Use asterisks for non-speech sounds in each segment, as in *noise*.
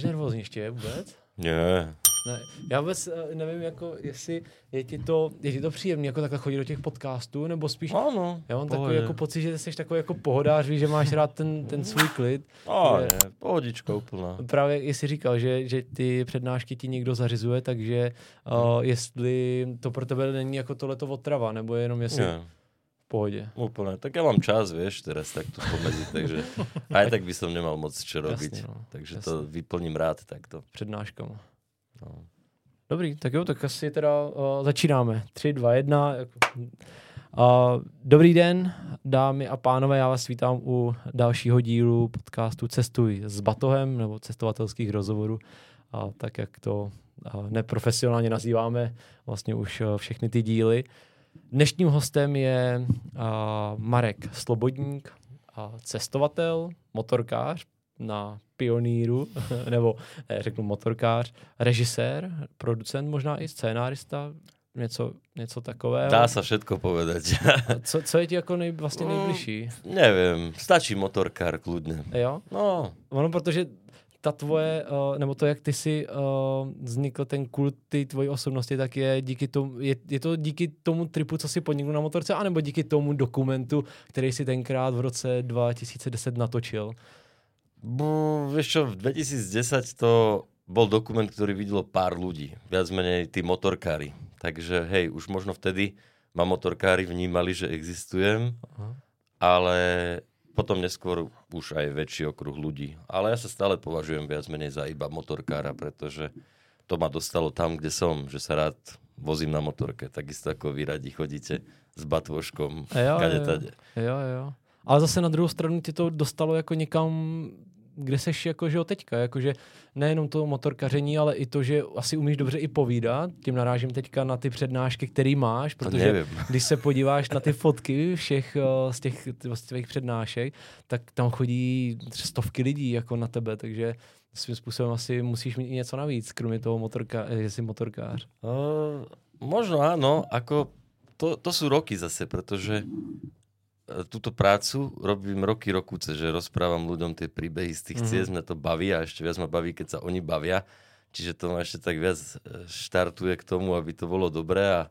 Jsi nervózní ještě vůbec? Nie. Ne, já vůbec eh, nevím, jako, jestli je ti to, je ti to příjemné jako takhle chodit do těch podcastů, nebo spíš... Áno, Já mám pohode. takový jako pocit, že jsi takový jako pohodář, víš, že máš rád ten, ten svůj klid. Á, že- nie, pohodička úplná. Právě jsi říkal, že, že ty přednášky ti někdo zařizuje, takže uh, jestli to pro tebe není jako tohleto otrava, nebo jenom jestli Nie, v pohodě. úplne. Tak ja mám čas, vieš, teraz takto pomedzi, takže aj tak by som nemal moc čo robiť. Jasně, no. Takže to vyplním rád takto. Přednáškama. No. Dobrý, tak jo, tak asi teda uh, začínáme. 3, 2, 1. Jako, uh, dobrý den, dámy a pánové, já vás vítám u dalšího dílu podcastu Cestuj s Batohem, nebo cestovatelských rozhovorů, a tak jak to uh, neprofesionálně nazýváme vlastně už uh, všechny ty díly. Dnešním hostem je uh, Marek Slobodník, uh, cestovatel, motorkář na pioníru, *laughs* nebo ne, řeknu motorkář, režisér, producent, možná i scénárista, něco, něco takového. Dá sa všetko povedať. *laughs* Co, co je ti jako nej, vlastně Mm. nejbližší? Neviem, stačí motorkár kľudne. Jo? No, Ono, protože ta tvoje, uh, nebo to, jak ty si uh, vznikl ten kult ty tvojí osobnosti, tak je díky tomu, je, je to díky tomu tripu, co si podnikl na motorce, anebo díky tomu dokumentu, který si tenkrát v roce 2010 natočil. bo, vieš čo, v 2010 to bol dokument, ktorý videlo pár ľudí. Viac menej tí motorkári. Takže hej, už možno vtedy ma motorkári vnímali, že existujem, Aha. ale potom neskôr už aj väčší okruh ľudí. Ale ja sa stále považujem viac menej za iba motorkára, pretože to ma dostalo tam, kde som, že sa rád vozím na motorke, takisto ako vy radi chodíte s batvoškom, jo, kade jo. tade. Jo, jo. Ale zase na druhou stranu ti to dostalo jako někam, kde seš jako, že jo, teďka, jakože nejenom to motorkaření, ale i to, že asi umíš dobře i povídat, tím narážím teďka na ty přednášky, který máš, To protože *laughs* když se podíváš na ty fotky všech eh, z těch z přednášek, tak tam chodí stovky lidí jako na tebe, takže svým způsobem asi musíš mít i něco navíc, kromě toho, motorka, že jsi motorkář. Uh, možno áno, ako to, to sú roky zase, pretože túto prácu robím roky, rokuce, že rozprávam ľuďom tie príbehy z tých Mhm. mm-hmm. ciest, mňa to baví a ešte viac ma baví, keď sa oni bavia. Čiže to ma ešte tak viac e, štartuje k tomu, aby to bolo dobré a,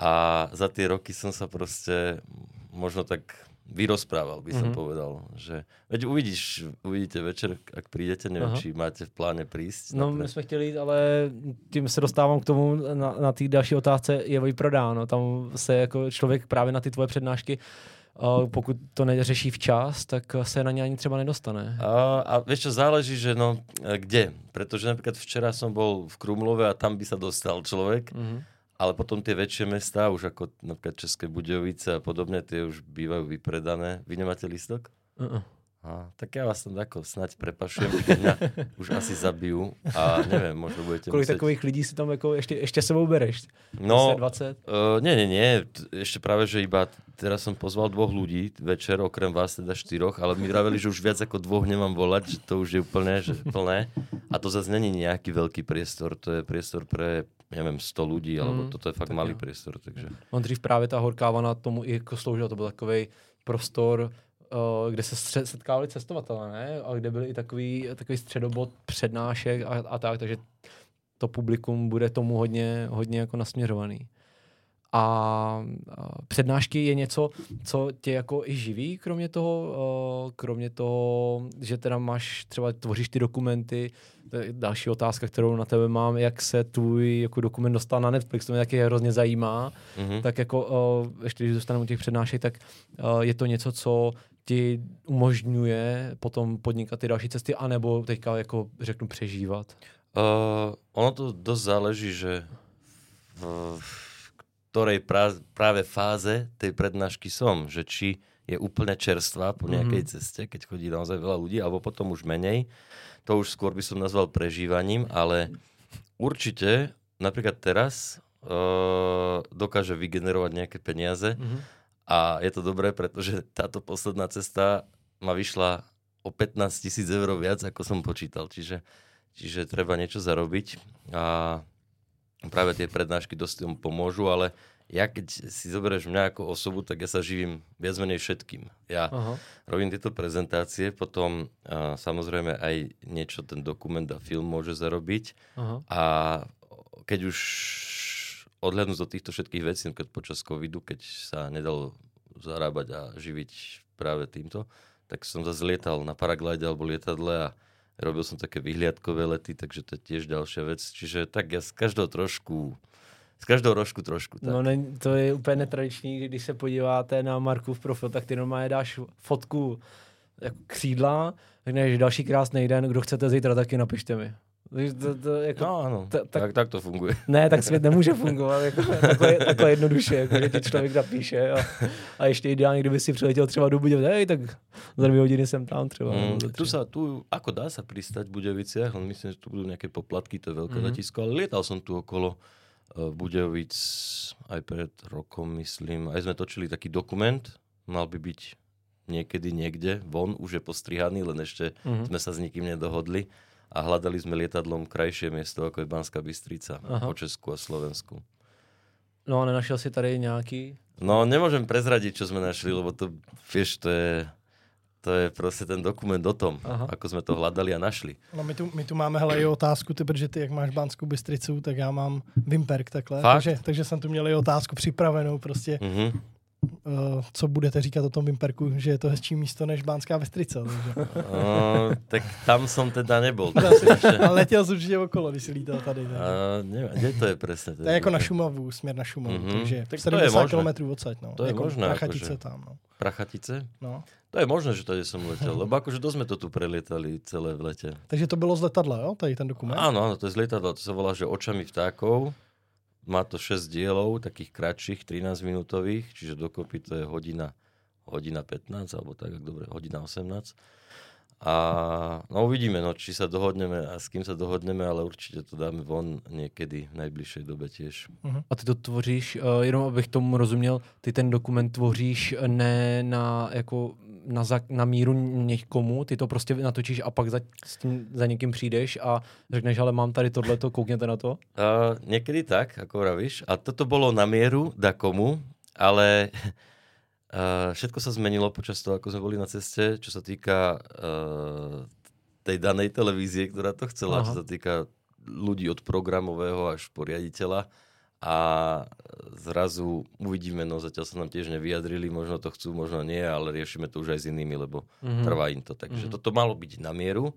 a za tie roky som sa proste možno tak vyrozprával, by som Mhm. povedal. Že, veď uvidíš, uvidíte večer, ak prídete, neviem, Aha. či máte v pláne prísť. No, my jsme chtěli jít, ale tím se dostávám k tomu na, na té další otázce, je vyprodáno. Tam se jako člověk právě na ty tvoje přednášky, uh, pokud to neřeší včas, tak se na ně ani třeba nedostane. A, a vieš čo, záleží, že no, e, kde. Pretože napríklad včera som bol v Krumlove a tam by sa dostal človek, Mhm. ale potom tie väčšie mestá, už ako napríklad České Budějovice a podobne, tie už bývajú vypredané. Vy nemáte listok? Uh-uh. A, tak ja vás tam tako snať prepašujem, keď mňa *laughs* už asi zabijú a neviem, možno budete Kolik musieť... takových lidí si tam jako ještě, ještě sebou bereš? No, 20? Uh, nie, nie, nie. T- Ešte práve, že iba teraz som pozval dvoch ľudí večer, okrem vás teda štyroch, ale mi vraveli, že už viac ako dvoch nemám volať, že to už je úplne že plné. A to zase není nejaký veľký priestor, to je priestor pre, neviem, 100 ľudí, alebo Mm, toto je fakt malý jo. priestor, takže... On dřív právě ta horká vana tomu i jako sloužila, to byl takový prostor, kde se setkávali cestovatelé, ne? A kde byl i takový, takový středobod přednášek a, a tak, takže to publikum bude tomu hodně, hodně jako nasměřovaný. A, a přednášky je něco, co tě jako i živí, kromě toho, kromě toho, že teda máš, třeba tvoříš ty dokumenty, to je další otázka, kterou na tebe mám, jak se tvůj jako dokument dostal na Netflix, to mě taky hrozně zajímá, Mhm. tak jako, ještě když zůstaneme u těch přednášek, tak je to něco, co ti umožňuje potom podnikat ty další cesty, anebo teďka jako řeknu přežívat. Uh, ono to dosť záleží, že v, v ktorej pra, práve fáze tej prednášky som, že či je úplne čerstvá po nejakej Mhm. ceste, keď chodí naozaj veľa ľudí, alebo potom už menej. To už skôr by som nazval prežívaním, ale určite, napríklad teraz, uh, dokáže vygenerovať nejaké peniaze Mhm. A je to dobré, pretože táto posledná cesta ma vyšla o 15 tisíc eur viac, ako som počítal. Čiže, čiže treba niečo zarobiť a práve tie prednášky dosť tomu pomôžu, ale ja keď si zoberieš mňa ako osobu, tak ja sa živím viac menej všetkým. Ja Aha. robím tieto prezentácie, potom uh, samozrejme aj niečo ten dokument a film môže zarobiť. Aha. A keď už odhľadnúť od týchto všetkých vecí, keď počas covidu, keď sa nedalo zarábať a živiť práve týmto, tak som zase lietal na paraglide alebo lietadle a robil som také vyhliadkové lety, takže to je tiež ďalšia vec. Čiže tak ja z každého trošku z každého rožku trošku. Tak. No ne, to je úplně netradiční, když se podíváte na Markův profil, tak ty normálně dáš fotku jako křídla, řekneš další krásný den, kdo chcete zítra, taky napište mi. Takže To, to, jako, No áno, ta- tak- tak, tak to funguje. Ne, tak svět nemůže fungovat jako, takhle, takhle jednoduše, jako, že ti člověk napíše a, a ještě ideálně, kdyby si přiletěl třeba do Budějovic, hej, tak za dvě hodiny jsem tam třeba. Mm, tu sa, tu, ako dá sa pristať v Budeviciach, len myslím, že tu budú nejaké poplatky, to je veľké mm-hmm. letisko, ale lietal som tu okolo uh, Budejovic aj pred rokom, myslím. Aj sme točili taký dokument, mal by byť niekedy niekde von, už je postrihaný, len ešte Mhm. sme sa s nikým nedohodli a hľadali sme lietadlom krajšie miesto, ako je Banská Bystrica Aha. po Česku a Slovensku. No a nenašel si tady nějaký? No, nemôžem prezradiť, čo sme našli, lebo to, vieš, to je, to je proste ten dokument o tom, Aha. ako sme to hľadali a našli. No my tu, my tu máme hele i otázku, ty, protože ty jak máš Banskou Bystricu, tak já mám Vimperk takhle. Fakt? Takže, takže jsem tu měl i otázku připravenou prostě, Mhm. Uh, co budete říkat o tom Vimperku, že je to hezčí místo než Banská Bystrica. Takže. No, tak tam som teda nebol. To si Ale letěl jsi určitě okolo, když jsi lítal tady. Takže. a, neviem, kde to je presne? To je jako na Šumavu, směr na Šumavu, Mhm. takže Tak tak to je 70 možné. km odsaď, no. To je jako možné, Prachatice akože. tam, no. Prachatice? no. To je možné, že tady som letel, lebo akože dosť sme to tu prelietali celé v lete. Takže to bylo z letadla, jo, tady ten dokument? Áno, áno, to je z lietadla, to sa volá, že očami vtákov. Má to 6 dielov, takých kratších, 13 minútových, čiže dokopy to je hodina, hodina 15, alebo tak, ak dobre, hodina 18. A no uvidíme, no, či sa dohodneme a s kým sa dohodneme, ale určite to dáme von niekedy v najbližšej dobe tiež. A ty to tvoříš, uh, jenom abych tomu rozuměl, ty ten dokument tvoříš ne na, jako, na, za, na míru někomu, ty to prostě natočíš a pak za, s tím, za někým přijdeš a řekneš, ale mám tady tohleto, koukněte na to. Uh, niekedy tak, ako vravíš. A toto bolo na mieru da komu, ale *laughs* uh, všetko sa zmenilo počas toho, ako sme boli na ceste, čo sa týka uh, tej danej televízie, ktorá to chcela, Aha. čo sa týka ľudí od programového až po riaditeľa. A zrazu uvidíme, no zatiaľ sa nám tiež nevyjadrili, možno to chcú, možno nie, ale riešime to už aj s inými, lebo Mhm. trvá im to. Takže Mhm. toto malo byť na mieru,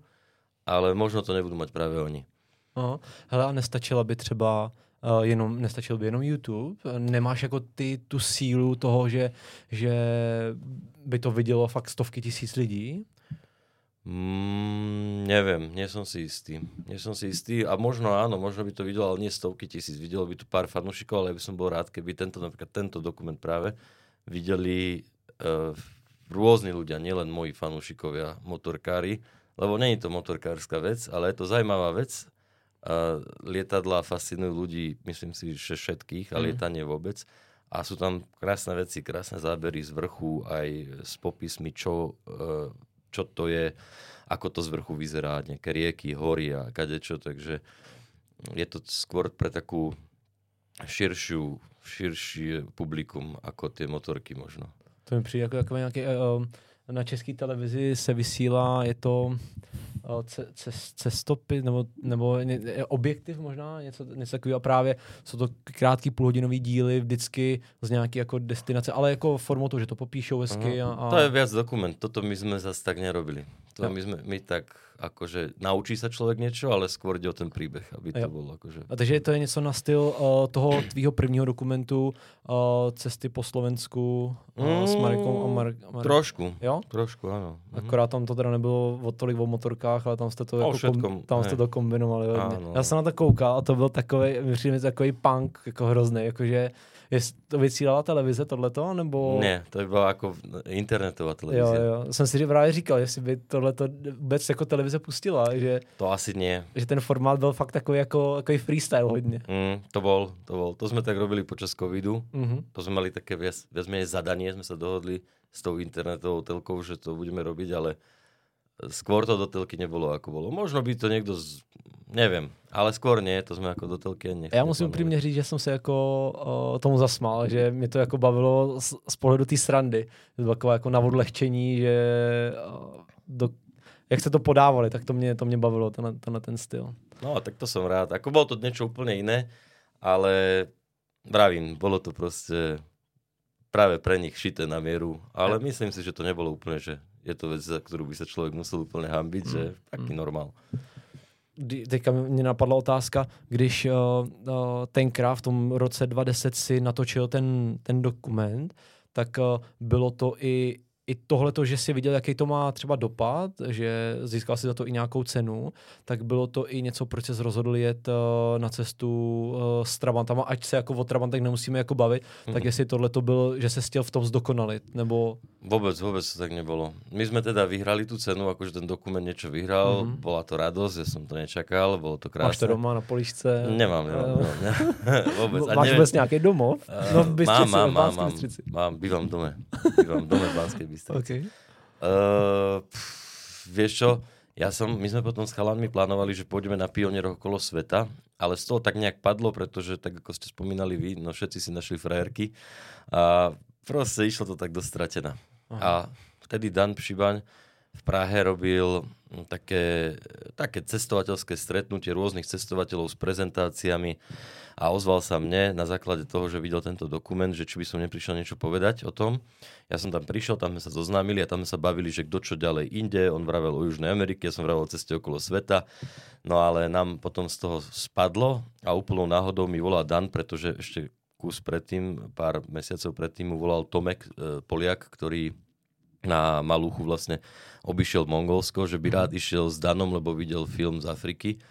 ale možno to nebudú mať práve oni. Aha. Hele, a nestačila by třeba uh, jenom, nestačil by jenom YouTube? Nemáš jako ty tu sílu toho, že, že by to vidělo fakt stovky tisíc lidí? Mm, neviem, nie som si istý. Nie som si istý a možno áno, možno by to videlo, ale nie stovky tisíc. Videlo by tu pár fanúšikov, ale ja by som bol rád, keby tento, napríklad tento dokument práve videli uh, rôzni ľudia, nielen moji fanúšikovia, motorkári, lebo nie je to motorkárska vec, ale je to zaujímavá vec. Uh, lietadla fascinujú ľudí, myslím si, že všetkých, a Mhm. lietanie vôbec. A sú tam krásne veci, krásne zábery z vrchu, aj s popismi, čo, uh, čo to je, ako to z vrchu vyzerá, nejaké rieky, hory a kadečo, takže je to skôr pre takú širšiu, širšie publikum ako tie motorky možno. To mi přijde jako takový nějaký, uh, na české televizi se vysílá, je to uh, ce, cest, cestopis, nebo, nebo objektiv možná, něco, něco takového. A právě jsou to krátký půlhodinový díly vždycky z nějaké jako destinace, ale jako formou toho, že to popíšou hezky. A, a... To je viac dokument, toto my sme zase tak nerobili. To my, sme, my tak akože naučí sa človek niečo, ale skôr ide o ten príbeh, aby to Jo. bolo akože... A takže to je něco na styl uh, toho tvýho prvního dokumentu uh, Cesty po Slovensku uh, s Marikou a Mar- Mar- Trošku, Jo? trošku, áno. Mhm. Akorát tam to teda nebylo o tolik o motorkách, ale tam jste to, jako kom, všetkom, tam jste to kombinovali. Já jsem na to koukal a to byl takový, mi takový punk, jako hrozný, jakože to vysílala televize tohleto, nebo... Nie, to byla ako internetová Jo, televízia. jo. Jsem si právě říkal, jestli by tohleto vůbec jako televize pustila, že, To asi nie. že ten formát byl fakt takový jako takový freestyle hodně. Mm, to bol, to bol. To sme tak robili počas covidu. Mhm. To sme mali také viac, viac menej zadanie, sme sa dohodli s tou internetovou telkou, že to budeme robiť, ale skôr to do telky nebolo, ako bolo. Možno by to niekto z, neviem. Ale skôr nie, to jsme jako do telky ani Já musím upřímně říct, že jsem se jako uh, tomu zasmál, že mě to jako bavilo z, z pohledu té srandy. To bylo jako, jako na odlehčení, že uh, do, jak se to podávali, tak to mě, to mě bavilo, ten, ten, ten styl. No, tak to som rád. Ako bolo to niečo úplne iné, ale vravím, bolo to proste práve pre nich šité na mieru, ale ja. myslím si, že to nebolo úplne, že je to vec, za ktorú by sa človek musel úplne hambiť, mm. že taký mm. normál. Teďka mě napadla otázka, když uh, uh, tenkrát v tom roce 2010 si natočil ten, ten dokument, tak uh, bylo to i i tohle, že si viděl, jaký to má třeba dopad, že získal si za to i nějakou cenu, tak bylo to i něco, proč se rozhodl jet uh, na cestu uh, s Trabantama, ať se jako o Trabantech nemusíme jako bavit, mm-hmm. tak jestli tohle to byl, že se chtěl v tom zdokonalit, nebo... Vôbec, vôbec to tak nebolo. My sme teda vyhrali tú cenu, akože ten dokument niečo vyhral, mm-hmm. bola to radosť, ja som to nečakal, bolo to krásne. Máš to doma na poličce? Nemám, nemám. Uh, ne. A Máš vôbec nejaký domov? Uh, no, v mám, mám, mám, mám, mám, bývam v dome. Bývam v dome v Bystrici. Okay. Uh, pff, vieš čo, ja som, my sme potom s chalanmi plánovali, že pôjdeme na pionieroch okolo sveta, ale z toho tak nejak padlo, pretože tak ako ste spomínali vy, no všetci si našli frajerky a proste išlo to tak dostratená. A vtedy Dan Pšibaň v Prahe robil také, také cestovateľské stretnutie rôznych cestovateľov s prezentáciami a ozval sa mne na základe toho, že videl tento dokument, že či by som neprišiel niečo povedať o tom. Ja som tam prišiel, tam sme sa zoznámili a tam sme sa bavili, že kto čo ďalej inde. On vravel o Južnej Amerike, ja som vravel o ceste okolo sveta. No ale nám potom z toho spadlo a úplnou náhodou mi volá Dan, pretože ešte kus predtým, pár mesiacov predtým mu volal Tomek e, Poliak, ktorý na Malúchu vlastne obišiel Mongolsko, že by rád išiel s Danom, lebo videl film z Afriky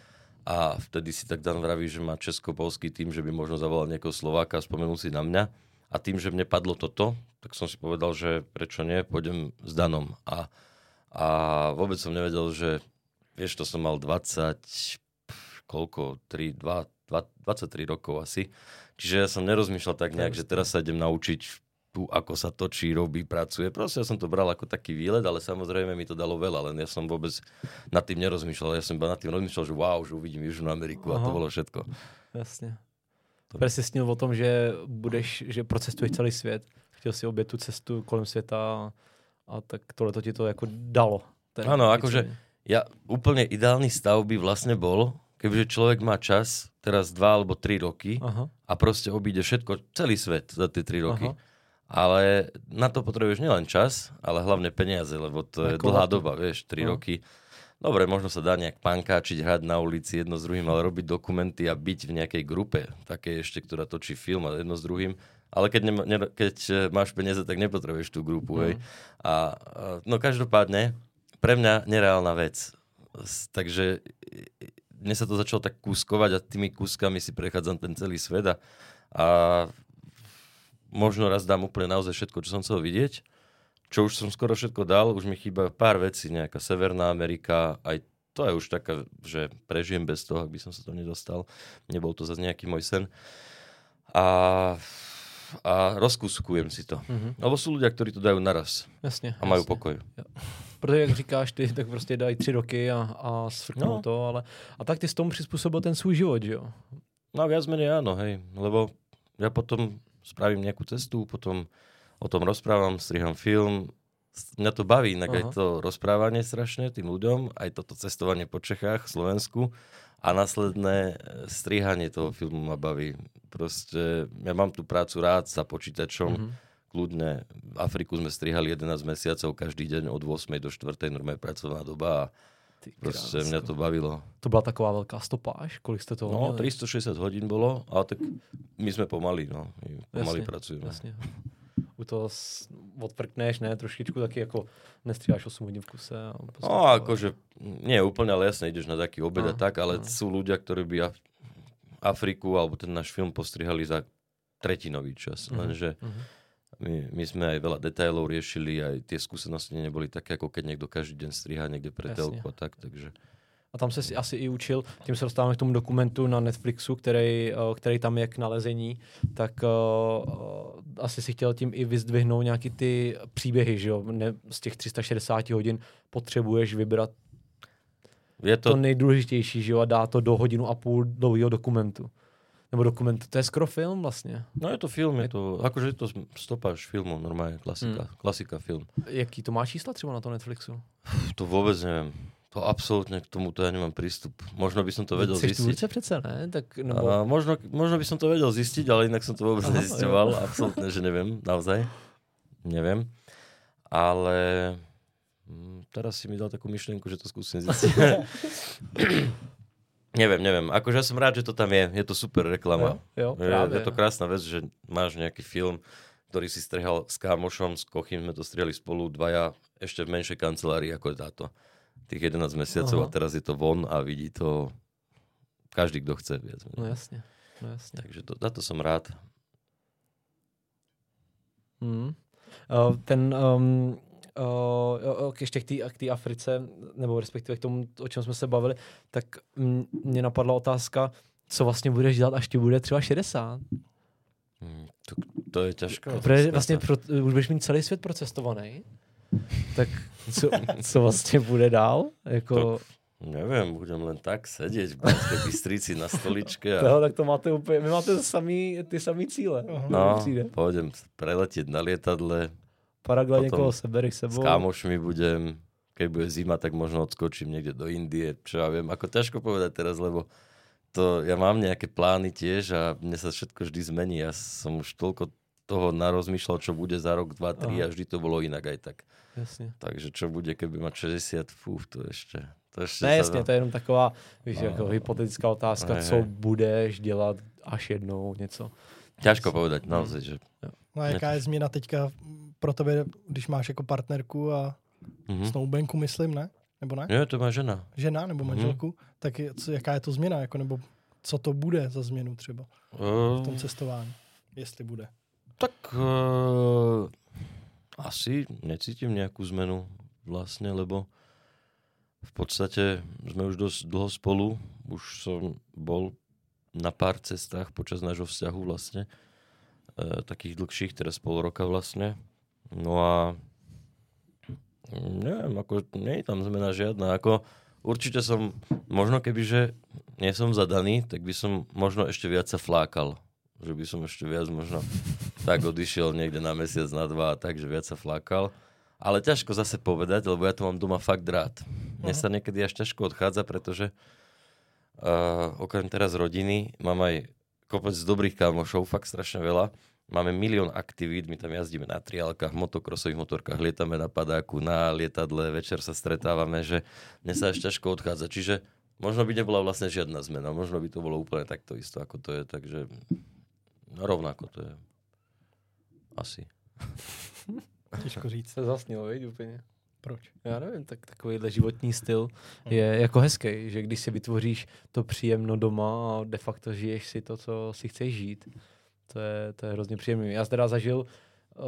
a vtedy si tak Dan vraví, že má česko-polský tým, že by možno zavolal niekoho Slováka a spomenul si na mňa. A tým, že mne padlo toto, tak som si povedal, že prečo nie, pôjdem s Danom. A, a vôbec som nevedel, že vieš, to som mal 20, koľko, 3, 2, 23 rokov asi. Čiže ja som nerozmýšľal tak nejak, že teraz sa idem naučiť tu, ako sa točí, robí, pracuje. Proste ja som to bral ako taký výlet, ale samozrejme mi to dalo veľa, len ja som vôbec nad tým nerozmýšľal. Ja som iba nad tým rozmýšľal, že wow, že uvidím Južnú Ameriku Aha. a to bolo všetko. Jasne. Presne snil o tom, že budeš, že procestuješ celý svět. Chtěl si obět tu cestu kolem světa a tak tohle to ti to jako dalo. Áno, akože ja, úplne ideálny stav by vlastne bol, kebyže človek má čas, teraz dva alebo tri roky Aha. a proste obíde všetko, celý svet za tie tri roky. Aha ale na to potrebuješ nielen čas, ale hlavne peniaze, lebo to je Ako dlhá doba, vieš, 3 no. roky. Dobre, možno sa dá nejak pankáčiť, hrať na ulici jedno s druhým, ale robiť dokumenty a byť v nejakej grupe, také ešte, ktorá točí film a jedno s druhým. Ale keď, ne, ne, keď e, máš peniaze, tak nepotrebuješ tú grupu, mm. hej. A, no každopádne, pre mňa nereálna vec. Takže mne sa to začalo tak kúskovať a tými kúskami si prechádzam ten celý svet a, a možno raz dám úplne naozaj všetko, čo som chcel vidieť. Čo už som skoro všetko dal, už mi chýba pár vecí, nejaká Severná Amerika, aj to je už taká, že prežijem bez toho, ak by som sa tam nedostal. Nebol to zase nejaký môj sen. A, a rozkuskujem si to. Mm-hmm. Lebo sú ľudia, ktorí to dajú naraz. Jasne. A majú jasne. pokoj. Ja. Protože jak říkáš ty, tak prostě dají tři roky a, a svrknou no. to, ale a tak ty s tomu přizpůsobil ten svůj život, že jo? No viac menej áno, hej, lebo ja potom spravím nejakú cestu, potom o tom rozprávam, striham film. Mňa to baví, inak Aha. aj to rozprávanie strašne tým ľuďom, aj toto cestovanie po Čechách, Slovensku a následné e, strihanie toho filmu ma baví. Proste ja mám tú prácu rád za počítačom, mm-hmm. kľudne. Afriku sme strihali 11 mesiacov, každý deň od 8 do 4 normálne pracovná doba a Proste mňa to bavilo. To bola taková veľká stopáž? Kolik ste toho No, měli? 360 hodín bolo, ale tak my sme pomalí, no. My pomalí jasne, pracujeme. Jasne. U toho odprkneš, ne, trošičku taky jako nestříháš 8 hodín v kuse. A no, akože, nie úplne, ale jasne, ideš na taký obed a, a tak, ale a. sú ľudia, ktorí by Afriku alebo ten náš film postrihali za tretinový čas. Uh-huh. Lenže uh-huh my, my sme aj veľa detailov riešili, aj tie skúsenosti neboli také, ako keď niekto každý deň striha niekde pre telku a tak, takže... A tam se si asi i učil, tím se dostáváme k tomu dokumentu na Netflixu, který, který tam je k nalezení, tak uh, asi si chtěl tím i vyzdvihnout nějaký ty příběhy, že jo? Ne, z těch 360 hodin potřebuješ vybrat Je to to, nejdůležitější, že jo, a dá to do hodinu a půl dlouhého dokumentu. Nebo dokument, to je skoro film vlastně. no je to film, je to, akože je to stopáž filmu, normálne klasika, Hmm. klasika film. Jaký to má čísla třeba na to Netflixu? To vôbec neviem. To absolútne k tomuto ja nemám prístup. Možno by som to vedel Jsi zistiť. tvůrce přece, ne? Tak, nebo... A možno, možno by som to vedel zistiť, ale inak som to vôbec Aha, nezisťoval. Absolútne, že neviem, naozaj. Neviem. Ale mm, teraz si mi dal takú myšlienku, že to skúsim zistiť. *laughs* neviem, neviem. Akože ja som rád, že to tam je. Je to super reklama. Jo, jo, Je, právě. je to krásna vec, že máš nejaký film, ktorý si strehal s kámošom, s Kochym sme to strihali spolu, dvaja, ešte v menšej kancelárii ako je táto. Tých 11 mesiacov Aha. a teraz je to von a vidí to každý, kto chce. Viac. No jasně, no jasně. Takže to, za to som rád. Hmm. Uh, ten, um, uh, ještě k té k té Africe, nebo respektive k tomu, o čem jsme se bavili, tak mě napadla otázka, co vlastně budeš dělat, až ti bude třeba 60. Mm, To, to je Protože otázka. vlastně pro, už budeš mít celý svět procestovaný. Tak co, co vlastně bude dál? Jako, Neviem, budem len tak sedieť v Banskej Bystrici na stoličke a toho, tak to máte úplně, my máte samý, ty samý cíle. No, pôjdem preletieť na lietadle, Paraglide někoho sebereš s sebou. kámošmi budem, keď bude zima, tak možno odskočím niekde do Indie, čo ja viem. Ako ťažko povedať teraz, lebo to, ja mám nejaké plány tiež a mne sa všetko vždy zmení. Ja som už toľko toho narozmýšľal, čo bude za rok, dva, tri Aha. a vždy to bolo inak aj tak. Jasně. Takže čo bude, keby mať 60, fú, to ešte... To ešte Ne, dá- to je jenom taková víš, No. jako hypotetická otázka, Hej, co budeš dělat až jednou něco. Ťažko povedať, naozaj, že... No a jaká je změna teďka pro tebe, když máš jako partnerku a Mhm. snoubenku, myslím, ne? Nebo ne? Nie, to má žena. Žena nebo Mhm. manželku? Tak je, co, jaká je to změna? Jako, nebo co to bude za změnu třeba v tom Uh, cestování? Jestli bude. tak uh, asi necítim nejakú zmenu vlastne, lebo v podstate sme už dosť dlho spolu. Už som bol na pár cestách počas nášho vzťahu vlastne. E, takých dlhších, teraz pol roka vlastne. No a neviem, ako nie je tam zmena žiadna. Ako, určite som, možno keby, že nie som zadaný, tak by som možno ešte viac sa flákal. Že by som ešte viac možno tak odišiel niekde na mesiac, na dva a tak, že viac sa flákal. Ale ťažko zase povedať, lebo ja to mám doma fakt rád. Mne sa niekedy až ťažko odchádza, pretože uh, okrem teraz rodiny mám aj kopec dobrých kamošov, fakt strašne veľa. Máme milión aktivít, my tam jazdíme na triálkach, motokrosových motorkách, lietame na padáku, na lietadle, večer sa stretávame, že mne sa až ťažko odchádza. Čiže možno by nebola vlastne žiadna zmena, možno by to bolo úplne takto isto, ako to je, takže no, rovnako to je. Asi. *laughs* Těžko říct. Se zasnilo, viď, úplně. Proč? Já nevím, tak takovýhle životní styl je jako hezký, že když si vytvoříš to příjemno doma a de facto žiješ si to, co si chceš žít, to je, to je hrozně příjemný. Já teda zažil uh,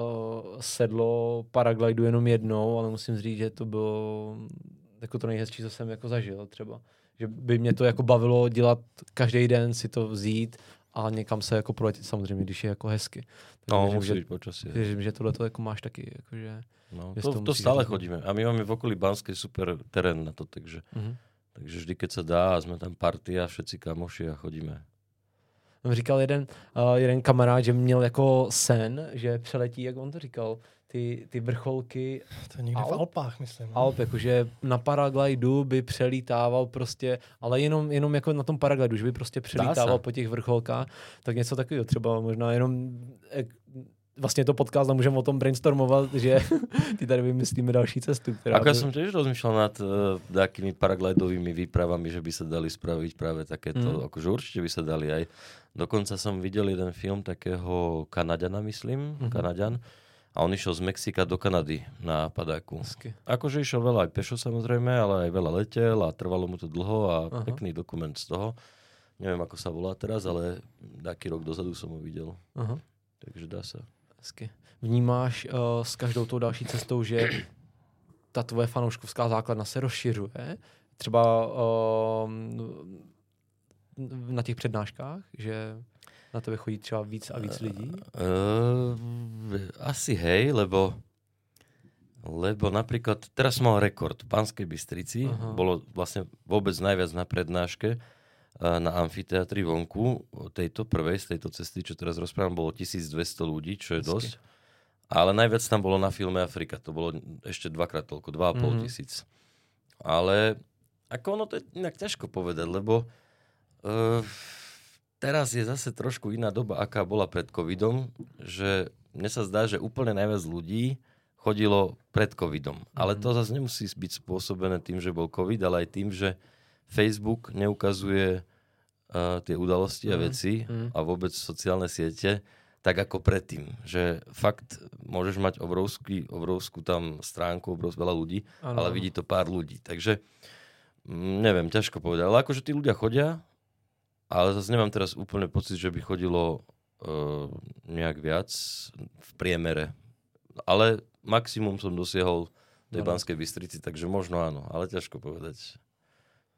sedlo paraglidu jenom jednou, ale musím říct, že to bylo jako to nejhezčí, co jsem jako zažil třeba. Že by mě to jako bavilo dělat každý den, si to vzít a někam se jako proletět samozřejmě, když je jako hezky. Tak No, věřím, musí že, počasie. věřím, že tohle to jako máš taky. Jakože, No, Že to, to to stále robiť. chodíme. A my máme v okolí Banskej super terén na to, takže, uh-huh. takže vždy, keď sa dá a sme tam party a všetci kamoši a chodíme. Říkal jeden, uh, jeden kamarád, že měl jako sen, že přeletí, jak on to říkal, ty, ty vrcholky To je někde v Alp? Alpách, myslím. no. Alp, jakože na paraglidu by přelítával prostě, ale jenom, jenom jako na tom paraglidu, že by prostě přelítával po těch vrcholkách, tak něco takového třeba možná jenom, jak, vlastně to podcast a můžeme o tom brainstormovat, že *laughs* ty tady vymyslíme další cestu, která Ako ja by- som tiež rozmýšľal nad uh, takými paraglidovými výpravami, že by sa dali spraviť práve takéto, Mm. akože určite by sa dali aj. Dokonca som videl jeden film takého Kanadiana, myslím, Mhm. mm-hmm. Kanadian, a on išiel z Mexika do Kanady na padáku. Hezky. Akože išiel veľa aj pešo samozrejme, ale aj veľa letel a trvalo mu to dlho a. Aha. pekný dokument z toho. Neviem, ako sa volá teraz, ale taký rok dozadu som ho videl. Aha. Takže dá sa. Hezky. Vnímáš uh, s každou tou další cestou, že ta tvoje fanouškovská základna se rozšiřuje? Třeba uh, na těch přednáškách, že na tebe chodí třeba víc a víc lidí? Uh, asi hej, lebo Lebo napríklad, teraz mal rekord v Banskej Bystrici, Aha. bolo vlastne vôbec najviac na prednáške na amfiteatri vonku tejto prvej z tejto cesty, čo teraz rozprávam, bolo 1200 ľudí, čo je dosť. Ale najviac tam bolo na filme Afrika, to bolo ešte dvakrát toľko, 2,5 Mhm. tisíc. Ale ako ono to je inak ťažko povedať, lebo uh, teraz je zase trošku iná doba, aká bola pred covidom, že mne sa zdá, že úplne najviac ľudí chodilo pred covidom. Ale Mhm. to zase nemusí byť spôsobené tým, že bol covid, ale aj tým, že Facebook neukazuje uh, tie udalosti a Mhm. veci Mhm. a vôbec sociálne siete tak ako predtým. Že fakt môžeš mať obrovský, obrovskú tam stránku, obrovskú veľa ľudí, Áno, ale vidí to pár ľudí. Takže mm, neviem, ťažko povedať. Ale akože tí ľudia chodia, ale zase nemám teraz úplne pocit, že by chodilo uh, nejak viac v priemere. Ale maximum som dosiahol v tej. Banskej Bystrici, takže možno áno, ale ťažko povedať.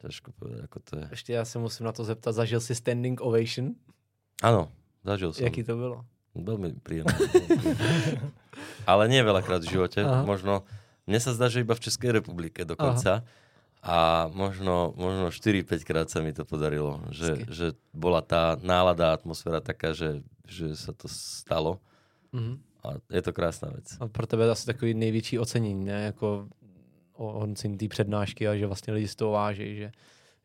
Ťažko povedať, ako to je. Ještě já se musím na to zeptat, zažil si standing ovation? Áno, zažil som. Jaký to bylo? Veľmi príjemné. *laughs* Ale nie veľakrát v živote. Aha. Možno, mne sa zdá, že iba v Českej republike dokonca. A možno, možno 4-5 krát sa mi to podarilo. Že, Hezky. že bola tá nálada, atmosféra taká, že, že sa to stalo. Mhm. A je to krásná vec. A pro tebe asi takový největší ocenění, ne? Jako o ocenění té přednášky a že vlastně lidi z toho váží, že,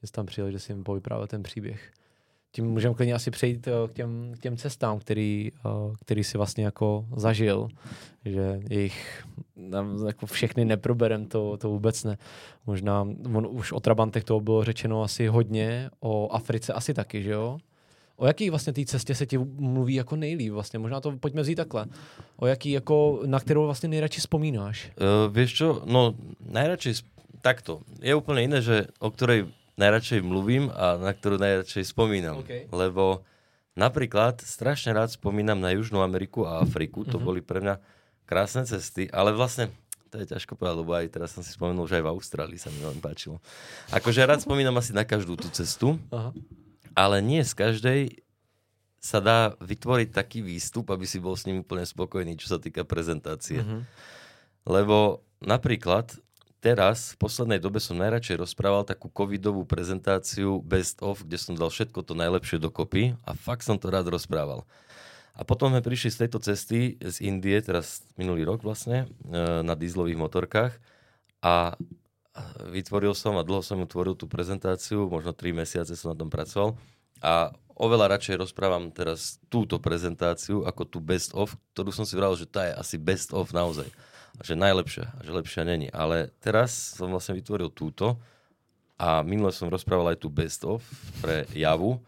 že tam přijel, že si jim povyprávěl ten příběh. Tím můžeme klidně asi přejít eh, k těm, k těm cestám, který, eh, který si vlastně jako zažil, že jich tam jako všechny neproberem, to, to vůbec ne. Možná on, už o Trabantech toho bylo řečeno asi hodně, o Africe asi taky, že jo? O jaký vlastně té cestě se ti mluví jako nejlíp vlastně? Možná to pojďme vzít takhle. O jaký jako, na kterou vlastně nejradši vzpomínáš? Uh, vieš čo, no najradšej, takto. Je úplne iné, že o ktorej najradšej mluvím a na ktorú najradšej spomínam. OK. Lebo napríklad strašne rád spomínam na Južnú Ameriku a Afriku. To Mhm. boli pre mňa krásne cesty, ale vlastne to je ťažko povedať, lebo aj teraz som si spomenul, že aj v Austrálii sa mi veľmi páčilo. Akože rád spomínam asi na každú tú cestu, Aha. Ale nie z každej sa dá vytvoriť taký výstup, aby si bol s ním úplne spokojný, čo sa týka prezentácie. Mhm. Lebo napríklad teraz v poslednej dobe som najradšej rozprával takú covidovú prezentáciu Best of, kde som dal všetko to najlepšie dokopy a fakt som to rád rozprával. A potom sme prišli z tejto cesty z Indie, teraz minulý rok vlastne, e, na dízlových motorkách a vytvoril som a dlho som ju tú prezentáciu, možno 3 mesiace som na tom pracoval a oveľa radšej rozprávam teraz túto prezentáciu ako tú best of, ktorú som si vral, že tá je asi best of naozaj. A že najlepšia, a že lepšia není. Ale teraz som vlastne vytvoril túto a minule som rozprával aj tú best of pre Javu.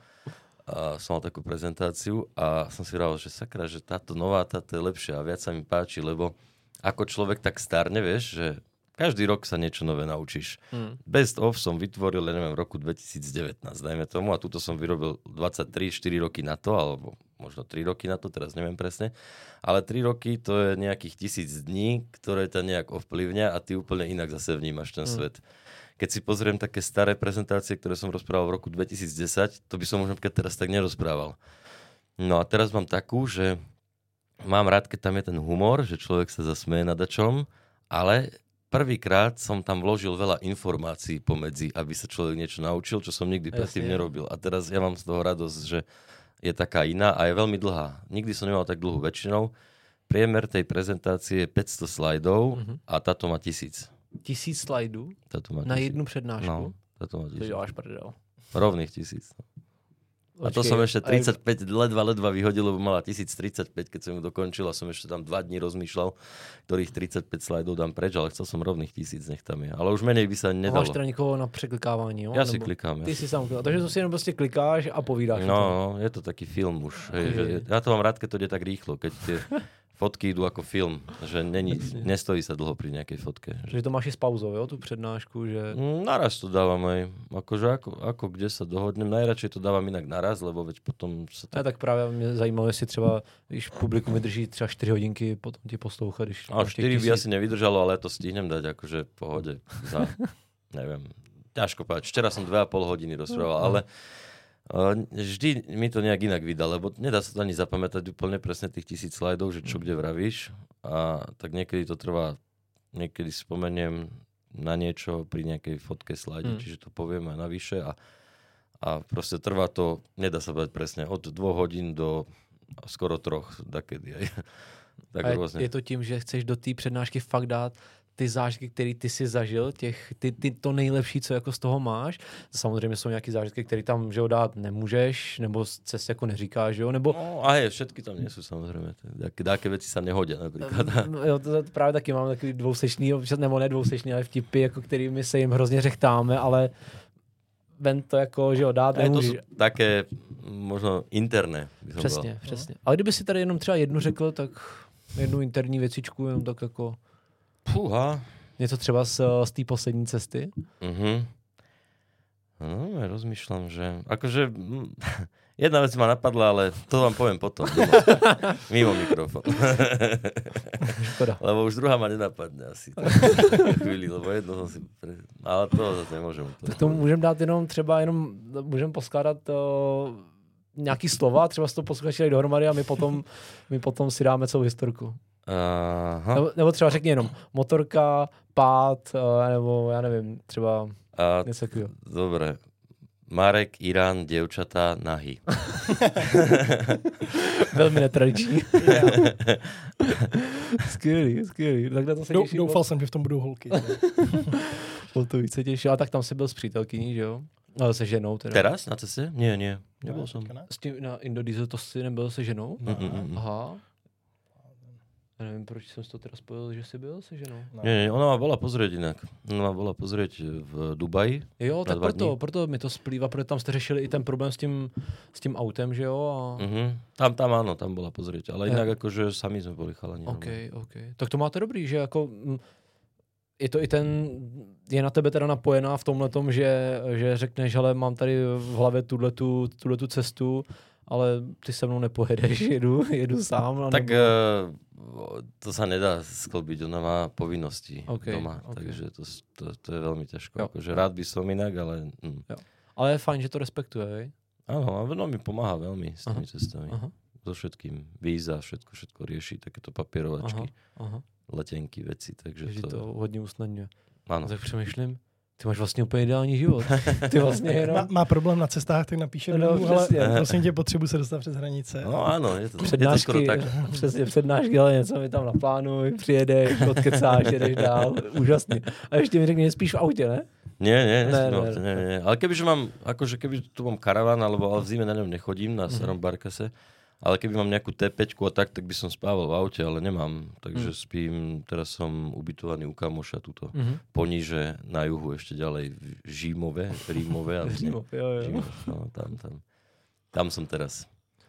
A som mal takú prezentáciu a som si vral, že sakra, že táto nová, táto je lepšia a viac sa mi páči, lebo ako človek tak starne, vieš, že každý rok sa niečo nové naučíš. Hmm. Best of som vytvoril, ja neviem, v roku 2019, dajme tomu, a túto som vyrobil 23-4 roky na to, alebo možno 3 roky na to, teraz neviem presne. Ale 3 roky to je nejakých tisíc dní, ktoré ťa nejak ovplyvňa a ty úplne inak zase vnímaš ten Mm. svet. Keď si pozriem také staré prezentácie, ktoré som rozprával v roku 2010, to by som možno teraz tak nerozprával. No a teraz mám takú, že mám rád, keď tam je ten humor, že človek sa zasmeje na dačom, ale prvýkrát som tam vložil veľa informácií pomedzi, aby sa človek niečo naučil, čo som nikdy predtým nerobil. A teraz ja mám z toho radosť, že je taká iná a je veľmi dlhá. Nikdy som nemal tak dlhú väčšinou. Priemer tej prezentácie je 500 slajdov Mhm. a táto má tisíc. Tisíc slajdů Táto má na jednu přednášku? No, táto má To tisíc. děláš prdel. Rovných tisíc. A to som ešte a jak- 35 ledva, ledva vyhodil, lebo mala 1035, keď som ju dokončil a som ešte tam 2 dní rozmýšľal, ktorých 35 slajdov dám preč, ale chcel som rovných tisíc, nech tam je. Ale už menej by sa A Máš nedalo. teda někoho na překlikávání, jo? Ja si klikám. Ty Ja. si sám klikal. Takže to si jenom prostě klikáš a povídáš. No, no, je to taký film už. Hej, že, ja to mám rád, keď to ide tak rýchlo, keď tie *laughs* fotky idú ako film, že není, nestojí sa dlho pri nejakej fotke. Že, to máš i s pauzou, jo, tu přednášku, že... Mm, naraz to dávam aj. Akože ako, ako kde sa dohodnem. Najradšej to dávam inak naraz, lebo veď potom sa Ne, to... tak právě mě zajímalo, jestli třeba, když publikum vydrží třeba 4 hodinky, potom ti poslouchat, když... A máš těch 4 by tisíc. asi nevydržalo, ale to stihnem dať akože v pohode. Za, *laughs* neviem, ťažko povedať. Včera som 2,5 hodiny rozprával, ale uh, vždy mi to nejak inak vydá, lebo nedá sa to ani zapamätať úplne presne tých tisíc slajdov, že čo kde vravíš. A tak niekedy to trvá niekedy spomeniem na niečo pri nejakej fotke slajde, Mm. čiže to poviem aj navyše a, a proste trvá to, nedá sa povedať presne, od dvoch hodín do skoro troch, takedy aj. *laughs* tak A je, rôzne. je to tím, že chceš do té přednášky fakt dát ty zážitky, které ty si zažil, těch, ty, ty, to nejlepší, co jako z toho máš. Samozřejmě jsou nějaké zážitky, které tam že dát nemůžeš, nebo se jako neříkáš, že jo, nebo No a je, všetky tam nie sú samozrejme. Také, také veci sa nehodia napríklad. No, jo, to, to právě taky mám takový dvousečný, nebo ne dvousečný, ale vtipy, jako kterými se jim hrozně řechtáme, ale ven to jako, že jo, dát Aj to také možno interné. Přesně, Povedal. přesně. Ale kdyby si tady jenom třeba jednu řekl, tak jednu interní věcičku, jenom tak jako Fúha. něco třeba z, z té poslední cesty. Mhm. No, ja rozmýšľam, že... Akože... *laughs* Jedna vec ma napadla, ale to vám poviem potom. *laughs* Mimo mikrofón. *laughs* Škoda. lebo už druhá ma nenapadne asi. Chvíli, lebo jedno som si... Pre... Ale to zase nemôžem. Tak to můžeme dát jenom třeba jenom, můžeme poskládat uh, nějaký slova, třeba si to posluchači dají dohromady a my potom, my potom si dáme celou historku. Aha. Nebo, nebo třeba řekni jenom motorka, pád, uh, nebo já nevím, třeba A, něco takového. dobre. Marek, Irán, dievčatá, nahy. *laughs* Velmi netradiční. *laughs* skvělý, skvělý. Tak na to se Dou, těším. doufal jsem, že v tom budou holky. O *laughs* to víc se těším. A tak tam si byl s přítelkyní, že jo? Ale se ženou teda. Teraz na. Nebol Ne, som. teďka ne? S tím na Indodiesel to si nebyl se ženou? Mm, mm, mm. Aha. Já nevím, proč jsem si to teda spojil, že jsi byl se ženou. Ne. Nie, nie, ona ma bola pozrieť inak. Ona ma bola pozrieť v Dubaji. Jo, tak proto, dní. proto mi to splývá, protože tam jste řešili i ten problém s tím, s tím autem, že jo? A... Mhm. Tam, tam áno, tam bola pozrieť. Ale Ja. inak akože sami sme boli chalani. OK, normálne. OK. Tak to máte dobrý, že jako mm, je to i ten, je na tebe teda napojená v tomhle tom, že, že řekneš, ale mám tady v hlavě tuhletu, tuhletu cestu, ale ty se mnou nepojedeš, *laughs* jedu, jedu sám. a Tak eh, to sa nedá sklbiť, ona má povinnosti OK, doma, OK. takže to, to, to je veľmi ťažko. Jo. Akože rád by som inak, ale hm. Ale je fajn, že to respektuje, vej? áno, a ono mi pomáha veľmi s tými Aha. cestami. Aha, So všetkým. Víza, všetko, všetko rieši, takéto papierovačky, aha. letenky, veci, takže že to, to hodně usnadňuje. áno. Tak přemýšlím, ty máš vlastně úplně ideální život. Ty vlastně jenom... Má, má problém na cestách, tak napíše No, no, ale prosím tě, potřebu se dostat přes hranice. No áno, je to, je to skoro přednášky, tak. přesně přednášky, ale něco mi tam naplánuj, přijedeš, odkecáš, jedeš dál, úžasný. A ještě mi řekni, nespíš v autě, ne? Nie, nie, Ne, ne, ne, ne, nie, nie. Ale kebyže mám, akože keby tu mám karaván, alebo ale v zime na ňom nechodím, Mhm. na starom barkase, ale keby mám nejakú T5 a tak, tak by som spával v aute, ale nemám. Takže Mhm. spím, teraz som ubytovaný u kamoša tuto Mhm. poníže na juhu, ešte ďalej v Žímove, Rímove. ale- *laughs* Římov, jo, jo. Žímov, no, tam, tam. Tam som teraz.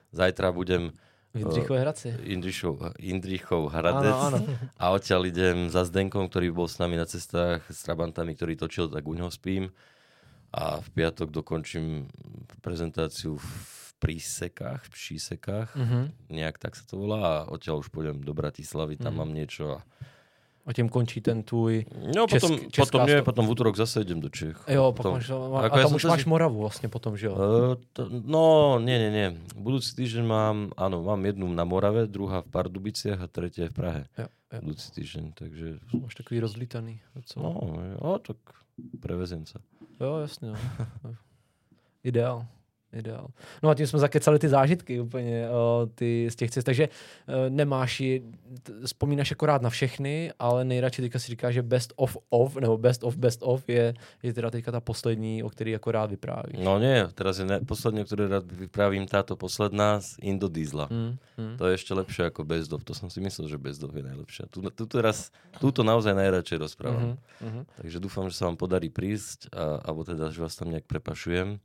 Zajtra budem V Jindřichové Hradci. Indrichov, Indrichov Hradec Áno, áno. a odtiaľ idem za Zdenkom, ktorý bol s nami na cestách s Trabantami, ktorý točil, tak u neho spím. A v piatok dokončím prezentáciu v prísekách, v šísekách, Mhm. nejak tak sa to volá a odtiaľ už pôjdem do Bratislavy, tam Mhm. mám niečo a A tím končí ten tvůj... No Česk- potom, česká potom, nie, potom v útorok zase idem do Čech. Jo, Potom- máš, a ja tam som už máš si- Moravu vlastně potom, že jo? Uh, to, no, nie, nie, nie. Budúci týždeň mám, áno, mám jednu na Morave, druhá v Pardubiciach a tretia v Prahe. Jo, jo. Budúci týždeň, takže... Máš takový rozlítaný. docela. No, jo, tak prevezem sa. Jo, jasně. No. *laughs* Ideál. Ideál. No a tím jsme zakecali ty zážitky úplně uh, ty z těch cest, takže uh, nemáš ji, vzpomínáš akorát na všechny, ale nejradši teďka si říkáš, že best of of, nebo best of best of je, je teda teďka ta poslední, o který akorát vyprávíš. No nie, teraz je ne, posledne, ktoré rád vypravím, táto posledná z Indodiesla. Mm, mm. To je ešte lepšie ako Best of. To som si myslel, že Best of je najlepšia. Tu, tu teraz, túto naozaj najradšej rozprávam. Mhm, mhm. Takže dúfam, že sa vám podarí prísť, a, alebo teda, že vás tam nejak prepašujem.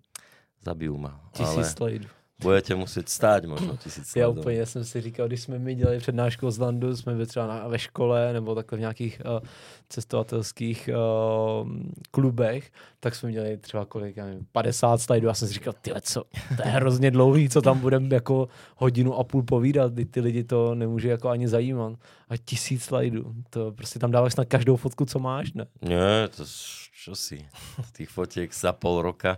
Zabijú ma. Tisíc slajdů. budete musieť stáť možno tisíc Já sledov. úplně, já jsem si říkal, když jsme my dělali přednášku z Landu, jsme byli třeba na, ve škole nebo takhle v nějakých uh, cestovatelských uh, klubech, tak jsme měli třeba kolik, já nevím, 50 slajdů. Já jsem si říkal, tyhle co, to je hrozně dlouhý, co tam budeme jako hodinu a půl povídat, ty, ty lidi to nemůže jako ani zajímat. A tisíc slajdů, to prostě tam dáváš na každou fotku, co máš, ne? Nie, to čo si, tých fotiek za pol roka.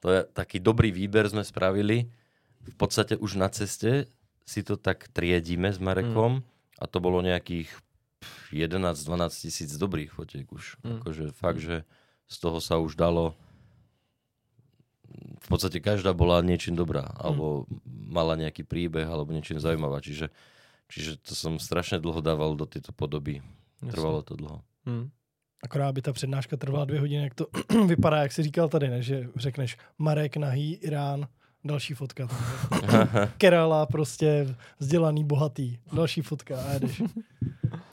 To je taký dobrý výber sme spravili. V podstate už na ceste si to tak triedíme s Marekom a to bolo nejakých 11-12 tisíc dobrých fotiek už. Mm. Akože fakt, že z toho sa už dalo v podstate každá bola niečím dobrá, alebo mala nejaký príbeh, alebo niečím zaujímavá. Čiže, čiže to som strašne dlho dával do tejto podoby. Trvalo to dlho. Hmm. Akorát by ta přednáška trvala dvě hodiny, jak to *clears throat* vypadá, jak jsi říkal tady, ne? že řekneš Marek, nahý, Irán, další fotka. *laughs* Kerala, prostě vzdělaný, bohatý, další fotka a jedeš.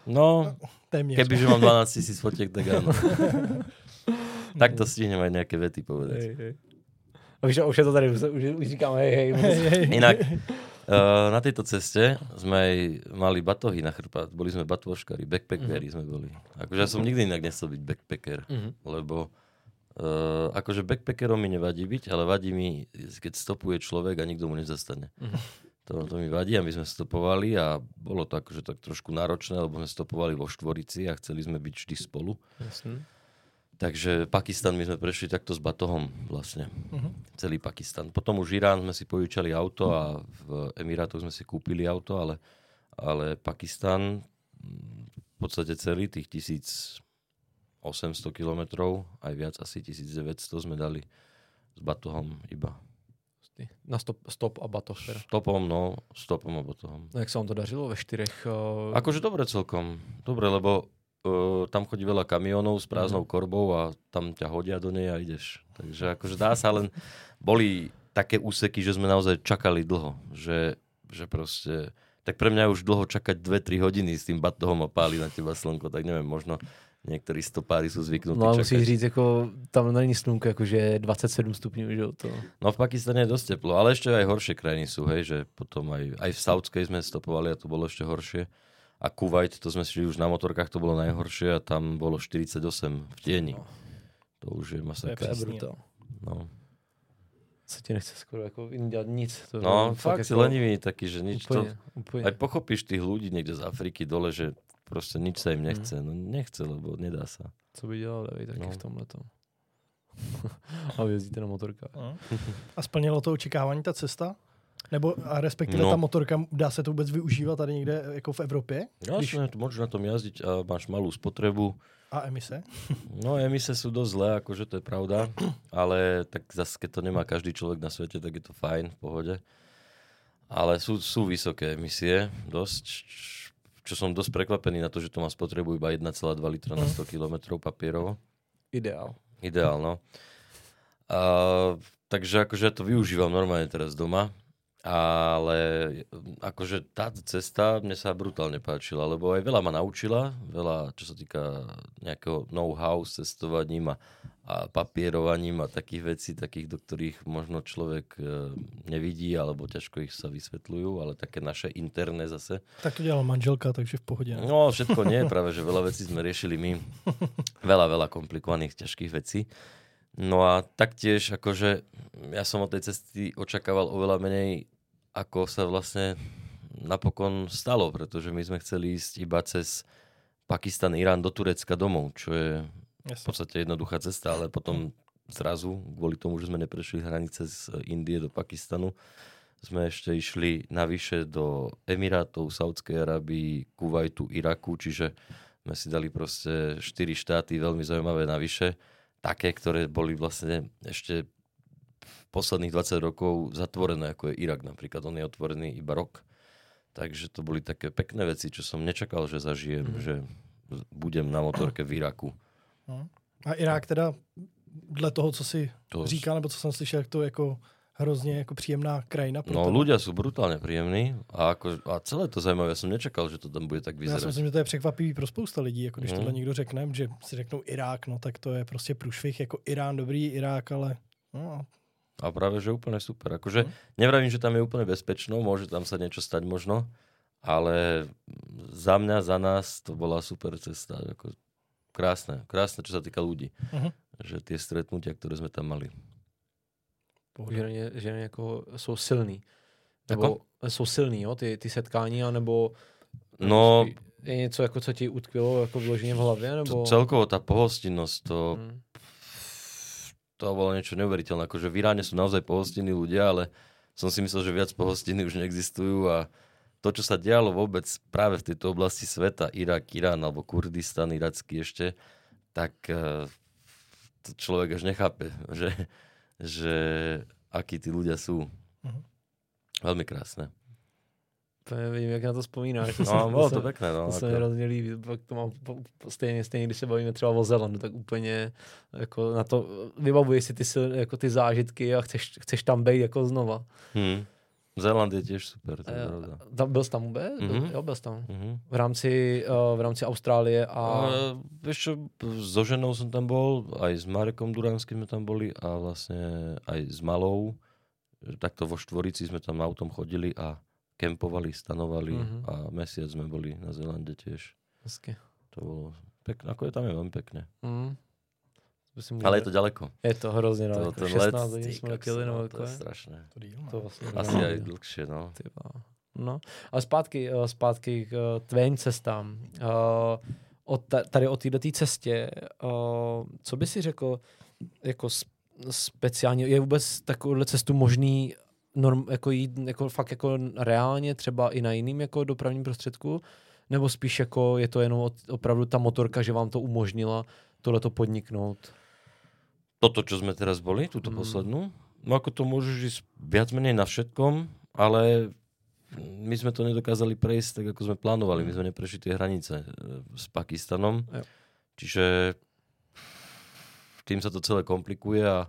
No, Téměř. kebyže mám 12 tisíc fotiek, tak áno. *laughs* tak to stihnem aj nejaké vety povedať. Hej, hej. A víš, už je to tady, už, už, už říkám hej, hej. Inak, uh, na tejto ceste sme aj mali batohy na chrbát. Boli sme batôžkari, backpackeri sme boli. Akože ja som nikdy inak nechcel byť backpacker, Mhm. lebo uh, akože backpackerom mi nevadí byť, ale vadí mi, keď stopuje človek a nikto mu nezastane. Mhm. To, to mi vadí a my sme stopovali a bolo to akože tak trošku náročné, lebo sme stopovali vo štvorici a chceli sme byť vždy spolu. Jasný. Takže Pakistan my sme prešli takto s batohom vlastne. Mhm. Celý Pakistan. Potom už Irán sme si požičali auto a v Emirátoch sme si kúpili auto, ale, ale Pakistan v podstate celý tých 1800 kilometrov, aj viac asi 1900 sme dali s batohom iba. Na stop, stop a batoh teda. Stopom, no, stopom a batohom. No jak se vám to dařilo ve čtyřech? Uh... Akože dobre celkom. Dobre, lebo uh, tam chodí veľa kamionov s prázdnou Mhm. korbou a tam ťa hodia do nej a ideš. Takže akože dá sa len... Boli také úseky, že sme naozaj čakali dlho. Že, že proste... Tak pre mňa už dlho čakať 2-3 hodiny s tým batohom a páli na teba slnko, tak neviem, možno niektorí stopári sú zvyknutí No čakať. musíš říct, jako tam není slunko, jakože 27 stupňů, že to. No v Pakistane je dosť teplo, ale ešte aj horšie krajiny sú, hej, že potom aj, aj v Saudskej sme stopovali a to bolo ešte horšie. A Kuwait, to sme šli už na motorkách, to bolo najhoršie a tam bolo 48 v tieni. No. To už je To je brutál. No, Se ti nechce skoro jako jiný dělat nic. To no je fakt si jako lenivý taký, že nič to... Úplně, úplně. Aj pochopíš tých ľudí niekde z Afriky dole, že proste nič sa im Mhm. nechce. No nechce, lebo nedá sa. Co by dělali vy taky No. v tomhle tom. *laughs* a jezdíte na motorkách. No. A splnilo to očekávání ta cesta? Nebo a respektive No. ta motorka, dá se to vůbec využívat tady někde jako v Evropě? Jasne, tu môžeš na tom jazdiť a máš malú spotrebu. A emise? *laughs* No emise sú dosť zlé, akože to je pravda, ale tak zase keď to nemá každý človek na svete, tak je to fajn, v pohode. Ale sú, sú vysoké emisie, dosť, čo som dosť prekvapený na to, že to má spotrebu iba 1,2 litra na 100 km papierovo. Ideál. Ideálno. A, takže akože ja to využívam normálne teraz doma, ale akože táto cesta mne sa brutálne páčila, lebo aj veľa ma naučila, veľa čo sa týka nejakého know-how s cestovaním a, a papierovaním a takých vecí, takých, do ktorých možno človek e, nevidí, alebo ťažko ich sa vysvetľujú, ale také naše interné zase. Tak to dělala manželka, takže v pohodě. ne? No, všetko nie, práve že veľa vecí sme riešili my. Veľa, veľa komplikovaných, ťažkých vecí. No a taktiež, akože ja som od tej cesty očakával oveľa menej, ako sa vlastne napokon stalo, pretože my sme chceli ísť iba cez Pakistan, Irán do Turecka domov, čo je v podstate jednoduchá cesta, ale potom zrazu, kvôli tomu, že sme neprešli hranice z Indie do Pakistanu, sme ešte išli navyše do Emirátov, Saudskej Arábii, Kuwaitu, Iraku, čiže sme si dali proste štyri štáty veľmi zaujímavé navyše, také, ktoré boli vlastne ešte posledných 20 rokov zatvorené, ako je Irak napríklad. On je otvorený iba rok. Takže to boli také pekné veci, čo som nečakal, že zažijem, Mhm. že budem na motorke v Iraku. A Irák teda, dle toho, co si To říkal, nebo co jsem slyšel, to jako hrozně jako příjemná krajina. pro No ľudia sú brutálne príjemní a, ako, a celé to zaujímavé. Ja som nečakal, že to tam bude tak No Já si vyzerať. myslím, že to je překvapivý pro spousta lidí, jako když Mhm. tohle někdo řekne, že si řeknou Irák, no tak to je prostě průšvih, jako Irán, dobrý Irák, ale no, A práve, že úplne super. Akože Mhm. nevravím, že tam je úplne bezpečno, môže tam sa niečo stať možno, ale za mňa, za nás to bola super cesta. Ako krásne, krásne, čo sa týka ľudí. Mhm. Že tie stretnutia, ktoré sme tam mali. Že, že jako jsou silný. Nebo jsou silný, jo, ty, ty setkání, anebo No, je něco, jako, co ti utkvělo jako vyloženě v hlavě, nebo... to, celkovo tá pohostinnosť, to, Hmm. To bolo niečo neuveriteľné. Akože v Iráne sú naozaj pohostinní ľudia, ale som si myslel, že viac pohostinní už neexistujú a to, čo sa dialo vôbec práve v tejto oblasti sveta, Irak, Irán alebo Kurdistan, iracký ešte, tak uh, to človek až nechápe, že, že akí tí ľudia sú. Uh-huh. Veľmi krásne. Vím, jak na to vzpomínáš. To no, bylo to pěkné. No, to se mi hrozně líbí. Pak to mám stejně, stejně, když se bavíme třeba o Zelandu, tak úplně jako na to vybavuješ si ty, jako ty zážitky a chceš, chceš tam být jako znova. Hmm. Zéland je tiež super, to je pravda. Tam, byl jsi tam vůbec? Mm-hmm. Jo, byl jsi tam. Mm-hmm. V, rámci, uh, v rámci Austrálie a... Uh, vieš čo, so ženou som tam bol, aj s Marekom Duránským sme tam boli a vlastne aj s Malou. Takto vo štvorici sme tam autom chodili a kempovali, stanovali mm-hmm. a mesiac sme boli na Zelande tiež. Hezky. To bolo pekné, ako je tam je veľmi pekné. Mm. Ale je to ďaleko. Je to hrozně daleko. To, 16 hodin jsme letěli nebo To je strašné. To vlastně Asi aj dlhšie, no. No, a zpátky, eh, zpátky k eh, tvým cestám. Uh, od tady o této cestě, co by si řekl jako speciálně, je vůbec takovouhle cestu možný norm, jako jít jako fakt jako reálně třeba i na jiným jako dopravním prostředku, nebo spíš jako je to jenom opravdu ta motorka, že vám to umožnila tohleto podniknout? Toto, čo sme teraz boli, túto mm. poslednú, no ako to môžeš ísť viac menej na všetkom, ale my sme to nedokázali prejsť tak, ako sme plánovali. My sme neprešli tie hranice e, s Pakistanom. Jo. Čiže tým sa to celé komplikuje a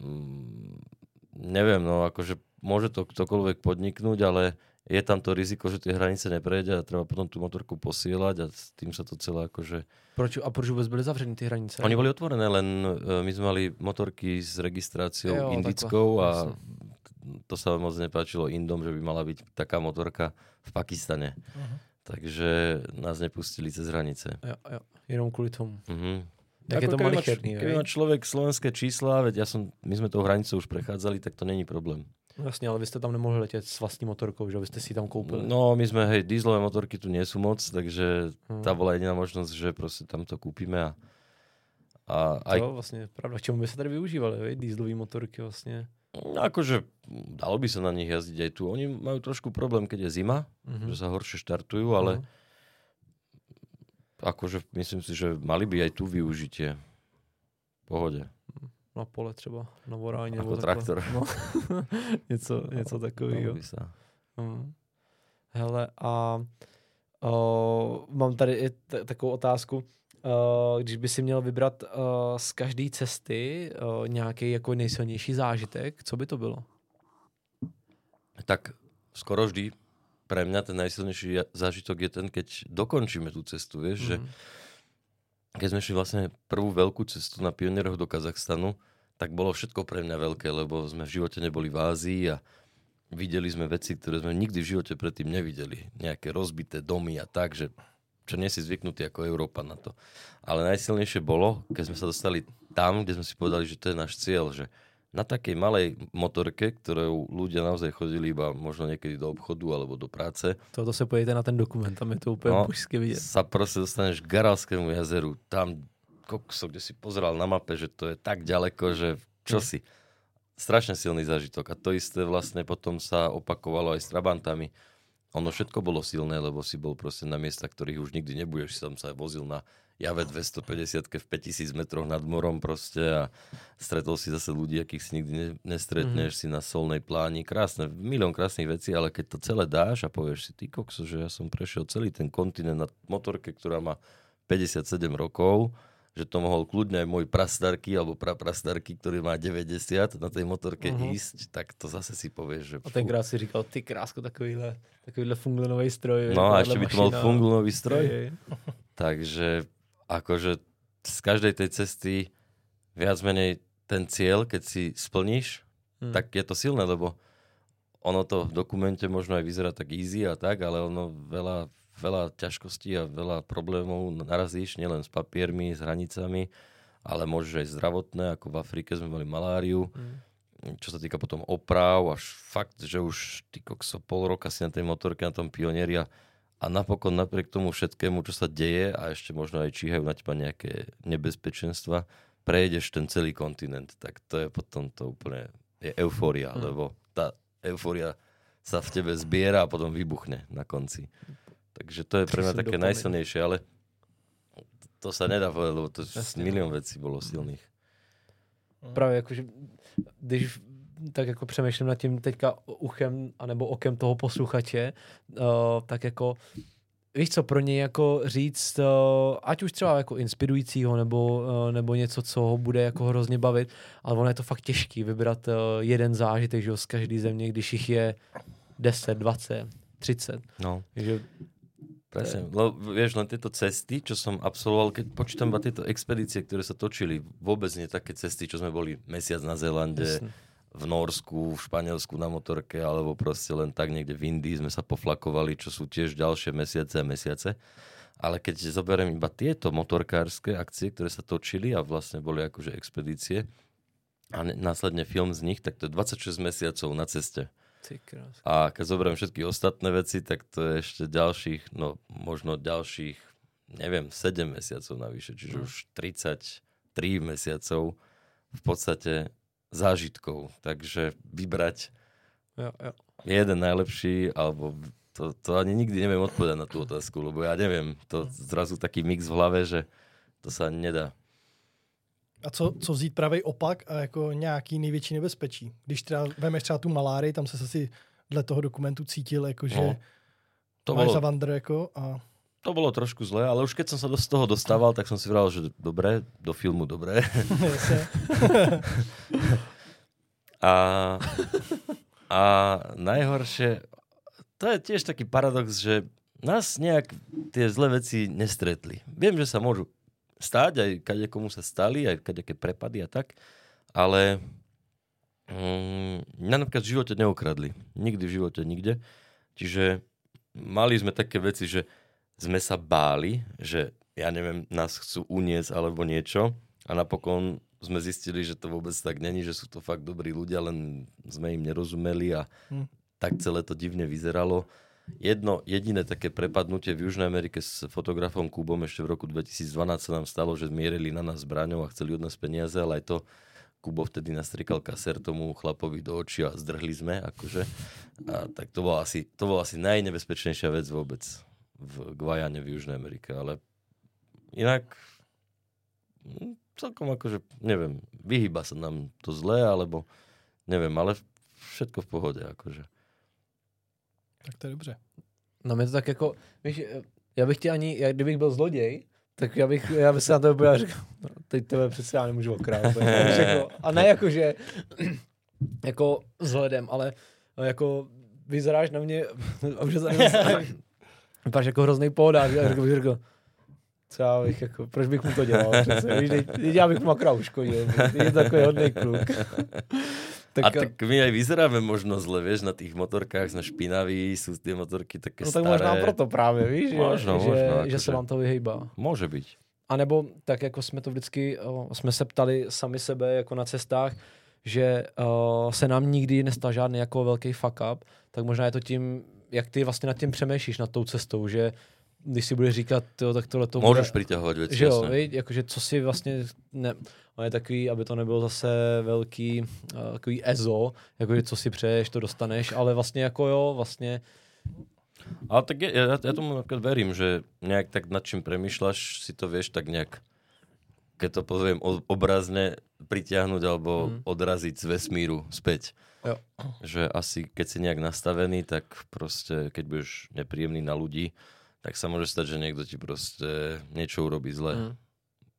mm, neviem, no akože môže to ktokoľvek podniknúť, ale je tam to riziko, že tie hranice neprejde a treba potom tú motorku posielať a s tým sa to celé akože... Proč, a proč vôbec byli zavřené tie hranice? Oni boli otvorené, len uh, my sme mali motorky s registráciou jo, indickou takhle. a to sa moc nepáčilo Indom, že by mala byť taká motorka v Pakistane. Uh-huh. Takže nás nepustili cez hranice. Jo, jo. Jenom kvôli tomu. Uh-huh. Tak je to keby, malicherný, keby má človek slovenské čísla, veď ja som, my sme tou hranicou už prechádzali, tak to není problém. Jasně, ale vy jste tam nemohli letět s vlastní motorkou, že vy jste si tam koupili. No, my jsme, hej, dieselové motorky tu nie sú moc, takže hmm. tá bola jediná možnosť, že prostě tam to kúpime a, a aj... To vlastně pravda, čemu by se tady využívali, vej? dieselové motorky vlastně. No, akože dalo by sa na nich jazdiť aj tu. Oni majú trošku problém, keď je zima, mm-hmm. že sa horšie štartujú, ale mm-hmm. Akože myslím si, že mali by aj tu využitie. Pohode na pole třeba, na vorání. Jako traktor. No. *laughs* něco, něco takového. Hmm. Hele, a uh, mám tady i t- takovou otázku. Uh, když by si měl vybrat uh, z každé cesty uh, nějaký jako nejsilnější zážitek, co by to bylo? Tak skoro vždy pre mňa ten najsilnejší zážitok je ten, keď dokončíme tú cestu, vieš, mm. že mhm keď sme šli vlastne prvú veľkú cestu na pionieroch do Kazachstanu, tak bolo všetko pre mňa veľké, lebo sme v živote neboli v Ázii a videli sme veci, ktoré sme nikdy v živote predtým nevideli. Nejaké rozbité domy a tak, že čo nie si zvyknutý ako Európa na to. Ale najsilnejšie bolo, keď sme sa dostali tam, kde sme si povedali, že to je náš cieľ, že na takej malej motorke, ktorou ľudia naozaj chodili iba možno niekedy do obchodu alebo do práce. Toto sa pojete na ten dokument, tam je to úplne no, božské vidieť. Sa proste dostaneš k Garalskému jazeru, tam kokso, kde si pozeral na mape, že to je tak ďaleko, že čo mm. si. Strašne silný zážitok. A to isté vlastne potom sa opakovalo aj s Trabantami. Ono všetko bolo silné, lebo si bol proste na miestach, ktorých už nikdy nebudeš. Som sa vozil na jave 250 v 5000 metroch nad morom proste a stretol si zase ľudí, akých si nikdy ne, nestretneš, mm-hmm. si na solnej pláni, krásne, milión krásnych vecí, ale keď to celé dáš a povieš si, ty kokso, že ja som prešiel celý ten kontinent na motorke, ktorá má 57 rokov, že to mohol kľudne aj môj prastarky alebo praprastarky, ktorý má 90 na tej motorke uh-huh. ísť, tak to zase si povieš, že... A tenkrát si říkal, ty krásko, takovýhle, takovýhle funglenový stroj. No a ešte by to mal funglenový stroj. Hej, hej. Takže akože z každej tej cesty viac menej ten cieľ, keď si splníš, hmm. tak je to silné, lebo ono to v dokumente možno aj vyzerá tak easy a tak, ale ono veľa, veľa ťažkostí a veľa problémov narazíš, nielen s papiermi, s hranicami, ale môžeš aj zdravotné, ako v Afrike sme mali maláriu, hmm. čo sa týka potom oprav, až fakt, že už ty kokso pol roka si na tej motorke, na tom pionieria a napokon napriek tomu všetkému, čo sa deje a ešte možno aj číhajú na teba nejaké nebezpečenstva, prejdeš ten celý kontinent, tak to je potom to úplne je eufória, hmm. lebo tá eufória sa v tebe zbiera a potom vybuchne na konci. Takže to je pre mňa také doplnení. najsilnejšie, ale to sa nedá povedať, lebo to milión vecí bolo silných. Právě jakože, když tak jako přemýšlím nad tím teďka uchem anebo okem toho posluchače, uh, tak jako víš co, pro něj jako říct, uh, ať už třeba jako inspirujícího nebo, uh, nebo něco, co ho bude jako hrozně bavit, ale ono je to fakt těžký vybrat uh, jeden zážitek že jo, z každé země, když jich je 10, 20, 30. No. Takže Presne, lebo vieš, len tieto cesty, čo som absolvoval, keď počítam iba tieto expedície, ktoré sa točili, vôbec nie také cesty, čo sme boli mesiac na Zélande, jasne. V Norsku, v Španielsku na motorke, alebo proste len tak niekde v Indii sme sa poflakovali, čo sú tiež ďalšie mesiace a mesiace. Ale keď zoberiem iba tieto motorkárske akcie, ktoré sa točili a vlastne boli akože expedície a ne- následne film z nich, tak to je 26 mesiacov na ceste. A keď zoberiem všetky ostatné veci, tak to je ešte ďalších, no možno ďalších, neviem, 7 mesiacov navyše, čiže No. už 33 mesiacov v podstate zážitkov. Takže vybrať Jo, jo. jeden najlepší, alebo to, to ani nikdy neviem odpovedať na tú otázku, lebo ja neviem, to zrazu taký mix v hlave, že to sa nedá. A co, co vzít pravý opak a jako nějaký největší nebezpečí? Když třeba vemeš třeba tu malárii, tam se asi dle toho dokumentu cítil, jako že No, no, To máš bolo, za vandr, jako a to bolo trošku zlé, ale už keď som sa do z toho dostával, tak som si vral, že dobre, do filmu dobre. A, a najhoršie, to je tiež taký paradox, že nás nejak tie zlé veci nestretli. Viem, že sa môžu stáť, aj kade komu sa stali, aj kadejaké prepady a tak, ale mm, napríklad v živote neokradli. Nikdy v živote, nikde. Čiže mali sme také veci, že sme sa báli, že ja neviem, nás chcú uniesť alebo niečo a napokon sme zistili, že to vôbec tak není, že sú to fakt dobrí ľudia, len sme im nerozumeli a Hm. tak celé to divne vyzeralo. Jedno jediné také prepadnutie v Južnej Amerike s fotografom Kubom ešte v roku 2012 sa nám stalo, že mierili na nás zbraňou a chceli od nás peniaze, ale aj to Kubo vtedy nastrikal kaser tomu chlapovi do očí a zdrhli sme, akože. A tak to bola asi, to bola asi najnebezpečnejšia vec vôbec v Guajane v Južnej Amerike, ale inak mm, celkom akože, neviem, vyhýba sa nám to zlé, alebo neviem, ale všetko v pohode, akože. tak to je dobře. No mě to tak jako, víš, já bych ti ani, jak kdybych byl zloděj, tak já bych, já bych se na to byl a řekl, no, teď tebe přece já nemůžu. Jako, a ne jako, že jako vzhledem, ale jako vyzeráš na mě, *laughs* už vypadáš jako hrozný pohodář, já řekl, řekl, co já bych jako, proč bych mu to dělal *laughs* přece, víš, teď, teď já bych mu akorát uškodil, je takový hodný kluk. *laughs* Tak, a tak my aj vyzeráme možno zle, vieš, na tých motorkách sme špinaví, sú tie motorky také no tak staré. možná proto právě, víš, že, Možno, že, možno, že se akože. vám to vyhejbá. Môže byť. A nebo tak, jako jsme to vždycky, o, jsme se ptali sami sebe jako na cestách, že o, se nám nikdy nestal žádný jako velký fuck up, tak možná je to tím, jak ty vlastně nad tím přemýšlíš, nad tou cestou, že když si budeš říkat, jo, tak tohle to Môžeš bude, priťahovať veci, že jo, jasne. viď, jakože co si vlastně, ne, on je takový, aby to nebylo zase velký, uh, takový ezo, jakože co si přeješ, to dostaneš, ale vlastně jako jo, vlastně, Ale tak ja, ja, ja tomu napríklad verím, že nejak tak nad čím premýšľaš, si to vieš tak nejak, keď to poviem obrazne, pritiahnuť alebo Mhm. odraziť z vesmíru späť. Jo. Že asi keď si nejak nastavený, tak proste, keď budeš nepríjemný na ľudí, tak sa môže stať, že niekto ti proste niečo urobí zle. mm,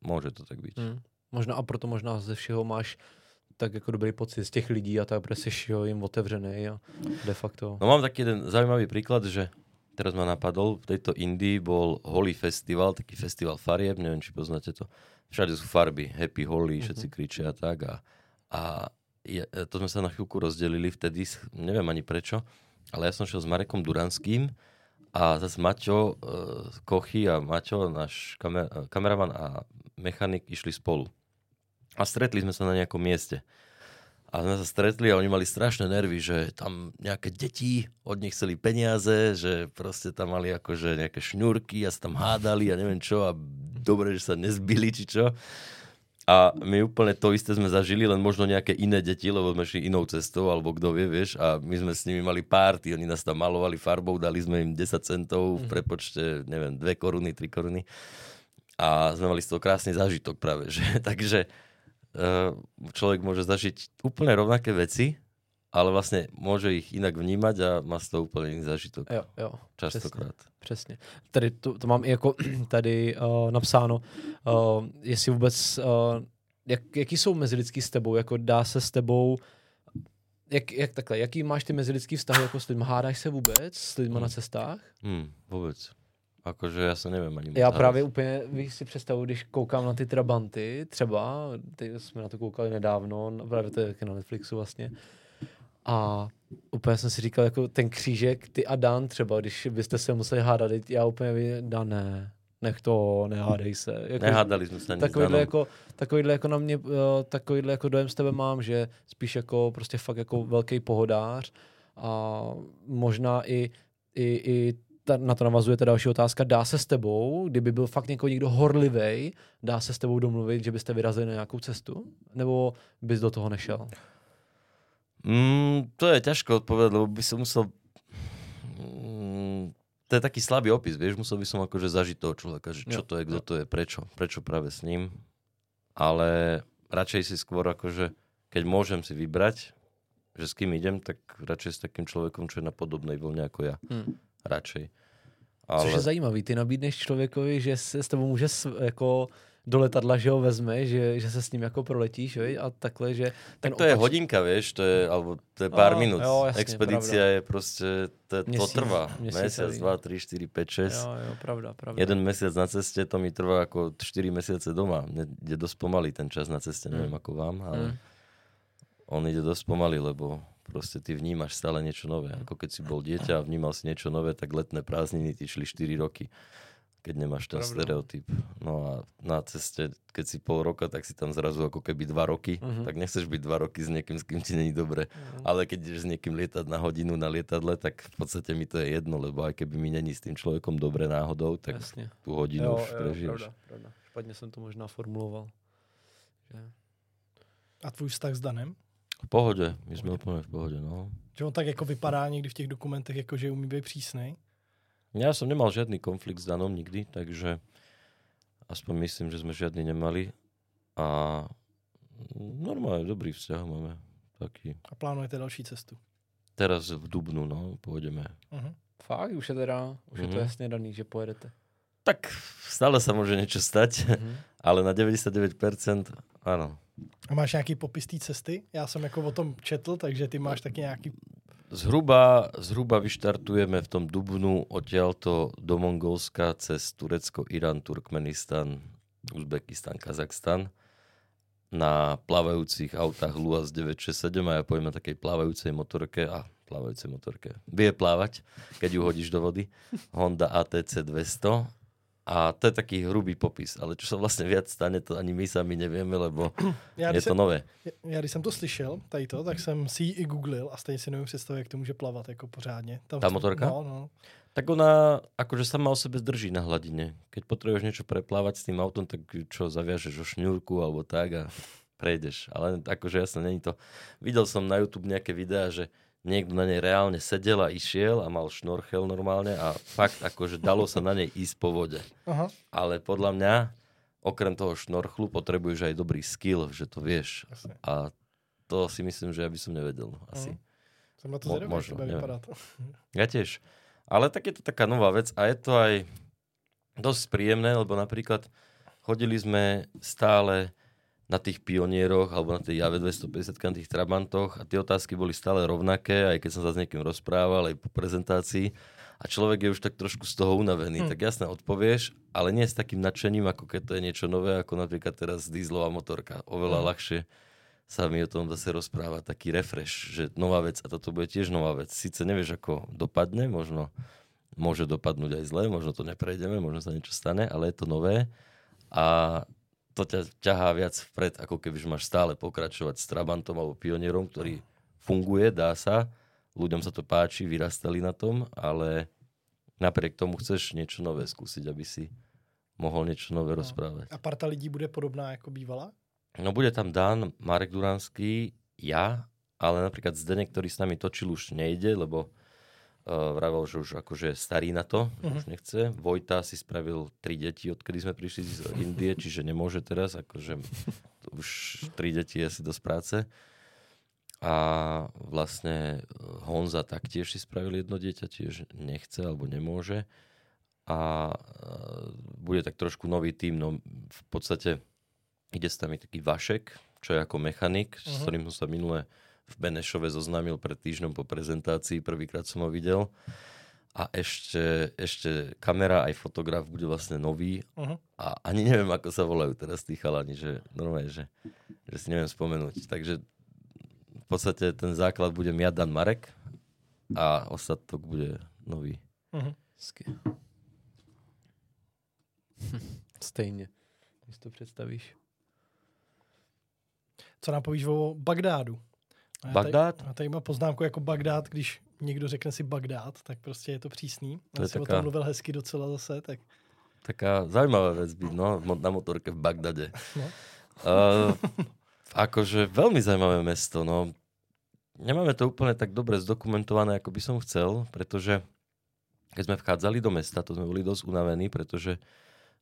Môže to tak byť. mm, možná a proto možná ze všeho máš tak jako dobrý pocit z těch lidí a tak prostě jo, jim otevřený a de facto. No mám taký jeden zaujímavý príklad, že teraz ma napadol, v tejto Indii bol Holy Festival, taký festival farieb, neviem, či poznáte to. Všade sú farby, Happy Holy, všetci kričia a tak. A, a je, to sme sa na chvíľku rozdelili vtedy, neviem ani prečo, ale ja som šiel s Marekom Duranským a zase Maťo, uh, Kochy a Maťo, náš kamer, eh, kameraman a mechanik išli spolu. A stretli sme sa na nejakom mieste. A sme sa stretli a oni mali strašné nervy, že tam nejaké deti od nich chceli peniaze, že proste tam mali akože nejaké šňúrky a sa tam hádali a neviem čo a dobre, že sa nezbili či čo. A my úplne to isté sme zažili, len možno nejaké iné deti, lebo sme šli inou cestou, alebo kto vie, vieš. A my sme s nimi mali párty, oni nás tam malovali farbou, dali sme im 10 centov v prepočte, neviem, 2 koruny, 3 koruny. A sme mali z toho krásny zážitok práve, že? *laughs* Takže uh, človek môže zažiť úplne rovnaké veci, ale vlastne môže ich inak vnímať a má z toho úplne iný zážitok. Jo, jo. Častokrát. Přesně. Tady to, to mám i jako *clears throat* tady uh, napsáno, uh, jestli vůbec, uh, jak, jaký jsou mezilidský s tebou, jako dá se s tebou, jak, jak takhle, jaký máš ty mezilidský vztahy jako s lidmi? Hádáš se vůbec s lidmi hmm. na cestách? Hmm, vůbec. Akože já se nevím ani Já právě úplně, víš si představu, když koukám na ty Trabanty, třeba, ty jsme na to koukali nedávno, právě to je na Netflixu vlastně, a úplně jsem si říkal, jako ten křížek, ty a Dan třeba, když byste se museli hádat, já úplně Dan ne, nech to, nehádej se. Jako, Nehádali jsme se takovýhle jako, takovýhle jako na mě, takovýhle jako dojem z tebe mám, že spíš jako prostě fakt jako velký pohodář a možná i, i, i ta, na to navazuje ta další otázka, dá se s tebou, kdyby byl fakt někoho někdo horlivý, dá se s tebou domluvit, že byste vyrazili na nějakou cestu? Nebo bys do toho nešel? Mm, to je ťažko odpovedať, lebo by som musel... Mm, to je taký slabý opis, vieš, musel by som akože zažiť toho človeka, že čo jo, to je, kto to je, prečo, prečo práve s ním. Ale radšej si skôr akože, keď môžem si vybrať, že s kým idem, tak radšej s takým človekom, čo je na podobnej vlne ako ja. Hmm. Radšej. Ale... Což je zajímavý, ty nabídneš člověkovi, že se s tebou může jako do letadla, že ho vezme, že, že se s ním jako proletíš, vej? a takhle, že... Tak to opač... je hodinka, vieš, to je, alebo to je pár minút. Jo, jasně, Expedícia pravda. je prostě, to, to Měsíc, trvá. Mesiac, dva, tri, štyri, 5, 6. Jo, jo, pravda, pravda. Jeden mesiac na ceste, to mi trvá ako 4 mesiace doma. Mne ide dosť pomaly ten čas na ceste, neviem mm. ako vám, ale mm. on ide dosť pomaly, lebo proste ty vnímaš stále niečo nové. Ako keď si bol dieťa a vnímal si niečo nové, tak letné prázdniny ti šli 4 roky keď nemáš ten Pravda. stereotyp. No a na ceste, keď si pol roka, tak si tam zrazu ako keby dva roky, uh-huh. tak nechceš byť dva roky s niekým, s kým ti není dobre. Uh-huh. Ale keď ideš s niekým lietať na hodinu na lietadle, tak v podstate mi to je jedno, lebo aj keby mi není s tým človekom dobre náhodou, tak Jasne. tú hodinu jo, už jo, prežiješ. Pravda, pravda. Špatne som to možná formuloval. Že... A tvůj vztah s Danem? V pohode, my sme úplne v pohode, no. Že on tak jako vypadá někdy v těch dokumentech, jako že umí být přísnej? Ja som nemal žiadny konflikt s Danom nikdy, takže aspoň myslím, že sme žiadny nemali. A normálne dobrý vzťah máme. Taký. A plánujete další cestu? Teraz v Dubnu, no, pôjdeme. Uh-huh. Fakt? Už je teda, už uh-huh. je to mhm. jasne daný, že pojedete. Tak stále sa môže niečo stať, uh-huh. *laughs* ale na 99% áno. A máš nějaký popis té cesty? Já jsem jako o tom četl, takže ty máš taky nějaký Zhruba, zhruba vyštartujeme v tom Dubnu odtiaľto do Mongolska cez Turecko, Irán, Turkmenistan, Uzbekistan, Kazachstan na plávajúcich autách Luas 967 a ja na takej plávajúcej motorke a plávajúcej motorke. Vie plávať, keď ju hodíš do vody. Honda ATC 200 a to je taký hrubý popis, ale čo sa vlastne viac stane, to ani my sami nevieme, lebo *clears throat* já, je to jsem, nové. Já, když jsem to slyšel, tady to, tak jsem si ji i googlil a stejně si nevím představit, jak to může plavat jako pořádně. Tam, Tá motorka? No, no. Tak ona akože sama o sebe zdrží na hladine. Keď potrebuješ niečo preplávať s tým autom, tak čo, zaviažeš o šňúrku alebo tak a prejdeš. Ale akože jasne, není to. Videl som na YouTube nejaké videá, že niekto na nej reálne sedel a išiel a mal šnorchel normálne a fakt akože dalo sa na nej ísť po vode. Aha. Ale podľa mňa okrem toho šnorchlu potrebuješ aj dobrý skill, že to vieš. Asi. A to si myslím, že ja by som nevedel. Asi. Uh-huh. Som na to zvedavý, možno, vypadá to. Ja tiež. Ale tak je to taká nová vec a je to aj dosť príjemné, lebo napríklad chodili sme stále na tých pionieroch alebo na tej Jave 250 na tých Trabantoch a tie otázky boli stále rovnaké, aj keď som sa s niekým rozprával, aj po prezentácii a človek je už tak trošku z toho unavený. Hmm. Tak jasne odpovieš, ale nie s takým nadšením, ako keď to je niečo nové, ako napríklad teraz dieselová motorka. Oveľa hmm. ľahšie sa mi o tom zase rozpráva taký refresh, že nová vec a toto bude tiež nová vec. Sice nevieš, ako dopadne, možno môže dopadnúť aj zle, možno to neprejdeme, možno sa niečo stane, ale je to nové a to ťa ťahá viac vpred, ako keby máš stále pokračovať s Trabantom alebo Pionierom, ktorý funguje, dá sa, ľuďom sa to páči, vyrastali na tom, ale napriek tomu chceš niečo nové skúsiť, aby si mohol niečo nové no. rozprávať. A parta lidí bude podobná, ako bývala? No bude tam Dan, Marek Duranský, ja, ale napríklad Zdenek, ktorý s nami točil, už nejde, lebo uh, vravel, že už akože starý na to, uh-huh. už nechce. Vojta si spravil tri deti, odkedy sme prišli z Indie, čiže nemôže teraz, akože už tri deti je asi dosť práce. A vlastne Honza taktiež si spravil jedno dieťa, tiež nechce alebo nemôže. A uh, bude tak trošku nový tým, no v podstate ide s nami taký Vašek, čo je ako mechanik, uh-huh. s ktorým som sa minule v Benešove zoznámil pred týždňom po prezentácii, prvýkrát som ho videl. A ešte, ešte kamera aj fotograf bude vlastne nový uh-huh. a ani neviem, ako sa volajú teraz tí chalani, že normálne, že, že si neviem spomenúť. Takže v podstate ten základ bude ja, Dan Marek a ostatok bude nový. Uh-huh. *laughs* Stejně, když to představíš. Co nám povíš o Bagdádu? Já Bagdád? Já tady mám poznámku jako Bagdád, když někdo řekne si Bagdád, tak prostě je to přísný. To já jsem taká... o tom mluvil hezky docela zase, tak... Taká zaujímavá vec byť, no, na motorke v Bagdade. No. Uh, *laughs* akože veľmi zaujímavé mesto, no. Nemáme to úplne tak dobre zdokumentované, ako by som chcel, pretože keď sme vchádzali do mesta, to sme boli dosť unavení, pretože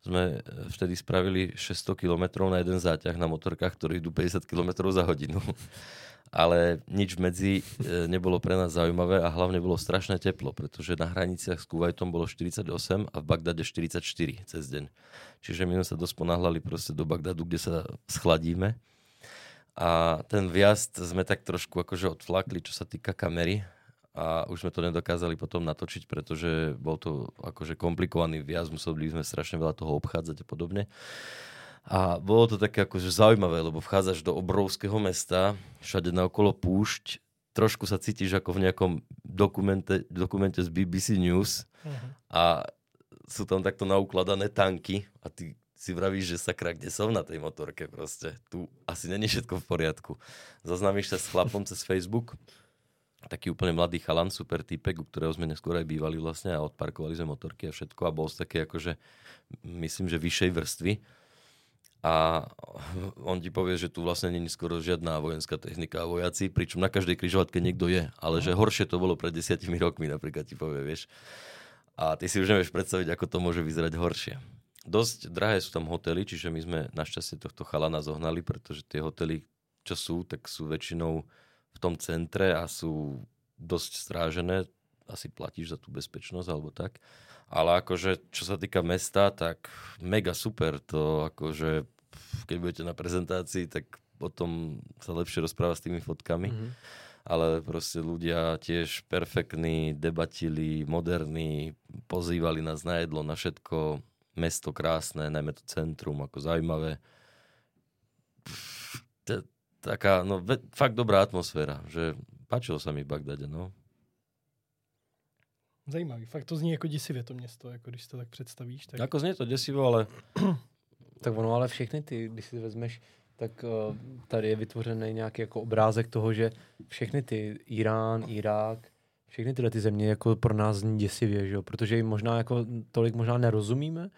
sme e, vtedy spravili 600 km na jeden záťah na motorkách, ktorí idú 50 km za hodinu. *laughs* Ale nič medzi e, nebolo pre nás zaujímavé a hlavne bolo strašné teplo, pretože na hraniciach s Kuwaitom bolo 48 a v Bagdade 44 cez deň. Čiže my sme sa dosť ponáhľali proste do Bagdadu, kde sa schladíme. A ten vjazd sme tak trošku akože odflakli, čo sa týka kamery, a už sme to nedokázali potom natočiť, pretože bol to akože komplikovaný viac, museli sme strašne veľa toho obchádzať a podobne. A bolo to také akože zaujímavé, lebo vchádzaš do obrovského mesta, všade na okolo púšť, trošku sa cítiš ako v nejakom dokumente, dokumente z BBC News uh-huh. a sú tam takto naukladané tanky a ty si vravíš, že sakra, kde som na tej motorke proste. Tu asi není všetko v poriadku. Zaznámiš sa s chlapom cez Facebook taký úplne mladý chalan, super typek, u ktorého sme neskôr aj bývali vlastne a odparkovali sme motorky a všetko a bol z také akože, myslím, že vyššej vrstvy. A *laughs* on ti povie, že tu vlastne není skoro žiadna vojenská technika a vojaci, pričom na každej križovatke niekto je, ale že horšie to bolo pred desiatimi rokmi, napríklad ti povie, vieš. A ty si už nevieš predstaviť, ako to môže vyzerať horšie. Dosť drahé sú tam hotely, čiže my sme našťastie tohto chalana zohnali, pretože tie hotely, čo sú, tak sú väčšinou v tom centre a sú dosť strážené, asi platíš za tú bezpečnosť alebo tak. Ale akože, čo sa týka mesta, tak mega super to, akože keď budete na prezentácii, tak potom sa lepšie rozpráva s tými fotkami. Mm-hmm. Ale proste ľudia tiež perfektní, debatili, moderní, pozývali nás na jedlo, na všetko. Mesto krásne, najmä to centrum, ako zaujímavé taká, no fakt dobrá atmosféra, že páčilo sa mi v Bagdade, no. Zajímavý, fakt to zní jako děsivě to město, jako když to tak představíš. Tak... Jako zní to děsivo, ale... *clears throat* tak ono, ale všechny ty, když si vezmeš, tak uh, tady je vytvořený nějaký jako obrázek toho, že všechny ty Irán, Irák, všechny tyhle ty země jako pro nás zní děsivě, že jo? protože jim možná jako tolik možná nerozumíme,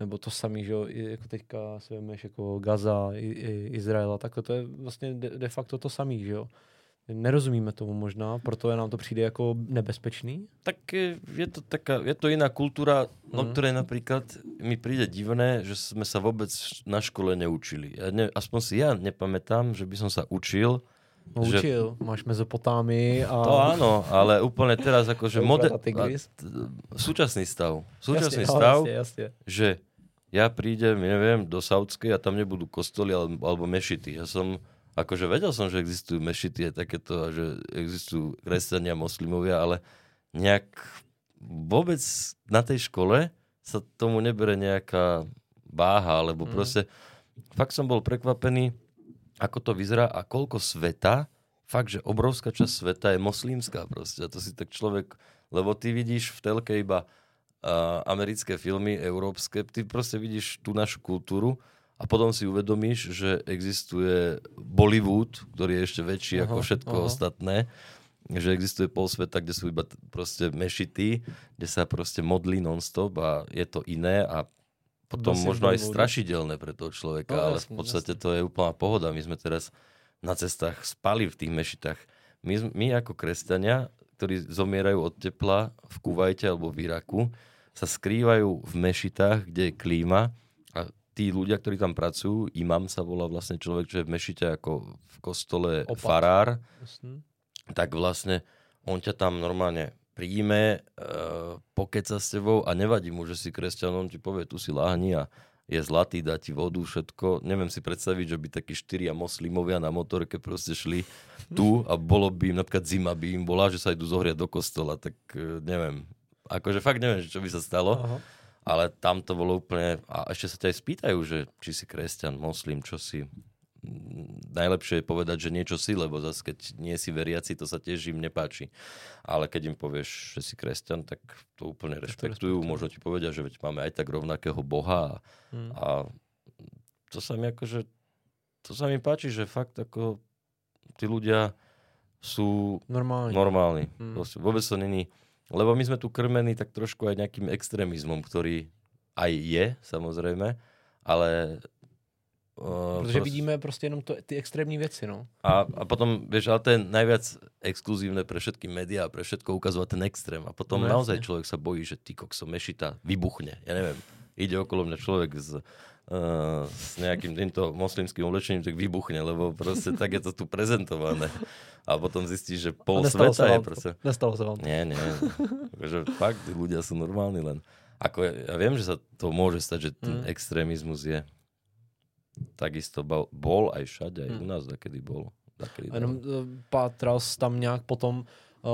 nebo to samý, že jo, jako teďka si vemeš jako Gaza, i, i Izrael a takhle, to je vlastně de, de facto to samý, že jo. Nerozumíme tomu možná, proto je nám to přijde jako nebezpečný? Tak je to taká, je to iná kultúra, no, mm. ktoré napríklad mi príde divné, že sme sa vôbec na škole neučili. Ja ne, aspoň si ja nepamätám, že by som sa učil. No, že... učil, máš mezopotámy a... To áno, ale úplne teraz akože moder... súčasný stav. Súčasný jasne, stav, jasne, jasne. že ja prídem, neviem, do Saudskej a tam nebudú kostoly alebo, alebo mešity. Ja som akože vedel som, že existujú mešity a takéto, a že existujú kresťania, moslimovia, ale nejak vôbec na tej škole sa tomu nebere nejaká váha, alebo mm. proste fakt som bol prekvapený, ako to vyzerá a koľko sveta, fakt, že obrovská časť sveta je moslimská proste. A to si tak človek, lebo ty vidíš v telke iba uh, americké filmy, európske, ty proste vidíš tú našu kultúru a potom si uvedomíš, že existuje Bollywood, ktorý je ešte väčší aha, ako všetko aha. ostatné, že existuje pol sveta, kde sú iba proste mešity, kde sa proste modlí non-stop a je to iné a potom možno aj strašidelné pre toho človeka, No, ale jasne, v podstate jasne. to je úplná pohoda. My sme teraz na cestách spali v tých mešitách. My, my ako kresťania, ktorí zomierajú od tepla v Kuvajte alebo v Iraku, sa skrývajú v mešitách, kde je klíma a tí ľudia, ktorí tam pracujú, imam sa volá vlastne človek, čo je v mešite ako v kostole Opat. farár, Jasne. tak vlastne on ťa tam normálne príjme, e, pokeca s tebou a nevadí mu, že si kresťan, on ti povie, tu si láhni a je zlatý, dá ti vodu, všetko. Neviem si predstaviť, že by takí štyria moslimovia na motorke proste šli tu a bolo by im, napríklad zima by im bola, že sa idú zohriať do kostola, tak e, neviem. Akože fakt neviem, čo by sa stalo, Aha. Ale tam to bolo úplne... A ešte sa ťa aj spýtajú, že či si kresťan, moslim, čo si najlepšie je povedať, že niečo si, lebo zase keď nie si veriaci, to sa tiež im nepáči. Ale keď im povieš, že si kresťan, tak to úplne rešpektujú. Možno ti povedia, že veď máme aj tak rovnakého Boha a, Hm. a to sa mi akože to sa mi páči, že fakt ako tí ľudia sú normálni. Mm. Proste Vôbec to není... Lebo my sme tu krmení tak trošku aj nejakým extrémizmom, ktorý aj je, samozrejme, ale... Uh, Protože vidíme prostě jenom to, ty extrémní věci, no. a, a potom, vieš, ale to je najviac exkluzívne pre všetky médiá, pre všetko ukazovať ten extrém. A potom No naozaj jasne. človek sa bojí, že ty kokso mešita vybuchne. Ja neviem, ide okolo mňa človek s, s nejakým týmto moslimským oblečením, tak vybuchne, lebo proste tak je to tu prezentované. A potom zistíš, že pol sveta je proste... Nestalo sa vám. Nie, nie. Akože fakt, ľudia sú normálni len. Ako ja, ja viem, že sa to môže stať, že ten Mm. extrémizmus je takisto bol, aj všade, aj Mm. u nás, kedy bol. Dakedy A jenom pátral jsi tam nějak potom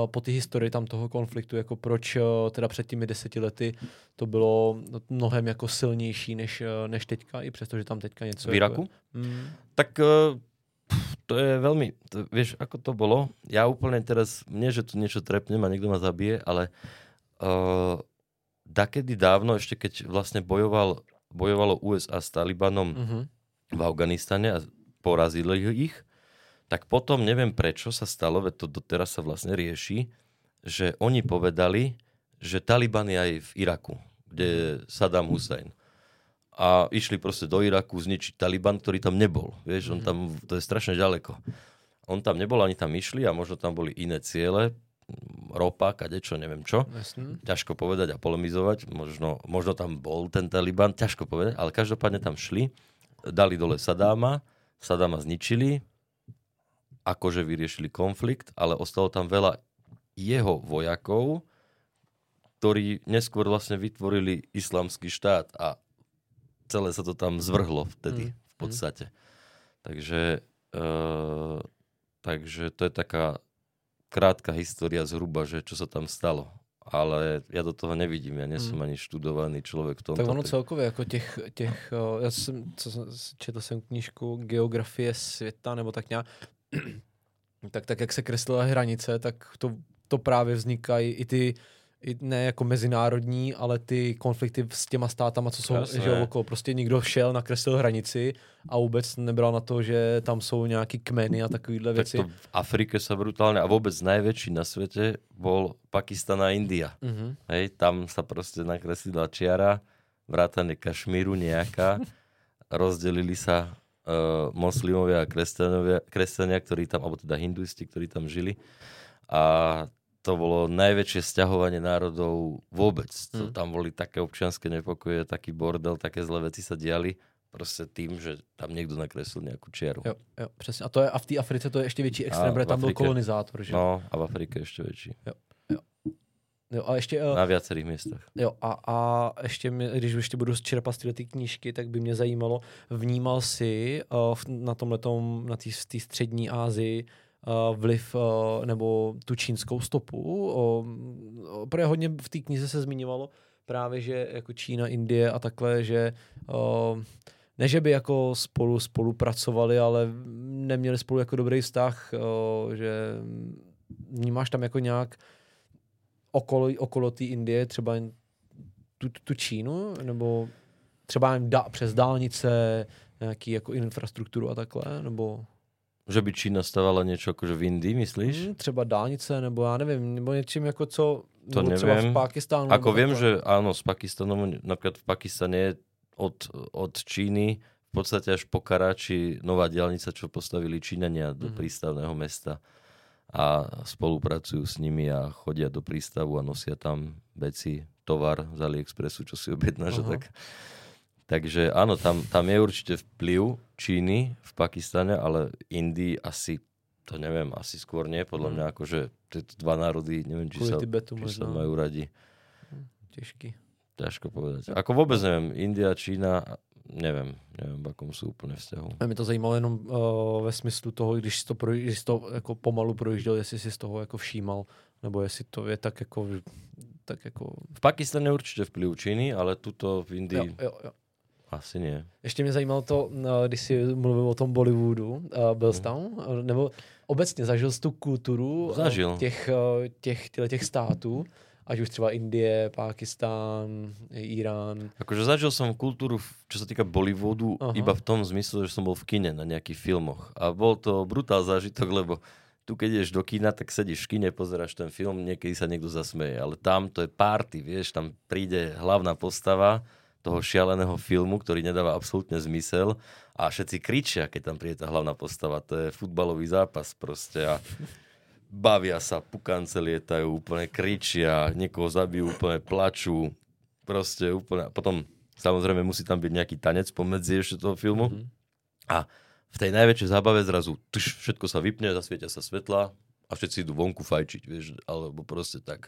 po té historii tam toho konfliktu, jako proč eh, teda před těmi deseti lety to bylo mnohem jako silnější než, eh, než teďka, i přesto, že tam teďka něco... V Iraku? Jako je. Mm, Tak eh, to je veľmi, to, vieš, ako to bolo? Ja úplne teraz, nie, že tu niečo trepnem a niekto ma zabije, ale uh, dakedy dávno, ešte keď vlastne bojoval, bojovalo USA s Talibanom mhm. v Afganistane a porazili ich, tak potom neviem prečo sa stalo, veď to doteraz sa vlastne rieši, že oni povedali, že Taliban je aj v Iraku, kde je Saddam Hussein. A išli proste do Iraku zničiť Taliban, ktorý tam nebol. Vieš, on tam, to je strašne ďaleko. On tam nebol, ani tam išli a možno tam boli iné ciele, ropa, kadečo, neviem čo Jasný. ťažko povedať a polemizovať. Možno, možno tam bol ten Taliban, ťažko povedať, ale každopádne tam šli, dali dole Sadáma, Sadáma zničili, akože vyriešili konflikt, ale ostalo tam veľa jeho vojakov, ktorí neskôr vlastne vytvorili islamský štát a celé sa to tam zvrhlo vtedy Mm, v podstate. Takže, uh, takže to je taká krátka história zhruba, že čo sa tam stalo. Ale ja do toho nevidím, ja nie som Mm. ani študovaný človek v tomto. Tak ono celkově jako těch, těch já jsem, co četl jsem knížku Geografie světa, nebo tak nějak, tak, tak jak se kreslila hranice, tak to, to právě vznikají i ty, i ne jako mezinárodní, ale ty konflikty s těma státama, co jsou Jasné. že okolo. Prostě někdo šel, nakreslil hranici a vůbec nebral na to, že tam jsou nějaký kmeny a takovýhle tak věci. to v Afrike sa brutálne a vôbec najväčší na svete bol Pakistan a India. Mhm. Hej, tam sa proste nakreslila čiara, vrátane Kašmíru nejaká, *laughs* rozdelili sa uh, moslimovia a kresťanovia, kresťania, ktorí tam, alebo teda hinduisti, ktorí tam žili. A to bolo najväčšie sťahovanie národov vôbec. Mm. tam boli také občianske nepokoje, taký bordel, také zlé veci sa diali proste tým, že tam niekto nakreslil nejakú čiaru. Jo, jo, přesně. A to je, a v té Africe to je ještě větší extrém, protože tam byl Afrike- kolonizátor, že? No a v Afrike ešte väčší. Jo, a ještě, eh, Na viacerých miestach. Jo, a, a ještě, mě, když ještě budu čerpat z tyhle ty knížky, tak by mě zajímalo, vnímal si uh, na tomhletom, na té střední Asii uh, vliv uh, nebo tu čínskou stopu. Uh, protože hodně v té knize se zmiňovalo právě, že jako Čína, Indie a takhle, že uh, ne, že by jako spolu spolupracovali, ale neměli spolu jako dobrý vztah, uh, že vnímáš tam jako nějak okolo, okolo té Indie, třeba tu, tu Čínu, nebo třeba jen da, přes dálnice, nějaký jako infrastrukturu a takhle, nebo Že by Čína stavala niečo akože v Indii, myslíš? hm, třeba dálnice, nebo já nevím, nebo něčím jako co, To nebo třeba v neviem. Pakistánu. Ako viem, takhle. že áno, s Pakistanom, napríklad v Pakistane je od, od Číny v podstate až po Karači nová diálnica, čo postavili Číňania do mm-hmm. prístavného mesta a spolupracujú s nimi a chodia do prístavu a nosia tam veci, tovar z AliExpressu, čo si objednáš. Uh-huh. Tak, takže áno, tam, tam je určite vplyv Číny v Pakistane, ale Indii asi to neviem, asi skôr nie, podľa mm. mňa akože tieto dva národy, neviem, či, sa, Tibetu či sa majú radi. Ťažký. Ťažko povedať. Ako vôbec neviem, India, Čína, nevím, nevím, v akom jsou úplně vzťahu. A mě to zajímalo jenom uh, ve smyslu toho, když jsi to, pro, když jsi to jako pomalu projížděl, jestli jsi z toho jako všímal, nebo jestli to je tak jako, tak jako... V Pakistane určitě vplyv Číny, ale tuto v Indii... Jo, jo, jo. Asi ne. Ještě mě zajímalo to, eh, když jsi mluvil o tom Bollywoodu, uh, byl jsi tam? Nebo obecně zažil jsi tu kulturu Zažil. těch, těch, těch států? Ať už třeba Indie, Pakistán, Irán. Akože zažil som kultúru, čo sa týka Bollywoodu, Aha. iba v tom zmysle, že som bol v kine na nejakých filmoch. A bol to brutál zážitok, lebo tu keď ideš do kina, tak sedíš v kine, pozeráš ten film, niekedy sa niekto zasmeje, ale tam to je party, vieš, tam príde hlavná postava toho šialeného filmu, ktorý nedáva absolútne zmysel a všetci kričia, keď tam príde tá hlavná postava. To je futbalový zápas proste a bavia sa, pukance lietajú, úplne kričia, niekoho zabijú, úplne plačú, proste úplne, potom samozrejme musí tam byť nejaký tanec pomedzi ešte toho filmu mm-hmm. a v tej najväčšej zábave zrazu tš, všetko sa vypne, zasvietia sa svetla a všetci idú vonku fajčiť, vieš, alebo proste tak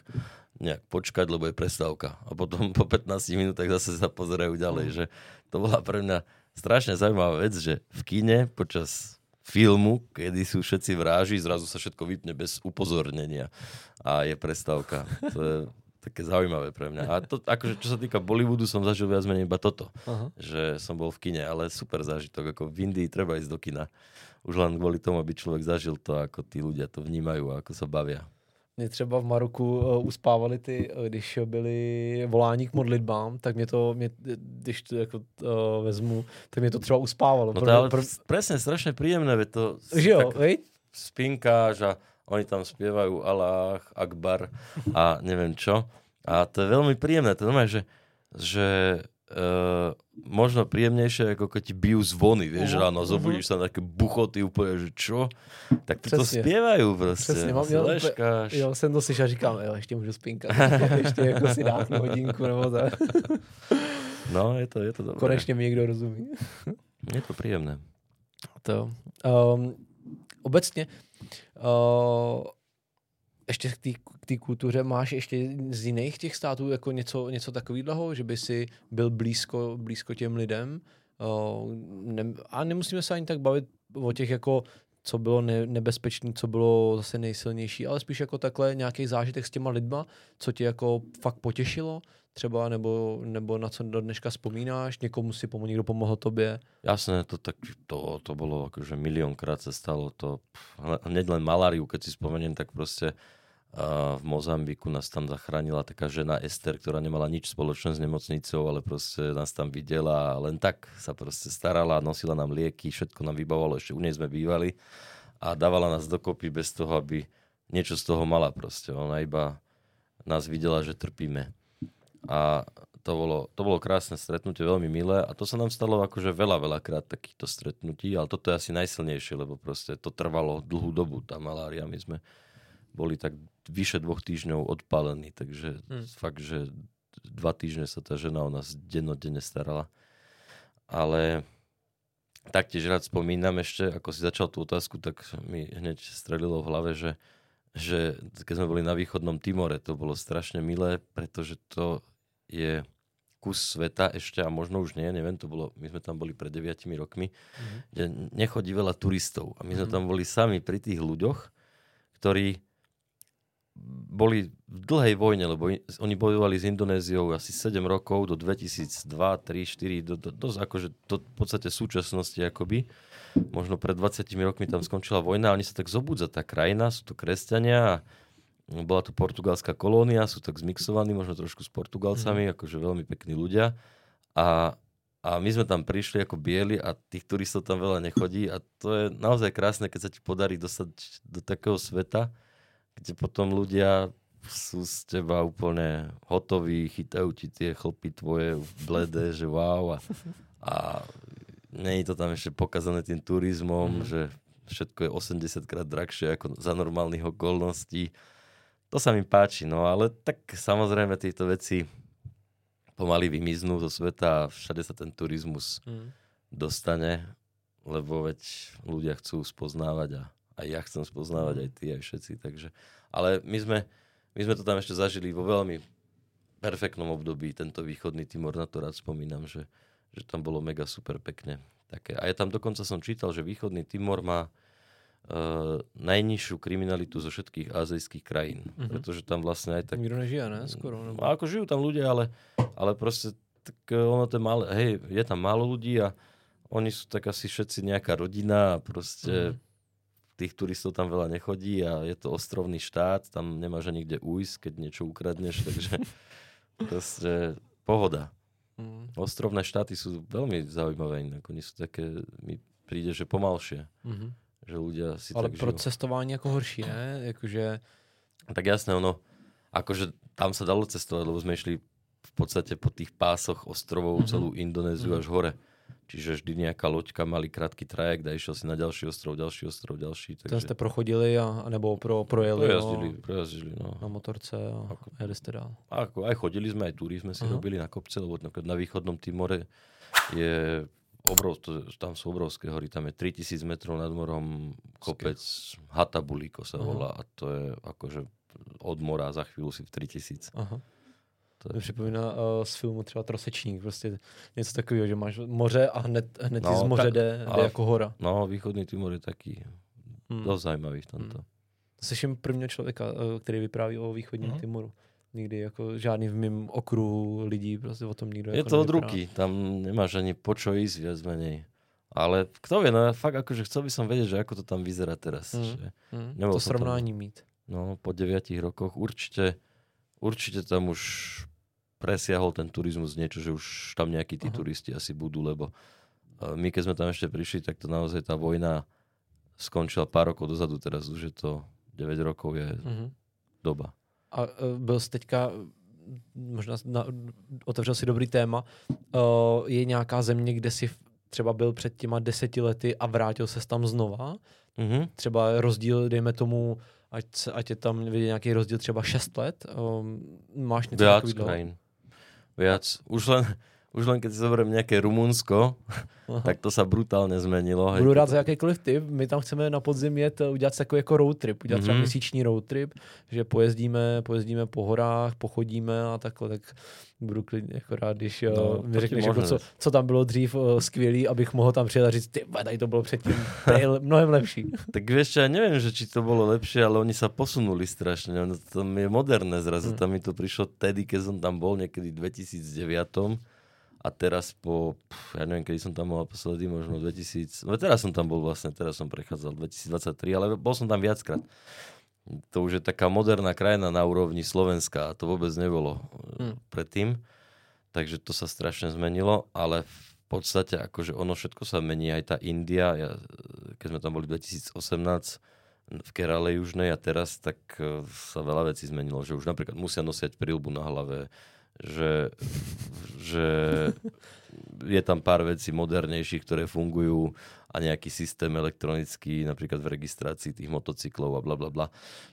nejak počkať, lebo je prestávka. A potom po 15 minútach zase sa pozerajú ďalej, mm. že to bola pre mňa strašne zaujímavá vec, že v kine počas filmu, kedy sú všetci vráži, zrazu sa všetko vypne bez upozornenia a je prestávka. To je také zaujímavé pre mňa. A to, akože, čo sa týka Bollywoodu, som zažil viac menej iba toto. Aha. Že som bol v kine, ale super zážitok. Ako v Indii treba ísť do kina. Už len kvôli tomu, aby človek zažil to, ako tí ľudia to vnímajú a ako sa bavia. Mě třeba v Maroku uh, uspávali ty, uh, když byly volání k modlitbám, tak mě to, mě, když to jako uh, vezmu, tak mě to třeba uspávalo. No to ale pro... presne, strašne príjemné, veď to že jo, tak spinkáš a oni tam spievajú Allah, Akbar a neviem čo. A to je veľmi príjemné. To znamená, že, že uh, možno príjemnejšie, ako keď ti bijú zvony, vieš, uh-huh, ráno, uh-huh. zobudíš sa na také buchoty úplne, že čo? Tak to spievajú proste. Přesně, mám měl, jo, jsem to slyšel a říkám, jo, ještě můžu spinkat, ještě *laughs* jako si dát hodinku nebo tak. No, je to, je to dobré. Konečně mi někdo rozumí. je to príjemné. To. Um, obecně uh, ještě k té kultuře máš ještě z jiných těch států jako něco, něco takového, že by si byl blízko, blízko těm lidem? Uh, ne, a nemusíme se ani tak bavit o těch jako co bylo ne, nebezpečné, co bylo zase nejsilnější, ale spíš jako takhle nějaký zážitek s těma lidma, co tě jako fakt potěšilo, třeba, nebo, nebo na co do dneška vzpomínáš, někomu si pomohl, někdo pomohl tobě? Jasné, to, tak, to, to bolo akože miliónkrát sa stalo to, hneď len maláriu, keď si spomeniem, tak proste a v Mozambiku nás tam zachránila taká žena Ester, ktorá nemala nič spoločné s nemocnicou, ale proste nás tam videla a len tak sa proste starala, nosila nám lieky, všetko nám vybavovalo, ešte u nej sme bývali a dávala nás dokopy bez toho, aby niečo z toho mala proste. Ona iba nás videla, že trpíme. A to bolo, to bolo krásne stretnutie, veľmi milé a to sa nám stalo akože veľa, veľakrát takýchto stretnutí, ale toto je asi najsilnejšie, lebo proste to trvalo dlhú dobu, tá malária. My sme boli tak vyše dvoch týždňov odpálení, takže hmm. fakt, že dva týždne sa tá žena o nás dennodenne starala. Ale taktiež rád spomínam ešte, ako si začal tú otázku, tak mi hneď strelilo v hlave, že, že keď sme boli na východnom Timore, to bolo strašne milé, pretože to je kus sveta ešte, a možno už nie, neviem, to bolo, my sme tam boli pred 9 rokmi, mm-hmm. kde nechodí veľa turistov. A my sme mm-hmm. tam boli sami pri tých ľuďoch, ktorí boli v dlhej vojne, lebo oni bojovali s Indonéziou asi 7 rokov do 2002, 3, 4, do, do, dosť akože do v podstate súčasnosti akoby. Možno pred 20 rokmi tam skončila vojna a oni sa tak zobudza tá krajina, sú to kresťania a bola tu portugalská kolónia, sú tak zmixovaní možno trošku s Portugalcami, mm. akože veľmi pekní ľudia. A, a my sme tam prišli ako bieli a tých turistov tam veľa nechodí a to je naozaj krásne, keď sa ti podarí dostať do takého sveta, kde potom ľudia sú z teba úplne hotoví, chytajú ti tie chlpy tvoje bledé, že wow. A, a nie je to tam ešte pokazané tým turizmom, mm. že všetko je 80 krát drahšie ako za normálnych okolností. To sa mi páči, no ale tak samozrejme tieto veci pomaly vymiznú zo sveta a všade sa ten turizmus mm. dostane, lebo veď ľudia chcú spoznávať a aj ja chcem spoznávať, mm. aj ty, aj všetci. Takže, ale my sme, my sme to tam ešte zažili vo veľmi perfektnom období, tento východný Timor, na to rád spomínam, že, že tam bolo mega super pekne. Také. A ja tam dokonca som čítal, že východný Timor má uh, najnižšiu kriminalitu zo všetkých azijských krajín. Mm-hmm. Pretože tam vlastne aj tak... Nikto nežije, ne? Skoro. Nebo... No, ako žijú tam ľudia, ale, ale proste tak eh, ono to malé, hej, je tam málo ľudí a oni sú tak asi všetci nejaká rodina a proste mm-hmm. Tých turistov tam veľa nechodí a je to ostrovný štát, tam nemáš ani kde ujsť, keď niečo ukradneš, *laughs* takže proste pohoda. Mm. Ostrovné štáty sú veľmi zaujímavé, inak oni sú také, mi príde, že pomalšie. Mm-hmm že ľudia si Ale tak pro žijú. cestování jako horší, ne? Jakože... Tak jasné, ono, akože tam sa dalo cestovať, lebo sme išli v podstate po tých pásoch ostrovov mm-hmm. celú Indonéziu mm-hmm. až hore. Čiže vždy nejaká loďka, mali krátky trajekt a išiel si na ďalší ostrov, ďalší ostrov, ďalší. Takže... Ten ste prochodili, a, nebo pro, projeli prejazdili, no, prejazdili, no. na motorce a ako, jeli ste dál. Ako, aj chodili sme, aj túry sme si uh-huh. robili na kopce, lebo na východnom Timore je obrov, to, tam sú obrovské hory, tam je 3000 metrov nad morom kopec Hatabulíko sa volá uh-huh. a to je akože od mora za chvíľu si v 3000. Uh-huh. To je... připomíná uh, z filmu třeba Trosečník, prostě něco takového, že máš moře a hned, hned no, z moře tak, jde, jde jako hora. No, východný Timor je taký hmm. dosť zajímavý v tomto. Hmm. Slyším prvního člověka, uh, který vypráví o východním hmm. Timoru nikdy jako žádný v mým okruhu lidí prostě o tom nikdo Je jako to od ruky, tam nemáš ani po čo ísť viac menej. Ale kto vie, no fakt akože chcel by som vedieť, že ako to tam vyzerá teraz. Mm. Že mm. To srovnání tam, mít. No, po deviatich rokoch určite, určite tam už presiahol ten turizmus niečo, že už tam nejakí tí Aha. turisti asi budú, lebo my keď sme tam ešte prišli, tak to naozaj tá vojna skončila pár rokov dozadu, teraz už je to 9 rokov je mm-hmm. doba a uh, byl jsi teďka možná na, otevřel si dobrý téma, uh, je nějaká země, kde si třeba byl před těma deseti lety a vrátil se tam znova? Mm-hmm. Třeba rozdíl, dejme tomu, ať, ať je tam vidět nějaký rozdíl třeba šest let? Um, máš něco Viac krajín. Viac. Už len, už len keď si zoberiem nejaké Rumunsko, Aha. tak to sa brutálne zmenilo. Budu rád za jakýkoliv tip. My tam chceme na podzim jet, eh, udělat takový jako road trip, udělat mm-hmm. třeba mhm. měsíční road trip, že pojezdíme, pojezdíme po horách, pochodíme a takhle, tak budu klidně jako rád, když eh, no, mi řekneš, jako co, co, tam bylo dřív uh, skvělý, abych mohl tam přijet a říct, ty, tady to bylo předtým *laughs* mnohem lepší. tak vieš, ja neviem, že či to bolo lepšie, ale oni sa posunuli strašne. No, to je moderné zrazu. Hmm. Tam mi to prišlo tedy, keď som tam bol niekedy v 2009 a teraz po, ja neviem, kedy som tam bol naposledy, možno 2000, no teraz som tam bol vlastne, teraz som prechádzal 2023, ale bol som tam viackrát. To už je taká moderná krajina na úrovni Slovenska a to vôbec nebolo hmm. predtým. Takže to sa strašne zmenilo, ale v podstate akože ono všetko sa mení, aj tá India, ja, keď sme tam boli 2018 v Kerale južnej a teraz, tak e, sa veľa vecí zmenilo, že už napríklad musia nosiať prílbu na hlave, že, že je tam pár vecí modernejších, ktoré fungujú a nejaký systém elektronický, napríklad v registrácii tých motocyklov a bla bla bla.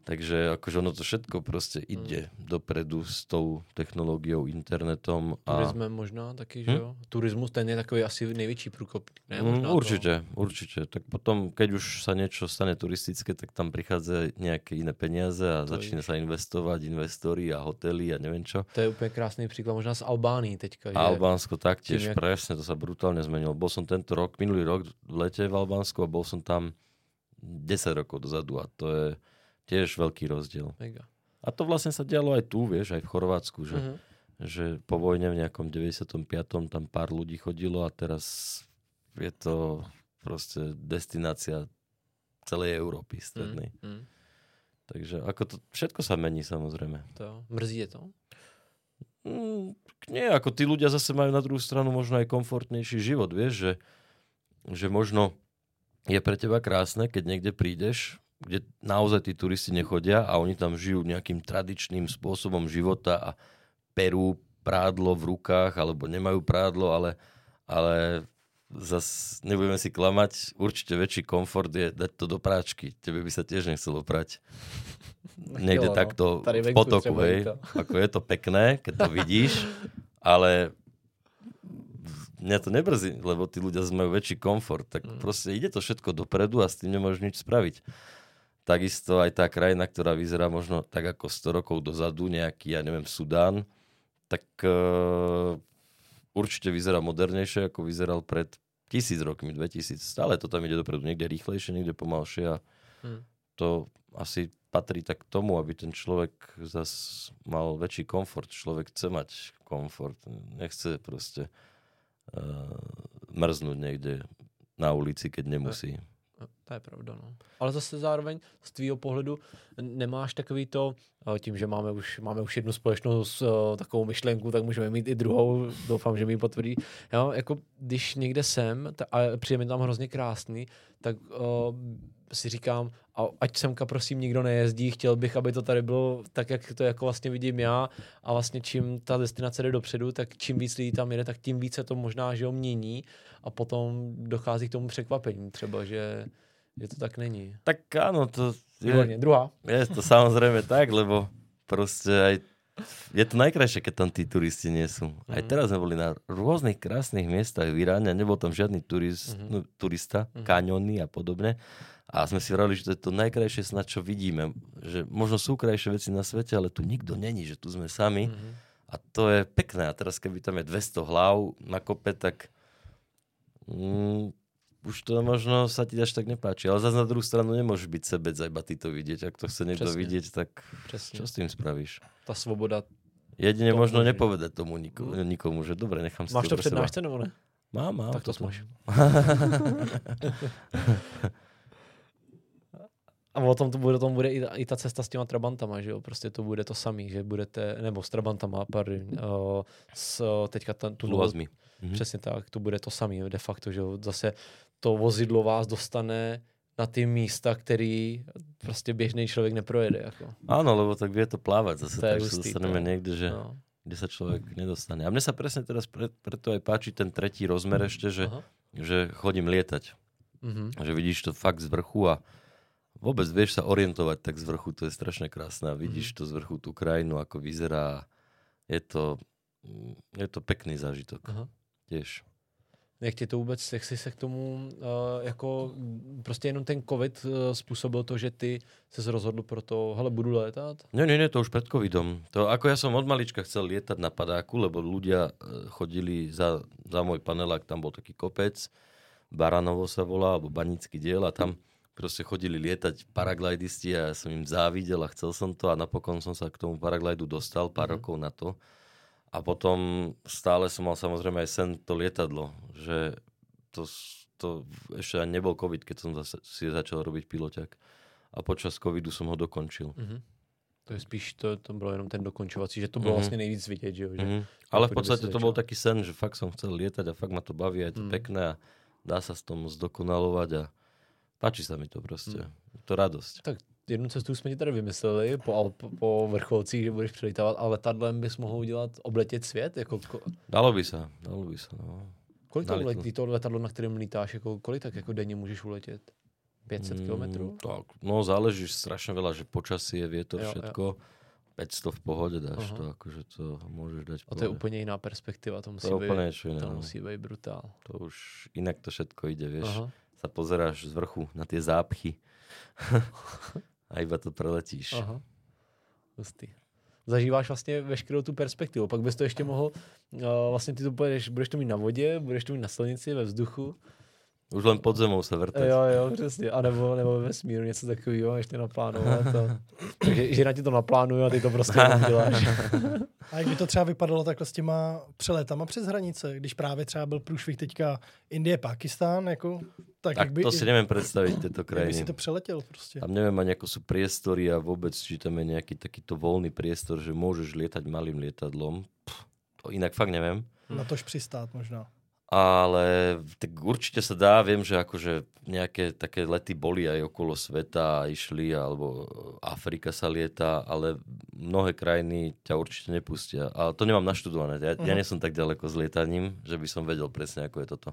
Takže akože ono to všetko proste ide hmm. dopredu s tou technológiou, internetom. A... Turizme možná taky, že hm? jo? Turizmus ten je takový asi největší průkopník. Ne? Možná mm, určite, to... určite. Tak potom, keď už sa niečo stane turistické, tak tam prichádza nejaké iné peniaze a to začína sa investovať, investori a hotely a neviem čo. To je úplne krásny príklad, možná z Albánii teďka. Že... Albánsko taktiež, jak... presne, to sa brutálne zmenilo. Bol som tento rok, minulý rok v lete v Albánsku a bol som tam 10 rokov dozadu a to je tiež veľký rozdiel. Mega. A to vlastne sa dialo aj tu, vieš, aj v Chorvátsku, že, uh-huh. že po vojne v nejakom 95. tam pár ľudí chodilo a teraz je to proste destinácia celej Európy strednej. Uh-huh. Takže ako to, všetko sa mení samozrejme. To, mrzí je to? Mm, nie, ako tí ľudia zase majú na druhú stranu možno aj komfortnejší život, vieš, že že možno je pre teba krásne, keď niekde prídeš kde naozaj tí turisti nechodia a oni tam žijú nejakým tradičným spôsobom života a perú prádlo v rukách alebo nemajú prádlo, ale, ale zas nebudeme si klamať, určite väčší komfort je dať to do práčky. Tebe by sa tiež nechcelo prať *laughs* niekde Jo, no. takto v potoku, hej. *laughs* Ako je to pekné, keď to vidíš, ale mňa to nebrzí, lebo tí ľudia majú väčší komfort. Tak Mm. proste ide to všetko dopredu a s tým nemôžeš nič spraviť. Takisto aj tá krajina, ktorá vyzerá možno tak ako 100 rokov dozadu, nejaký, ja neviem, Sudán, tak uh, určite vyzerá modernejšie, ako vyzeral pred tisíc rokmi, 2000. Stále to tam ide dopredu, niekde rýchlejšie, niekde pomalšie a Hm. to asi patrí tak tomu, aby ten človek zas mal väčší komfort. Človek chce mať komfort. Nechce proste uh, mrznúť niekde na ulici, keď nemusí. No, To je pravda, no. Ale zase zároveň z tvýho pohledu nemáš takový to, eh, tím, že máme už, máme už jednu společnou s, uh, takovou myšlenku, tak můžeme mít i druhou, doufám, že mi ji potvrdí. Jo, jako když někde jsem ta, a přijde mi tam hrozně krásný, tak uh, si říkám, a ať semka prosím nikdo nejezdí, chtěl bych, aby to tady bylo tak, jak to jako vlastně vidím já a vlastně čím ta destinace jde dopředu, tak čím víc lidí tam jede, tak tím více to možná, že ho mění a potom dochází k tomu překvapení třeba, že, že to tak není. Tak áno, to Výborně. je, Druhá. je to samozrejme tak, lebo proste aj je to najkrajšie, keď tam tí turisti nie sú. Aj Mhm. teraz sme boli na rôznych krásnych miestach v Iráne nebol tam žiadny turist, Mhm. no, turista, Mhm. kaňony a podobne. A sme si vrali, že to je to najkrajšie snad, čo vidíme. Že možno sú krajšie veci na svete, ale tu nikto není, že tu sme sami. Mhm. A to je pekné. A teraz, keby tam je 200 hlav na kope, tak mm, už to možno sa ti až tak nepáči. Ale zase na druhú stranu nemôžeš byť sebec iba ty to vidieť. Ak to chce niekto Přesně. vidieť, tak Přesně. čo s tým spravíš? Ta svoboda. Jedine To možno umožní. nepovedať tomu nikomu, nikomu že dobre, nechám si Máš to přednášce nebo ne? Mám, mám. Tak to potom. smaž. *laughs* A o tom to bude, tom bude i, ta- i ta cesta s těma trabantama, že jo? Prostě to bude to samý, že budete, nebo s trabantama, pardon, *laughs* uh, s, teďka ten, tu lozmi. Mhm. Přesně tak, to bude to samé de facto, že jo. Zase to vozidlo vás dostane na ty místa, který prostě běžný člověk neprojede. Jako. Áno, lebo tak vie to plávať zase, To je tak sa dostaneme to niekde, že, No. kde sa človek nedostane. A mne sa presne teraz pre, preto aj páči ten tretí rozmer ešte, že, Aha. že chodím lietať. Mhm. Že vidíš to fakt z vrchu a vôbec vieš sa orientovať tak z vrchu, to je strašne krásne a Mhm. vidíš to z vrchu tú krajinu, ako vyzerá. Je to, mm, je to pekný zážitok Aha. tiež. Jak tě to vůbec, jak jsi se k tomu, uh, jako prostě jenom ten covid uh, způsobil to, že ty se rozhodl pro to, hele, budu létat? Nie, nie, nie, to už pred covidom. To, ako ja som od malička chcel lietať na padáku, lebo ľudia e, chodili za, za môj panelák, tam bol taký kopec, Baranovo sa volá, alebo Banický diel a tam proste chodili lietať paraglidisti a ja som im závidel a chcel som to a napokon som sa k tomu paraglidu dostal pár Mhm. rokov na to. A potom stále som mal samozrejme aj sen to lietadlo, že to, to ešte ani nebol covid, keď som zase, si začal robiť piloťak. A počas covidu som ho dokončil. Mhm. To je spíš, to, to bylo jenom ten dokončovací, že to bylo Mhm. vlastně nejvíc vidět, že? Mm-hmm. Ale v podstate to bol taký sen, že fakt som chcel lietať a fakt ma to baví a je to Mm. pekné a dá sa s tom zdokonalovať a páči sa mi to proste. Mm. Je to radosť. Jednu cestu jsme ti tady vymysleli po, Alp, po vrcholcích, že budeš přelítávat, ale letadlem bys mohl udělat, obletět svět? Jako, ko, Dalo by sa, dalo by sa, no. kolik to uletí, to letadlo, na kterém lítáš, jako, kolik tak jako denně můžeš uletět? 500 Mm, kilometrů? Tak, no záleží strašne veľa, že počasie, vietor, Jo, jo. všetko. 500 v pohode dáš Aha. to, akože to môžeš dať A to je pohode. úplně jiná perspektiva, to musí, to být, úplne iné. to no. musí být brutál. To už inak to všetko ide, vieš. Aha. Sa pozeráš z vrchu na tie zápchy *laughs* a iba to preletíš. Aha. Zažíváš vlastně veškerou tu perspektivu. Pak bys to ještě mohl, uh, vlastně ty to pojedeš, budeš to mít na vodě, budeš to mít na silnici, ve vzduchu. Už len pod zemou sa vrtať. Jo, jo, přesně. A nebo, nebo ve vesmíru něco takového, ještě naplánovat. To. *laughs* Takže žena ti to naplánuje a ty to prostě jenom děláš. *laughs* A jak by to třeba vypadalo takhle s těma přeletama přes hranice, když právě třeba byl průšvih teďka Indie, Pakistán, jako, tak, Tak jak by, to si neviem predstaviť, tieto jak by krajiny. si to přeletěl prostě. Tam neviem ani, ako sú priestory a vôbec, či tam je nejaký takýto voľný priestor, že môžeš lietať malým lietadlom. Pff, to inak fakt neviem. Na tož přistát možná. Ale tak určite sa dá, viem, že akože nejaké také lety boli aj okolo sveta a išli, alebo Afrika sa lieta, ale mnohé krajiny ťa určite nepustia. Ale to nemám naštudované. Ja, uh-huh. ja nie som tak ďaleko s lietaním, že by som vedel presne, ako je toto.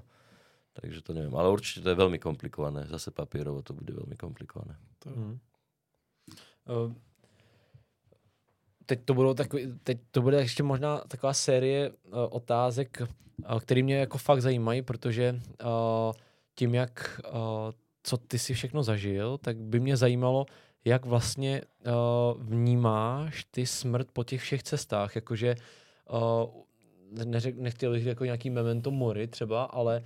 Takže to neviem. Ale určite to je veľmi komplikované. Zase papierovo to bude veľmi komplikované. Uh-huh. Uh, teď to, budou takový, teď to bude ještě možná taková série uh, otázek, uh, které mě jako fakt zajímají, protože uh, tím, jak uh, co ty si všechno zažil, tak by mě zajímalo, jak vlastně uh, vnímáš ty smrt po těch všech cestách, jakože uh, neřek, nechtěl bych jako nějaký memento mori třeba, ale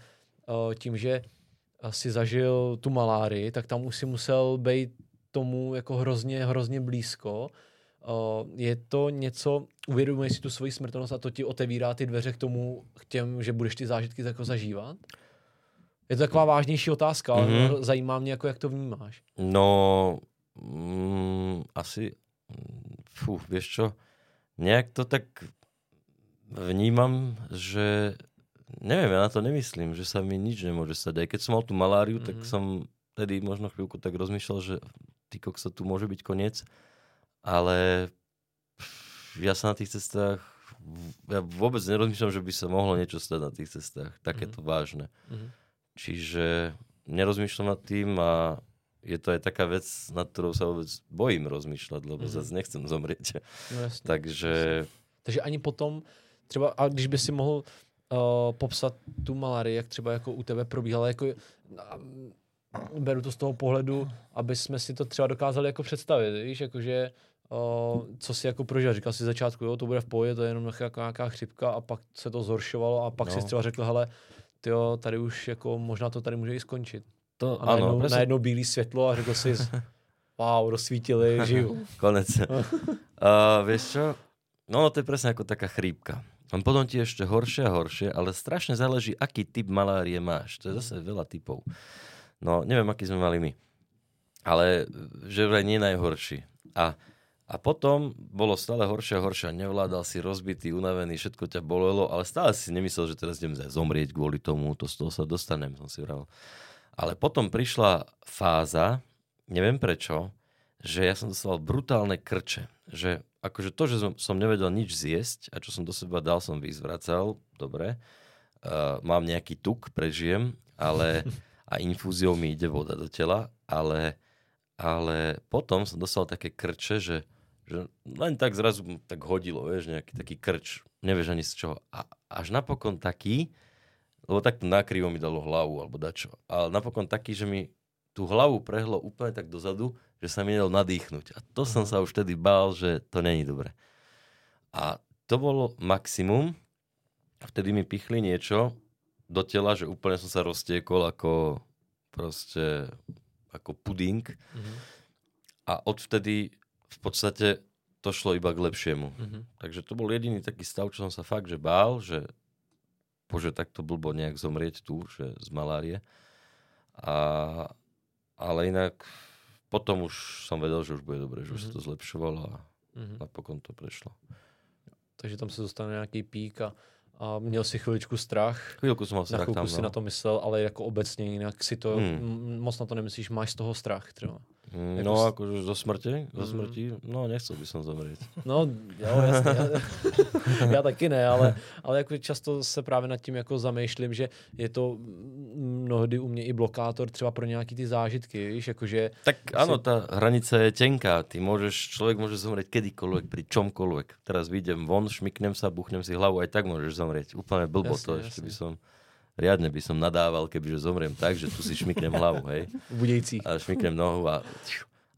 uh, tím, že si zažil tu malárii, tak tam už si musel být tomu jako hrozně, hrozně blízko je to něco, uvědomuješ si tu svoji smrtelnost a to ti otevírá ty dveře k tomu, k těm, že budeš ty zážitky jako zažívat? Je to taková vážnější otázka, ale mm-hmm. zajímá mě, jako jak to vnímáš. No, mm, asi, fú, vieš čo, nejak to tak vnímam, že neviem, ja na to nemyslím, že sa mi nič nemôže stať. Aj keď som mal tú maláriu, mm-hmm. tak mhm. som tedy možno chvíľku tak rozmýšľal, že ty sa tu môže byť koniec ale ja sa na tých cestách ja vôbec nerozmýšľam, že by sa mohlo niečo stať na tých cestách. Takéto mm-hmm. vážne. Mm-hmm. Čiže nerozmýšľam nad tým a je to aj taká vec, nad ktorou sa vôbec bojím rozmýšľať, lebo mm-hmm. zase nechcem zomrieť. No, *laughs* Takže... Takže ani potom, třeba, a když by si mohl uh, popsat tu malárii, jak třeba jako u tebe probíhala, jako beru to z toho pohledu, aby jsme si to třeba dokázali jako představit, víš, jakože uh, co si jako prožil. Říkal si začátku, jo, to bude v pohodě, to je jenom jako nějaká chřipka a pak se to zhoršovalo a pak no. si třeba řekl, hele, tyjo, tady už jako možná to tady může i skončit. To, a najednou, ano, presne... najednou bílé světlo a řekl si, *laughs* wow, rozsvítili, žiju. *laughs* Konec. uh, vieš čo? No, to je presne ako taká chrípka. On potom ti ešte horšie a horšie, ale strašne záleží, aký typ malárie máš. To je zase veľa typov. No, neviem, aký sme mali my. Ale že vraj nie najhorší. A a potom bolo stále horšie a horšie. Nevládal si rozbitý, unavený, všetko ťa bolelo, ale stále si nemyslel, že teraz idem zomrieť kvôli tomu, to z toho sa dostanem, som si vral. Ale potom prišla fáza, neviem prečo, že ja som dostal brutálne krče. Že akože to, že som, som nevedel nič zjesť a čo som do seba dal, som vyzvracal, dobre. Uh, mám nejaký tuk, prežijem, ale *laughs* a infúziou mi ide voda do tela, ale, ale potom som dostal také krče, že že len tak zrazu tak hodilo, vieš, nejaký taký krč, nevieš ani z čoho. A až napokon taký, lebo takto nakrivo mi dalo hlavu alebo dačo, ale napokon taký, že mi tú hlavu prehlo úplne tak dozadu, že sa mi nedal nadýchnuť. A to som sa už vtedy bál, že to není dobre. A to bolo maximum. A vtedy mi pichli niečo do tela, že úplne som sa roztiekol ako proste ako puding. Mm-hmm. A odvtedy v podstate to šlo iba k lepšiemu. Mm-hmm. Takže to bol jediný taký stav, čo som sa fakt že bál, že bože, takto blbo nejak zomrieť tu, že z malárie. A, ale inak potom už som vedel, že už bude dobre, že mm-hmm. už sa mhm. to zlepšovalo a mm-hmm. napokon to prešlo. Takže tam se dostane nějaký pík a, a měl si chviličku strach. Chvíľku som mal strach Na chvilku tam, si no. na to myslel, ale jako obecně jinak si to hmm. moc na to nemyslíš, máš z toho strach třeba. Mm, no, akože zo smrti, zo mm. smrti, no nechcel by som zomrieť. No, jo, jasně. Já, *laughs* já taky ne, ale, ale jako často se právě nad tím jako zamýšlím, že je to mnohdy u mě i blokátor třeba pro nějaký ty zážitky, víš, jakože... Tak si... áno, tá hranica je tenká. Ty môžeš, človek môže zomrieť kedykoľvek, pri čomkoľvek. Teraz vyjdem von, šmiknem sa, buchnem si hlavu, aj tak môžeš zomrieť. Úplne blbo jasne, to, jasne. ešte by som riadne by som nadával, kebyže zomriem tak, že tu si šmiknem hlavu, hej. Budejci. A šmiknem nohu a...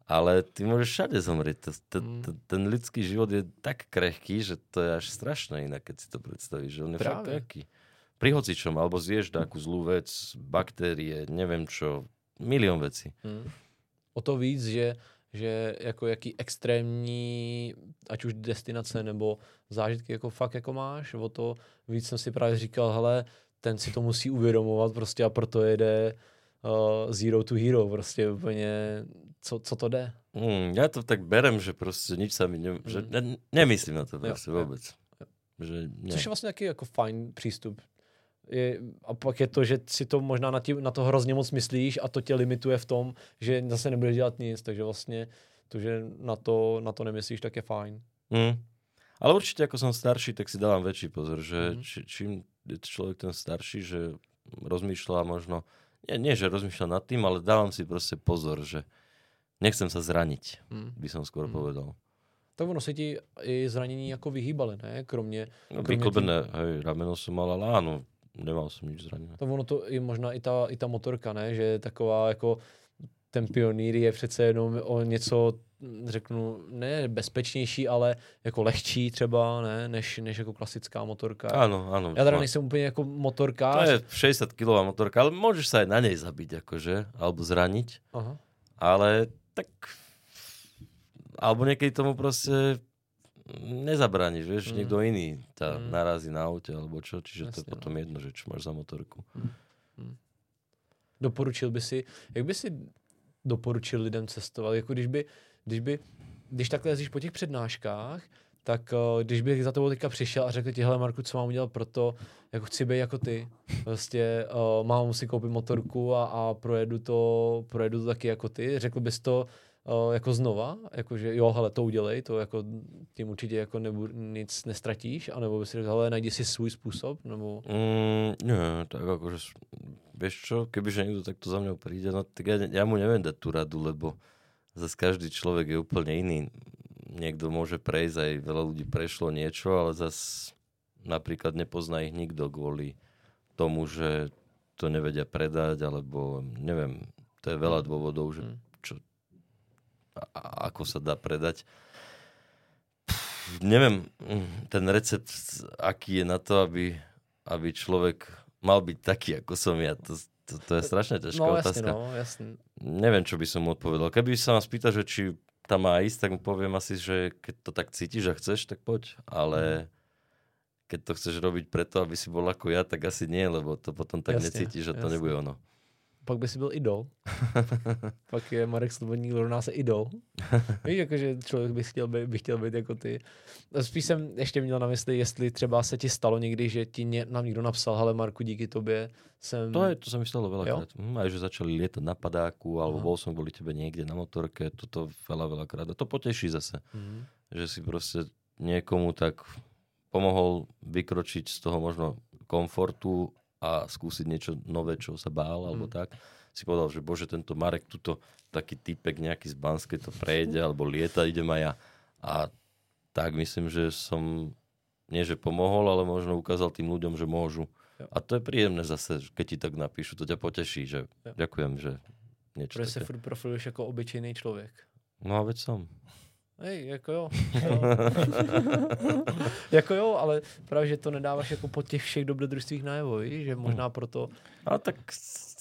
Ale ty môžeš všade zomrieť. Mm. Ten ľudský život je tak krehký, že to je až strašné inak, keď si to predstavíš. On je Práve. fakt krehký. Pri hocičom, alebo zješ takú zlú vec, baktérie, neviem čo, milión vecí. Mm. O to víc, že že jako jaký extrémní, ať už destinace nebo zážitky jako fakt jako máš, o to víc jsem si právě říkal, hele, ten si to musí uvědomovat prostě a proto jede uh, zero to hero, prostě úplně, co, co to jde. Mm, ja to tak berem, že prostě nič sa mi, ne, mm. že ne, nemyslím na to prostě jo, vůbec. Jo. Že Což je vlastně taky jako fajn přístup. je, a pak je to, že si to možná na, tí, na to hrozně moc myslíš a to tě limituje v tom, že zase nebudeš dělat nic, takže vlastně to, že na to, na to nemyslíš, tak je fajn. Mm. Ale určite, ako som starší, tak si dávam väčší pozor, že Mhm. či, čím človek ten starší, že rozmýšľa možno, nie, nie, že rozmýšľa nad tým, ale dávam si proste pozor, že nechcem sa zraniť, Hmm. by som skôr Mhm. povedal. Tak ono se ti i zranění jako vyhýbaly, ne? Kromě, No, Kromě vyklbené, hej, rameno som mal, ale áno, nemal som nič zranené. to ono to je možná i ta, i ta motorka, ne? Že je taková jako ten pionýr je přece jenom o něco, řeknu, ne bezpečnější, ale jako lehčí třeba, ne? Než, než jako klasická motorka. Áno, áno. Já teda nejsem úplně jako To motorkář. je 60 kg motorka, ale môžeš sa aj na nej zabiť, akože, alebo zraniť, Aha. ale tak alebo niekedy tomu proste nezabrániš, vieš, Mm. niekto iný ťa Mm. narazí na aute alebo čo, čiže to je Jasne, no. potom jedno, že čo máš za motorku. Doporučil by si, jak by si doporučil lidem cestovat? Jako když by, když by, když takhle jezdíš po těch přednáškách, tak uh, když bych za tebou teďka přišel a řekl ti, hele Marku, co mám udělat pro to, jako chci být jako ty, prostě uh, mám si koupit motorku a, a projedu, to, projedu to taky jako ty, řekl bys to uh, jako znova, jako že jo, hele, to udělej, to jako tím určitě jako nebu, nic nestratíš, anebo bys řekl, hele, najdi si svůj způsob, nebo... Mm, nie, tak akože, vieš čo, kebyže niekto takto za mňou príde, no tak ja, ja mu neviem dať tú radu, lebo zase každý človek je úplne iný. Niekto môže prejsť, aj veľa ľudí prešlo niečo, ale zase napríklad nepozná ich nikto kvôli tomu, že to nevedia predať, alebo neviem, to je veľa dôvodov, že Mm. čo, a, a- ako sa dá predať. Pff, neviem, mm, ten recept, aký je na to, aby, aby človek mal byť taký, ako som ja, to, to, to je strašne ťažká No jasně, otázka. no, jasně. Neviem, čo by som mu odpovedal. Keby sa ma spýta, že či tam má ísť, tak mu poviem asi, že keď to tak cítiš a chceš, tak poď. Mhm. Ale keď to chceš robiť preto, aby si bol ako ja, tak asi nie, lebo to potom tak Jasne, necítiš, že to jasne. nebude ono. Pak by si byl idol. *laughs* pak je Marek Slobodník rovná se idol. *laughs* Víš, jakože člověk by chtěl být, by chtěl být jako ty. Spíš jsem ještě měl na mysli, jestli třeba se ti stalo někdy, že ti ně, nám někdo napsal, hele Marku, díky tobě jsem... To, je, to mi stalo veľakrát. Hm, aj, že začali lietať na padáku, alebo Aha. bol som kvôli tebe niekde na motorke, toto veľa, veľakrát. A to poteší zase, Mhm. že si proste niekomu tak pomohol vykročiť z toho možno komfortu a skúsiť niečo nové, čo sa bál, alebo Mhm. tak. Si povedal, že bože, tento Marek, tuto taký typek nejaký z Banskej to prejde, alebo lieta, idem aj ja. A tak myslím, že som nie, že pomohol, ale možno ukázal tým ľuďom, že môžu. Jo. A to je príjemné zase, keď ti tak napíšu, to ťa poteší, že Jo. ďakujem, že niečo Protože se také. furt profiluješ jako obyčejný člověk. No a veď som. Hej, jako jo. *laughs* jo. *laughs* jako jo, ale právě, že to nedáváš jako po těch všech dobrodružstvích najevo, víš? že možná proto... A tak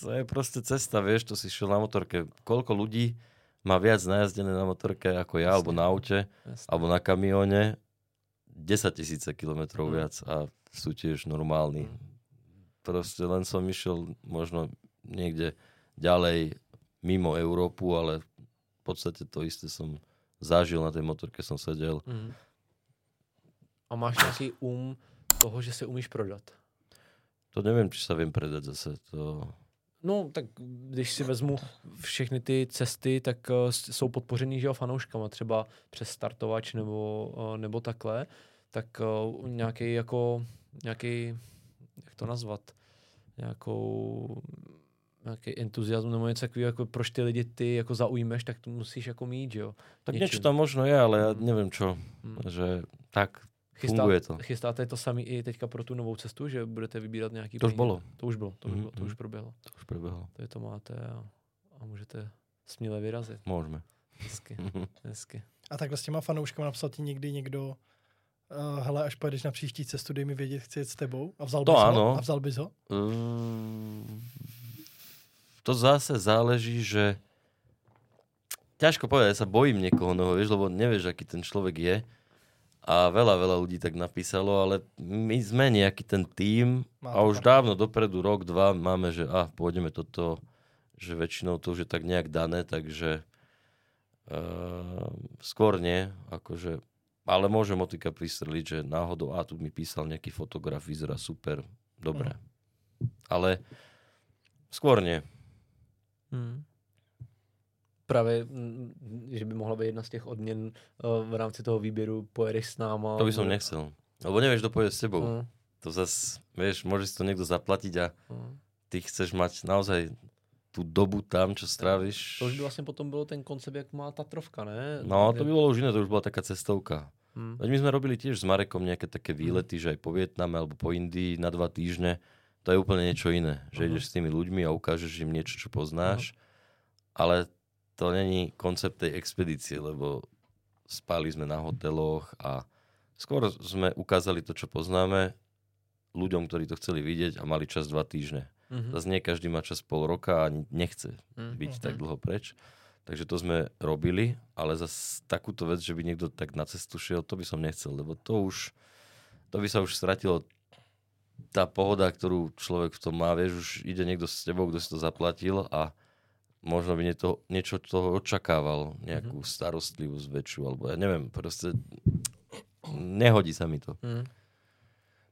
to je proste cesta, vieš, to si šiel na motorke. Koľko ľudí má viac najazdené na motorke ako ja, alebo na aute, Jasne. alebo na kamióne, 10 tisíce kilometrov Mm. viac a sú tiež normálni. Proste len som išiel možno niekde ďalej mimo Európu, ale v podstate to isté som zažil na tej motorke, som sedel. Mhm. A máš nějaký um toho, že se umíš prodat? To neviem, či sa viem predať zase. To... No, tak když si vezmu všechny ty cesty, tak uh, jsou podpořený, že jo, fanouškama, třeba přes startovač nebo, uh, nebo takhle, tak uh, nějaký jako, nějaký, jak to nazvat, nějakou, nějaký entuziasmus nebo něco takového, jako proč ty lidi ty jako zaujmeš, tak to musíš jako mít, že jo. Tak niečo tam možno je, ale ja Mm. neviem čo. Hmm. Že tak, Chystá, funguje to. Chystáte to sami i teďka pro tu novou cestu, že budete vybírat nějaký To už bolo. To už bylo, to už, Mhm, bylo, to už mhm. proběhlo. To už prebehlo. To je to máte a, a můžete směle vyrazit. Môžeme. Hezky, *laughs* hezky. A takhle s těma fanouškama napsal ti někdy někdo, uh, hele, až pojedeš na příští cestu, dej mi vědět, chci jet s tebou. A vzal To bys ho? áno. A vzal bys ho? Mm, to zase záleží, že ťažko povedať, ja sa bojím niekoho nového, vieš, lebo nevieš, aký ten človek je. A veľa, veľa ľudí tak napísalo, ale my sme nejaký ten Má a už dávno dopredu, rok, dva, máme, že a pôjdeme toto, že väčšinou to už je tak nejak dané, takže uh, skôr nie, akože, ale môže motika pristreliť, že náhodou, a tu mi písal nejaký fotograf, vyzerá super, dobre. Ale skôr nie. Hmm. Právě, mm, že by mohla být jedna z těch odměn uh, v rámci toho výběru, pojedeš s náma. To by som nechcel. Lebo nevieš, kto pôjde s tebou. Hmm. To zas, vieš, môže si to niekto zaplatiť a Hmm. ty chceš mať naozaj tú dobu tam, čo stráviš. To už by vlastně potom bylo ten koncept, jak má Tatrovka, ne? No, to by bolo už iné, to už bola taká cestovka. Hmm. Veď my sme robili tiež s Marekom nejaké také výlety, že aj po Vietname alebo po Indii na dva týždne. To je úplne niečo iné. Že Aha. ideš s tými ľuďmi a ukážeš im niečo, čo poznáš. Ale to není koncept tej expedície, lebo spali sme na hoteloch a skôr sme ukázali to, čo poznáme ľuďom, ktorí to chceli vidieť a mali čas dva týždne. Mhm. Zase nie každý má čas pol roka a nechce Mhm. byť tak dlho preč. Takže to sme robili, ale zase takúto vec, že by niekto tak na cestu šiel, to by som nechcel, lebo to už, to by sa už stratilo tá pohoda, ktorú človek v tom má, vieš, už ide niekto s tebou, kto si to zaplatil a možno by nieto, niečo toho očakával, nejakú starostlivosť väčšiu, alebo ja neviem, proste nehodí sa mi to. Hmm.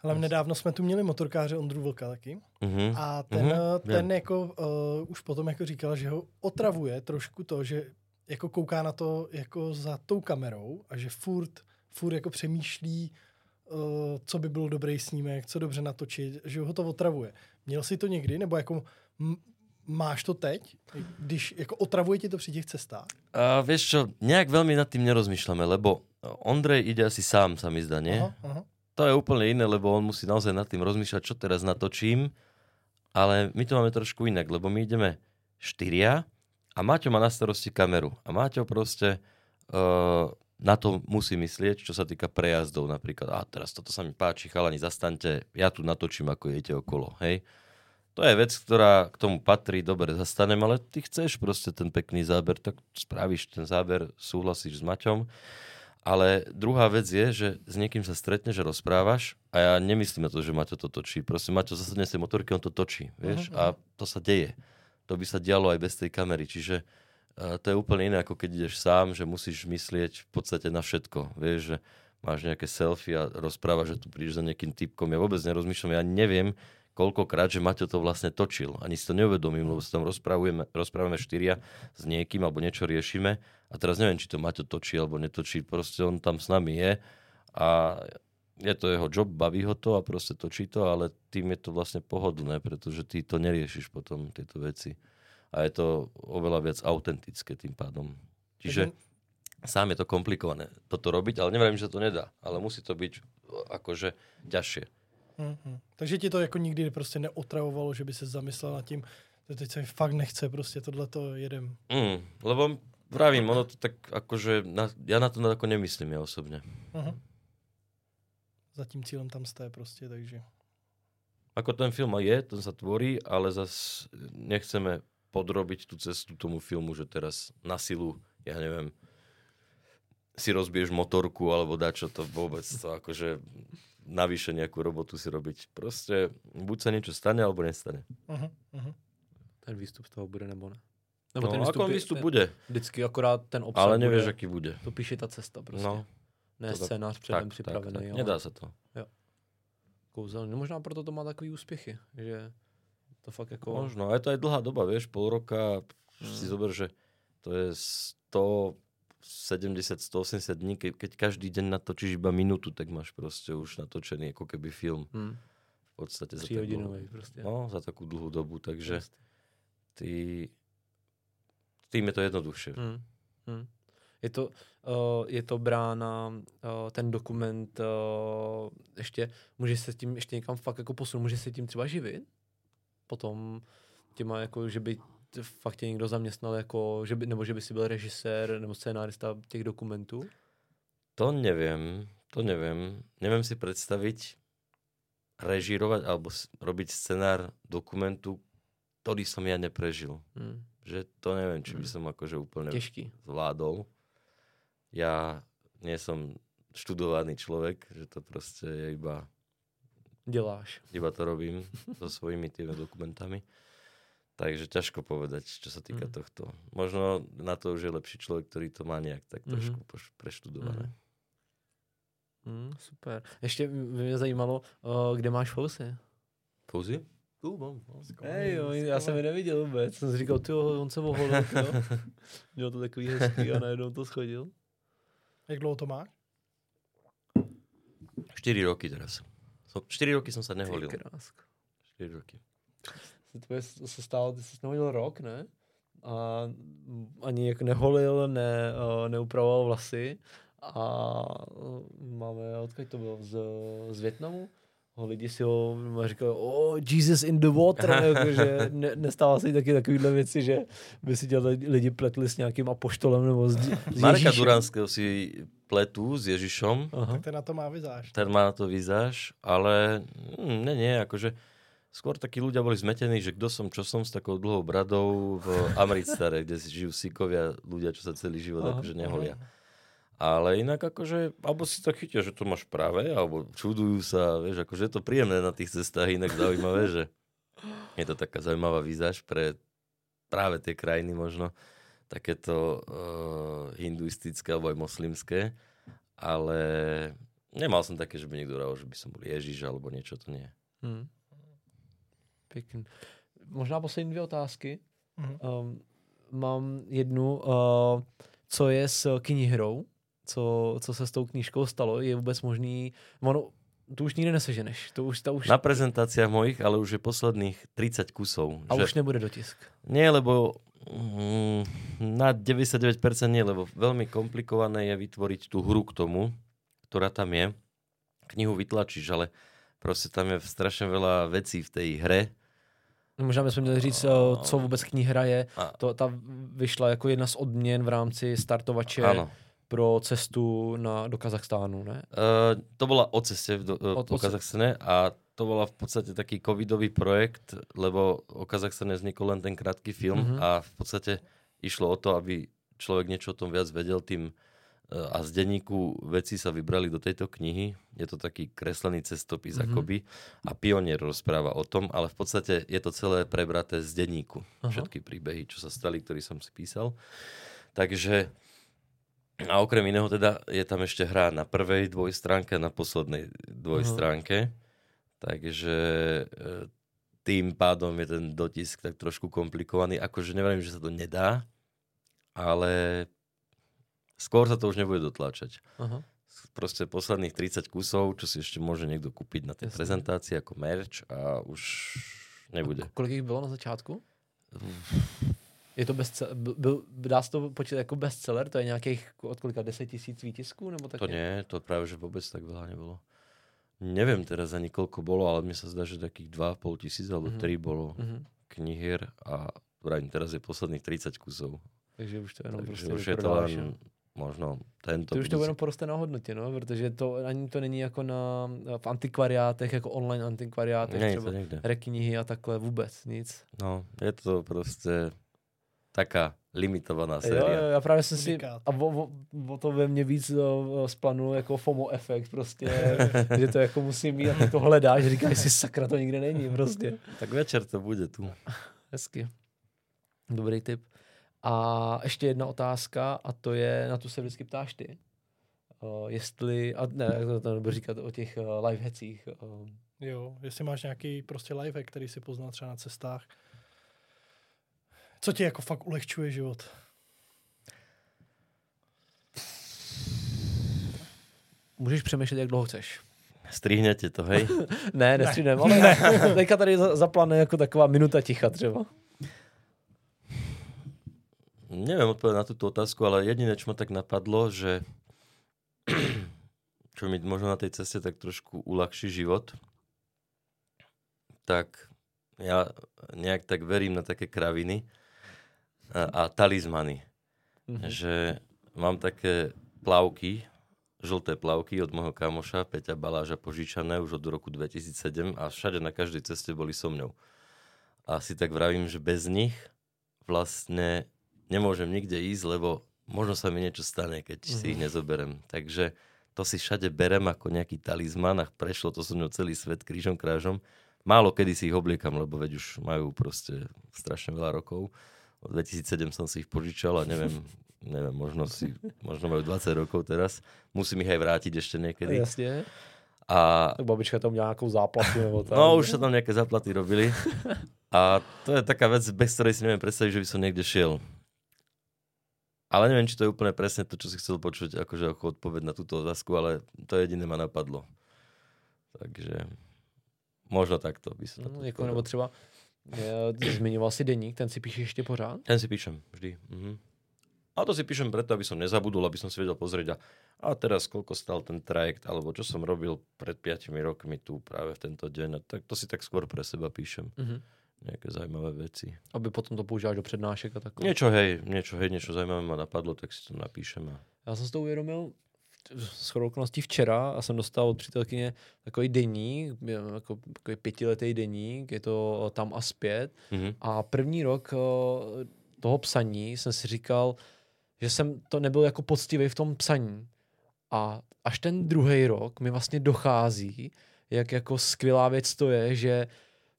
Ale nedávno jsme tu měli motorkáře Ondru Vlka taky. Mhm. A ten, Mhm, mm-hmm, ten vím. jako uh, už potom jako říkal, že ho otravuje trošku to, že jako kouká na to jako za tou kamerou a že furt, furt jako přemýšlí, uh, co by byl dobrý snímek, co dobře natočit, že ho to otravuje. Měl jsi to někdy, nebo jako máš to teď, když jako otravuje ti to při těch cestách? A vieš čo, nejak veľmi nad tým nerozmýšľame, lebo Ondrej ide asi sám, sa mi zdá, nie? Aha, aha. to je úplne iné, lebo on musí naozaj nad tým rozmýšľať, čo teraz natočím, ale my to máme trošku inak, lebo my ideme štyria a Maťo má na starosti kameru. A Maťo proste uh, na to musí myslieť, čo sa týka prejazdov napríklad. A teraz toto sa mi páči, chalani, zastaňte, ja tu natočím, ako idete okolo, hej. To je vec, ktorá k tomu patrí, dobre, zastanem, ale ty chceš proste ten pekný záber, tak spravíš ten záber, súhlasíš s Maťom. Ale druhá vec je, že s niekým sa stretneš a rozprávaš a ja nemyslím na to, že Maťo to točí. Proste Maťo zasadne z tej motorky, on to točí, vieš, Aha, a to sa deje. To by sa dialo aj bez tej kamery, čiže to je úplne iné, ako keď ideš sám, že musíš myslieť v podstate na všetko. Vieš, že máš nejaké selfie a rozprávaš, že tu prídeš za nejakým typkom. Ja vôbec nerozmýšľam, ja neviem, koľkokrát, že Maťo to vlastne točil. Ani si to neuvedomím, lebo sa tam rozprávame, rozprávame štyria s niekým alebo niečo riešime a teraz neviem, či to Maťo točí alebo netočí. Proste on tam s nami je a je to jeho job, baví ho to a proste točí to, ale tým je to vlastne pohodlné, pretože ty to neriešiš potom, tieto veci. A je to oveľa viac autentické tým pádom. Čiže sám je to komplikované toto robiť, ale neverím, že to nedá. Ale musí to byť akože ťažšie. Mhm. Takže ti to jako nikdy prostě neotravovalo, že by se zamyslel nad tím, že teď se fakt nechce, prostě tohle to jedem. Mm, lebo vravím, ono to tak akože, na, ja na to ako nemyslím ja osobne. Mhm. Za tím cílem tam jste prostě, takže. Ako ten film je, ten sa tvorí, ale zas nechceme podrobiť tú cestu tomu filmu, že teraz na silu, ja neviem, si rozbiješ motorku alebo dačo, to vôbec to akože navyše nejakú robotu si robiť. Proste buď sa niečo stane, alebo nestane. Uh-huh, uh-huh. Ten výstup z toho bude nebo ne? No, ten ako on je- výstup bude, Vždycky akorát ten obsah ale nevieš, bude, aký bude. to píše ta cesta prostě. No, ne to tak- scénář předem připravený. ale Nedá sa to. Kouzelný. No možná proto to má takový úspěchy, že to fakt jako... Možno, a je to aj dlhá doba, vieš, pol roka, Mm. si zober, že to je 170, 180 dní, ke, keď každý deň natočíš iba minútu, tak máš proste už natočený ako keby film Hmm. v podstate za, Tři tak hodinový prostě. dlhú, no, za takú dlhú dobu, takže ty, tým je to jednoduchšie. Hmm. Hmm. Je to, uh, je to brána, uh, ten dokument, uh, ještě, může se tím ještě někam fakt jako posunout, může se tím třeba živit? Potom těma jako, že by fakt tě někdo zaměstnal jako, že by, nebo že by si byl režisér nebo scénárista těch dokumentů? To neviem, to neviem. Neviem si predstaviť režírovať alebo robiť scenár dokumentu, ktorý som ja neprežil. Hmm. Že to neviem, či by Mm. som akože úplne Těžký. zvládol. Ja nie som študovaný človek, že to proste je iba, Děláš. iba to robím so svojimi tými dokumentami. Takže ťažko povedať, čo sa týka Mm. tohto. Možno na to už je lepší človek, ktorý to má nejak tak Mhm. trošku poš- preštudované. Hmm, super. Ještě by mě zajímalo, kde máš fousy? Fúzi? Tu mám. No. Hej, já jsem je neviděl vůbec. Jsem si říkal, ty on se oholil. *laughs* Měl to takový hezký a najednou to schodil. Jak dlouho to máš? 4 roky teraz. So, 4 roky som sa neholil. Ty krásko. 4 roky. Tvoje se stalo, ty jsi nehodil rok, ne? A ani jako neholil, ne, neupravoval vlasy. A máme, odkud to bylo, z, z Větnamu? Lidi si ho říkali, oh, Jesus in the water, *laughs* jakože ne, nestává se taky takovýhle věci, že by si tě lidi pletli s nějakým apoštolem nebo s, s Marka. Duranského si pletu s Ježišom. Aha. Tak ten na to má vizáž. ten má na to vyzáž, ale hm, nie, nie, akože skôr takí ľudia boli zmetení, že kto som, čo som s takou dlhou bradou v Amritsare, kde si žijú síkovia, ľudia, čo sa celý život Aha, akože neholia. Ale inak akože, alebo si tak chytia, že to máš práve, alebo čudujú sa, vieš, akože je to príjemné na tých cestách, inak zaujímavé, že je to taká zaujímavá výzaž pre práve tie krajiny možno, takéto uh, hinduistické alebo aj moslimské, ale nemal som také, že by niekto hovoril, že by som bol Ježiš alebo niečo, to nie. Hmm. Pěkný. Možná poslední dvě otázky. Mhm. Um, mám jednu, uh, co je s knihrou, co, co se s tou knížkou stalo, je vůbec možný, ono, tu už nikdy neseženeš, to už, to už, Na prezentáciách mojich, ale už je posledných 30 kusov. a že... už nebude dotisk. Nie, lebo mm, na 99% nie, lebo veľmi komplikované je vytvoriť tú hru k tomu, ktorá tam je. Knihu vytlačíš, ale proste tam je strašne veľa vecí v tej hre. Možná bychom měli říct, co vůbec kniha je. To, ta vyšla jako jedna z odměn v rámci startovače áno. Pro cestu na, do Kazachstánu, ne? Uh, to bola o ceste do, O- o, po o ce- Kazachstane a to bola v podstate taký covidový projekt, lebo o Kazachstane vznikol len ten krátky film Mhm. a v podstate išlo o to, aby človek niečo o tom viac vedel tým eh, a z denníku veci sa vybrali do tejto knihy. Je to taký kreslený cestopis Mhm. akoby a pionier rozpráva o tom, ale v podstate je to celé prebraté z denníku. Aha. Všetky príbehy, čo sa stali, ktorý som si písal. Takže a okrem iného teda je tam ešte hra na prvej dvojstránke a na poslednej dvojstránke. Takže e, tým pádom je ten dotisk tak trošku komplikovaný. Akože neviem, že sa to nedá, ale skôr sa to už nebude dotláčať. Aha. Proste posledných 30 kusov, čo si ešte môže niekto kúpiť na tej Jasne. prezentácii ako merch a už nebude. Kolik jich bylo na začátku? Je to bestseller, byl, dá se to počítat jako bestseller? To je nějakých od kolika 10 tisíc výtisků? Nebo tak To nie, to práve, že vôbec tak veľa nebolo. Neviem teraz ani koľko bolo, ale mne sa zdá, že takých 2,5 tisíc alebo Mhm. 3 bolo Mhm. knihier a vravím, teraz je posledných 30 kusov. Takže už to jenom Takže prostě už je to len možno tento. To už to jenom poroste na hodnotě, no, protože to ani to není jako na, v antikvariátech, jako online antikvariátech, je třeba reknihy a takhle vůbec nic. No, je to proste taká limitovaná Jo, séria. jo, já právě jsem si, a o, o, o, to ve mně víc o, splanul jako FOMO efekt prostě, *laughs* že to jako musím mít a ty to hledáš, říkáš si sakra, to nikde není prostě. Tak večer to bude tu. Hezky. Dobrý tip. A ještě jedna otázka, a to je, na tu se vždycky ptáš ty. Uh, jestli, a ne, to, to nebudu říkat o těch uh, live hecích. Uh, Jo, jestli máš nějaký prostě live, který si poznal třeba na cestách. Co ti jako fakt ulehčuje život? můžeš přemýšlet, jak dlouho chceš. Strihnete to, hej? *laughs* Ne, nestřídem, ale *laughs* ne. *laughs* teďka tady za- zaplane jako taková minuta ticha třeba. Neviem odpovedať na túto otázku, ale jediné, čo ma tak napadlo, že *clears throat* čo mi možno na tej ceste tak trošku uľahčí život, tak ja nejak tak verím na také kraviny a, talizmany. Mhm. Že mám také plavky, žlté plavky od môjho kamoša Peťa Baláža požičané už od roku 2007 a všade na každej ceste boli so mňou. A si tak vravím, že bez nich vlastne nemôžem nikde ísť, lebo možno sa mi niečo stane, keď si ich nezoberem. Takže to si všade berem ako nejaký talizman a prešlo to so mnou celý svet krížom krážom. Málo kedy si ich obliekam, lebo veď už majú proste strašne veľa rokov. Od 2007 som si ich požičal a neviem, neviem, možno, si, možno majú 20 rokov teraz. Musím ich aj vrátiť ešte niekedy. Jasně. A Tak babička tam nějakou záplatu nebo tak. no, už sa tam nejaké zaplaty robili. A to je taká vec, bez ktorej si neviem predstaviť, že by som niekde šiel. Ale neviem, či to je úplne presne to, čo si chcel počuť, akože ako odpoveď na túto otázku, ale to jediné ma napadlo. Takže možno takto by to No, jako, nebo třeba zmiňoval si deník, ten si píšeš ještě pořád? Ten si píšem vždy. Mhm. A to si píšem preto, aby som nezabudol, aby som si vedel pozrieť a, a teraz koľko stal ten trajekt, alebo čo som robil pred 5 rokmi tu práve v tento deň. A tak to si tak skôr pre seba píšem. Mhm. Nejaké zaujímavé veci. Aby potom to používáš do přednášek a takové. Niečo hej, niečo hej, niečo zaujímavé ma napadlo, tak si to napíšem. A... Já jsem si to uvědomil s chodou okolností včera a jsem dostal od přítelkyně takový deník, je jako takový pětiletý deník, je to tam a zpět. Mhm. A první rok eh, toho psaní jsem si říkal, že jsem to nebyl jako poctivý v tom psaní. A až ten druhý rok mi vlastně dochází, jak jako skvělá věc to je, že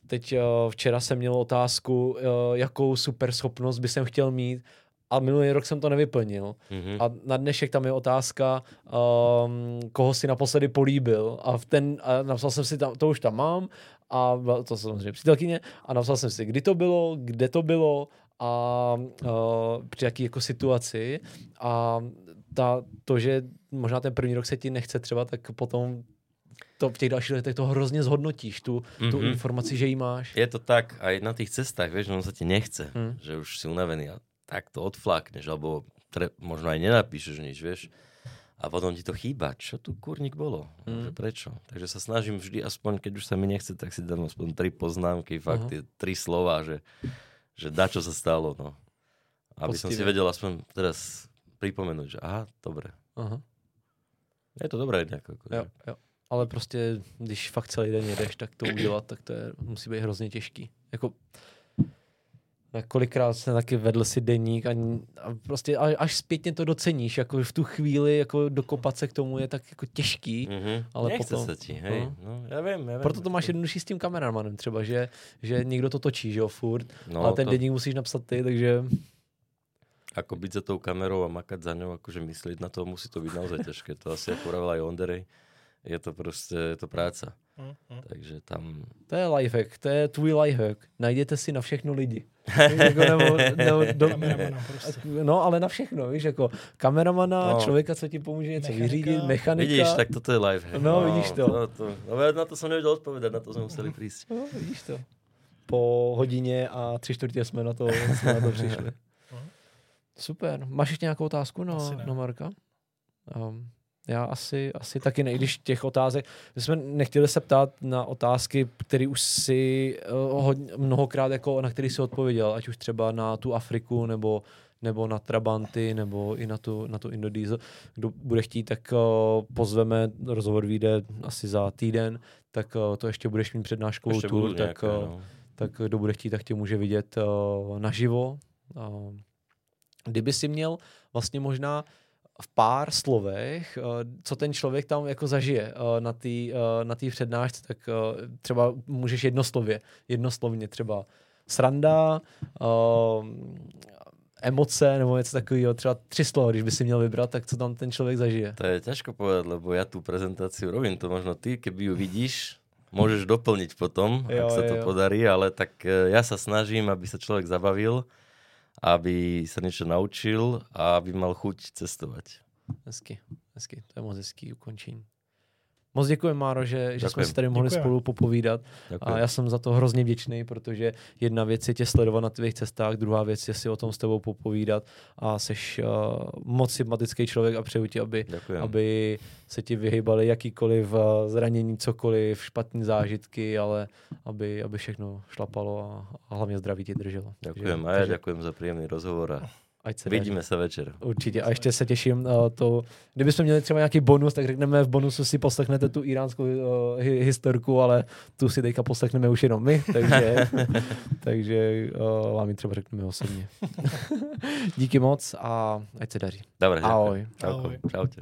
teď eh, včera jsem měl otázku, eh, jakou super schopnost by jsem chtěl mít a minulý rok jsem to nevyplnil. Mhm. A na dnešek tam je otázka, um, koho si naposledy políbil. A, v ten, a napsal jsem si, tam, to už tam mám, a to samozřejmě přítelkyně, a napsal jsem si, kdy to bylo, kde to bylo a uh, při jaký jako situaci. A ta, to, že možná ten první rok se ti nechce třeba, tak potom to v těch dalších letech to hrozně zhodnotíš, tu, mm-hmm. tu Mhm. informaci, že ji máš. Je to tak, aj na tých cestách, vieš, ono sa ti nechce, Hm. že už si unavený a tak to odflakneš, alebo tre, možno aj nenapíšeš nič, vieš. A potom ti to chýba. Čo tu kurník bolo? Hm. Že prečo? Takže sa snažím vždy, aspoň keď už sa mi nechce, tak si dám aspoň tri poznámky, fakt Aha. tie tri slova, že, že da, čo sa stalo. No. Aby som si Poctivé. vedel aspoň teraz pripomenúť, že aha, dobre. Aha. Je to dobré nejak. Ako, Jo, jo. Ale prostě, když fakt celý den jedeš, tak to udělat, tak to je, musí být hrozně těžký. Jako, kolikrát jsem taky vedl si deník a, a prostě až, až zpětně to doceníš, jako v tu chvíli jako dokopat se k tomu je tak jako těžký, Mhm. Ale Nechce potom- sa ti, hej. Aha. No, ja viem, ja viem. proto to máš jednodušší s tím kameramanem třeba, že, že někdo to točí, že jo, furt, No, ale ten to- deník musíš napsat ty, takže ako byť za tou kamerou a makať za ňou, akože myslieť na to, musí to byť naozaj ťažké. To asi ako hovoril aj Onderej, je to proste, je to práca. Hm, hm. Takže tam... to je lifehack, to je tvůj lifehack. Najděte si na všechno lidi. *laughs* Jako, nebo, nebo, do, prostě. No, ale na všechno, víš, jako kameramana, No. no. člověka, co ti pomůže něco Mechanika. vyřídit, mechanika. Vidíš, tak toto je life. hack. No, vidíš to. to, to. No, ja na to som nevedel odpovedať, na to sme museli prísť. No, vidíš to. Po hodině a tři čtvrtě jsme na to, jsme na to přišli. *laughs* Mhm. Super. Máš ještě nějakou otázku na, na Marka? Um, já asi, asi taky ne, když těch otázek, my jsme nechtěli se ptát na otázky, které už si uh, hodně, mnohokrát jako, na který si odpověděl, ať už třeba na tu Afriku, nebo, nebo na Trabanty, nebo i na tu, na tu Indodiesel. Kdo bude chtít, tak uh, pozveme, rozhovor vyjde asi za týden, tak uh, to ještě budeš mít přednáškovou Ešte tour, budú tak, uh, no. tak kdo bude chtít, tak tě může vidět uh, naživo. Uh, kdyby si měl vlastně možná v pár slovech, uh, co ten člověk tam jako zažije uh, na té na tý přednášce, tak třeba můžeš jednoslově, jednoslovně třeba sranda, emoce nebo něco takového, třeba tři slova, když by si měl vybrat, tak co tam ten člověk zažije. To je ťažko povedať, lebo ja tú prezentáciu robím, to možno ty, keby ju vidíš, môžeš doplniť potom, Jo, ak sa jo, to jo. podarí, ale tak e, ja sa snažím, aby sa človek zabavil, aby sa niečo naučil a aby mal chuť cestovať. Hezky, hezky, to je moc hezký ukončení. Moc děkuji, Máro, že, že jsme Děkujem. si tady mohli Děkujeme. spolu popovídat. Ďakujem. A já jsem za to hrozně vděčný, protože jedna věc je tě sledovat na tvých cestách, druhá věc je si o tom s tebou popovídat a jsi uh, moc sympatický člověk a přeju ti, aby, aby se ti vyhýbaly jakýkoliv uh, zranění, cokoliv, špatné zážitky, ale aby, aby všechno šlapalo a, a hlavně zdraví ti drželo. Ďakujem. A ja ďakujem za príjemný rozhovor a ať se daří. vidíme sa večer. Určitě. A ještě se těším uh, to, kdybychom měli třeba nějaký bonus, tak řekneme v bonusu si poslechnete tu iránskou uh, hi- historku, ale tu si teďka poslechneme už jenom my, takže, *laughs* takže uh, vám ji třeba řekneme osobně. *laughs* Díky moc a ať se daří. Dobre. Ahoj. Čauko. Ahoj. Čaute.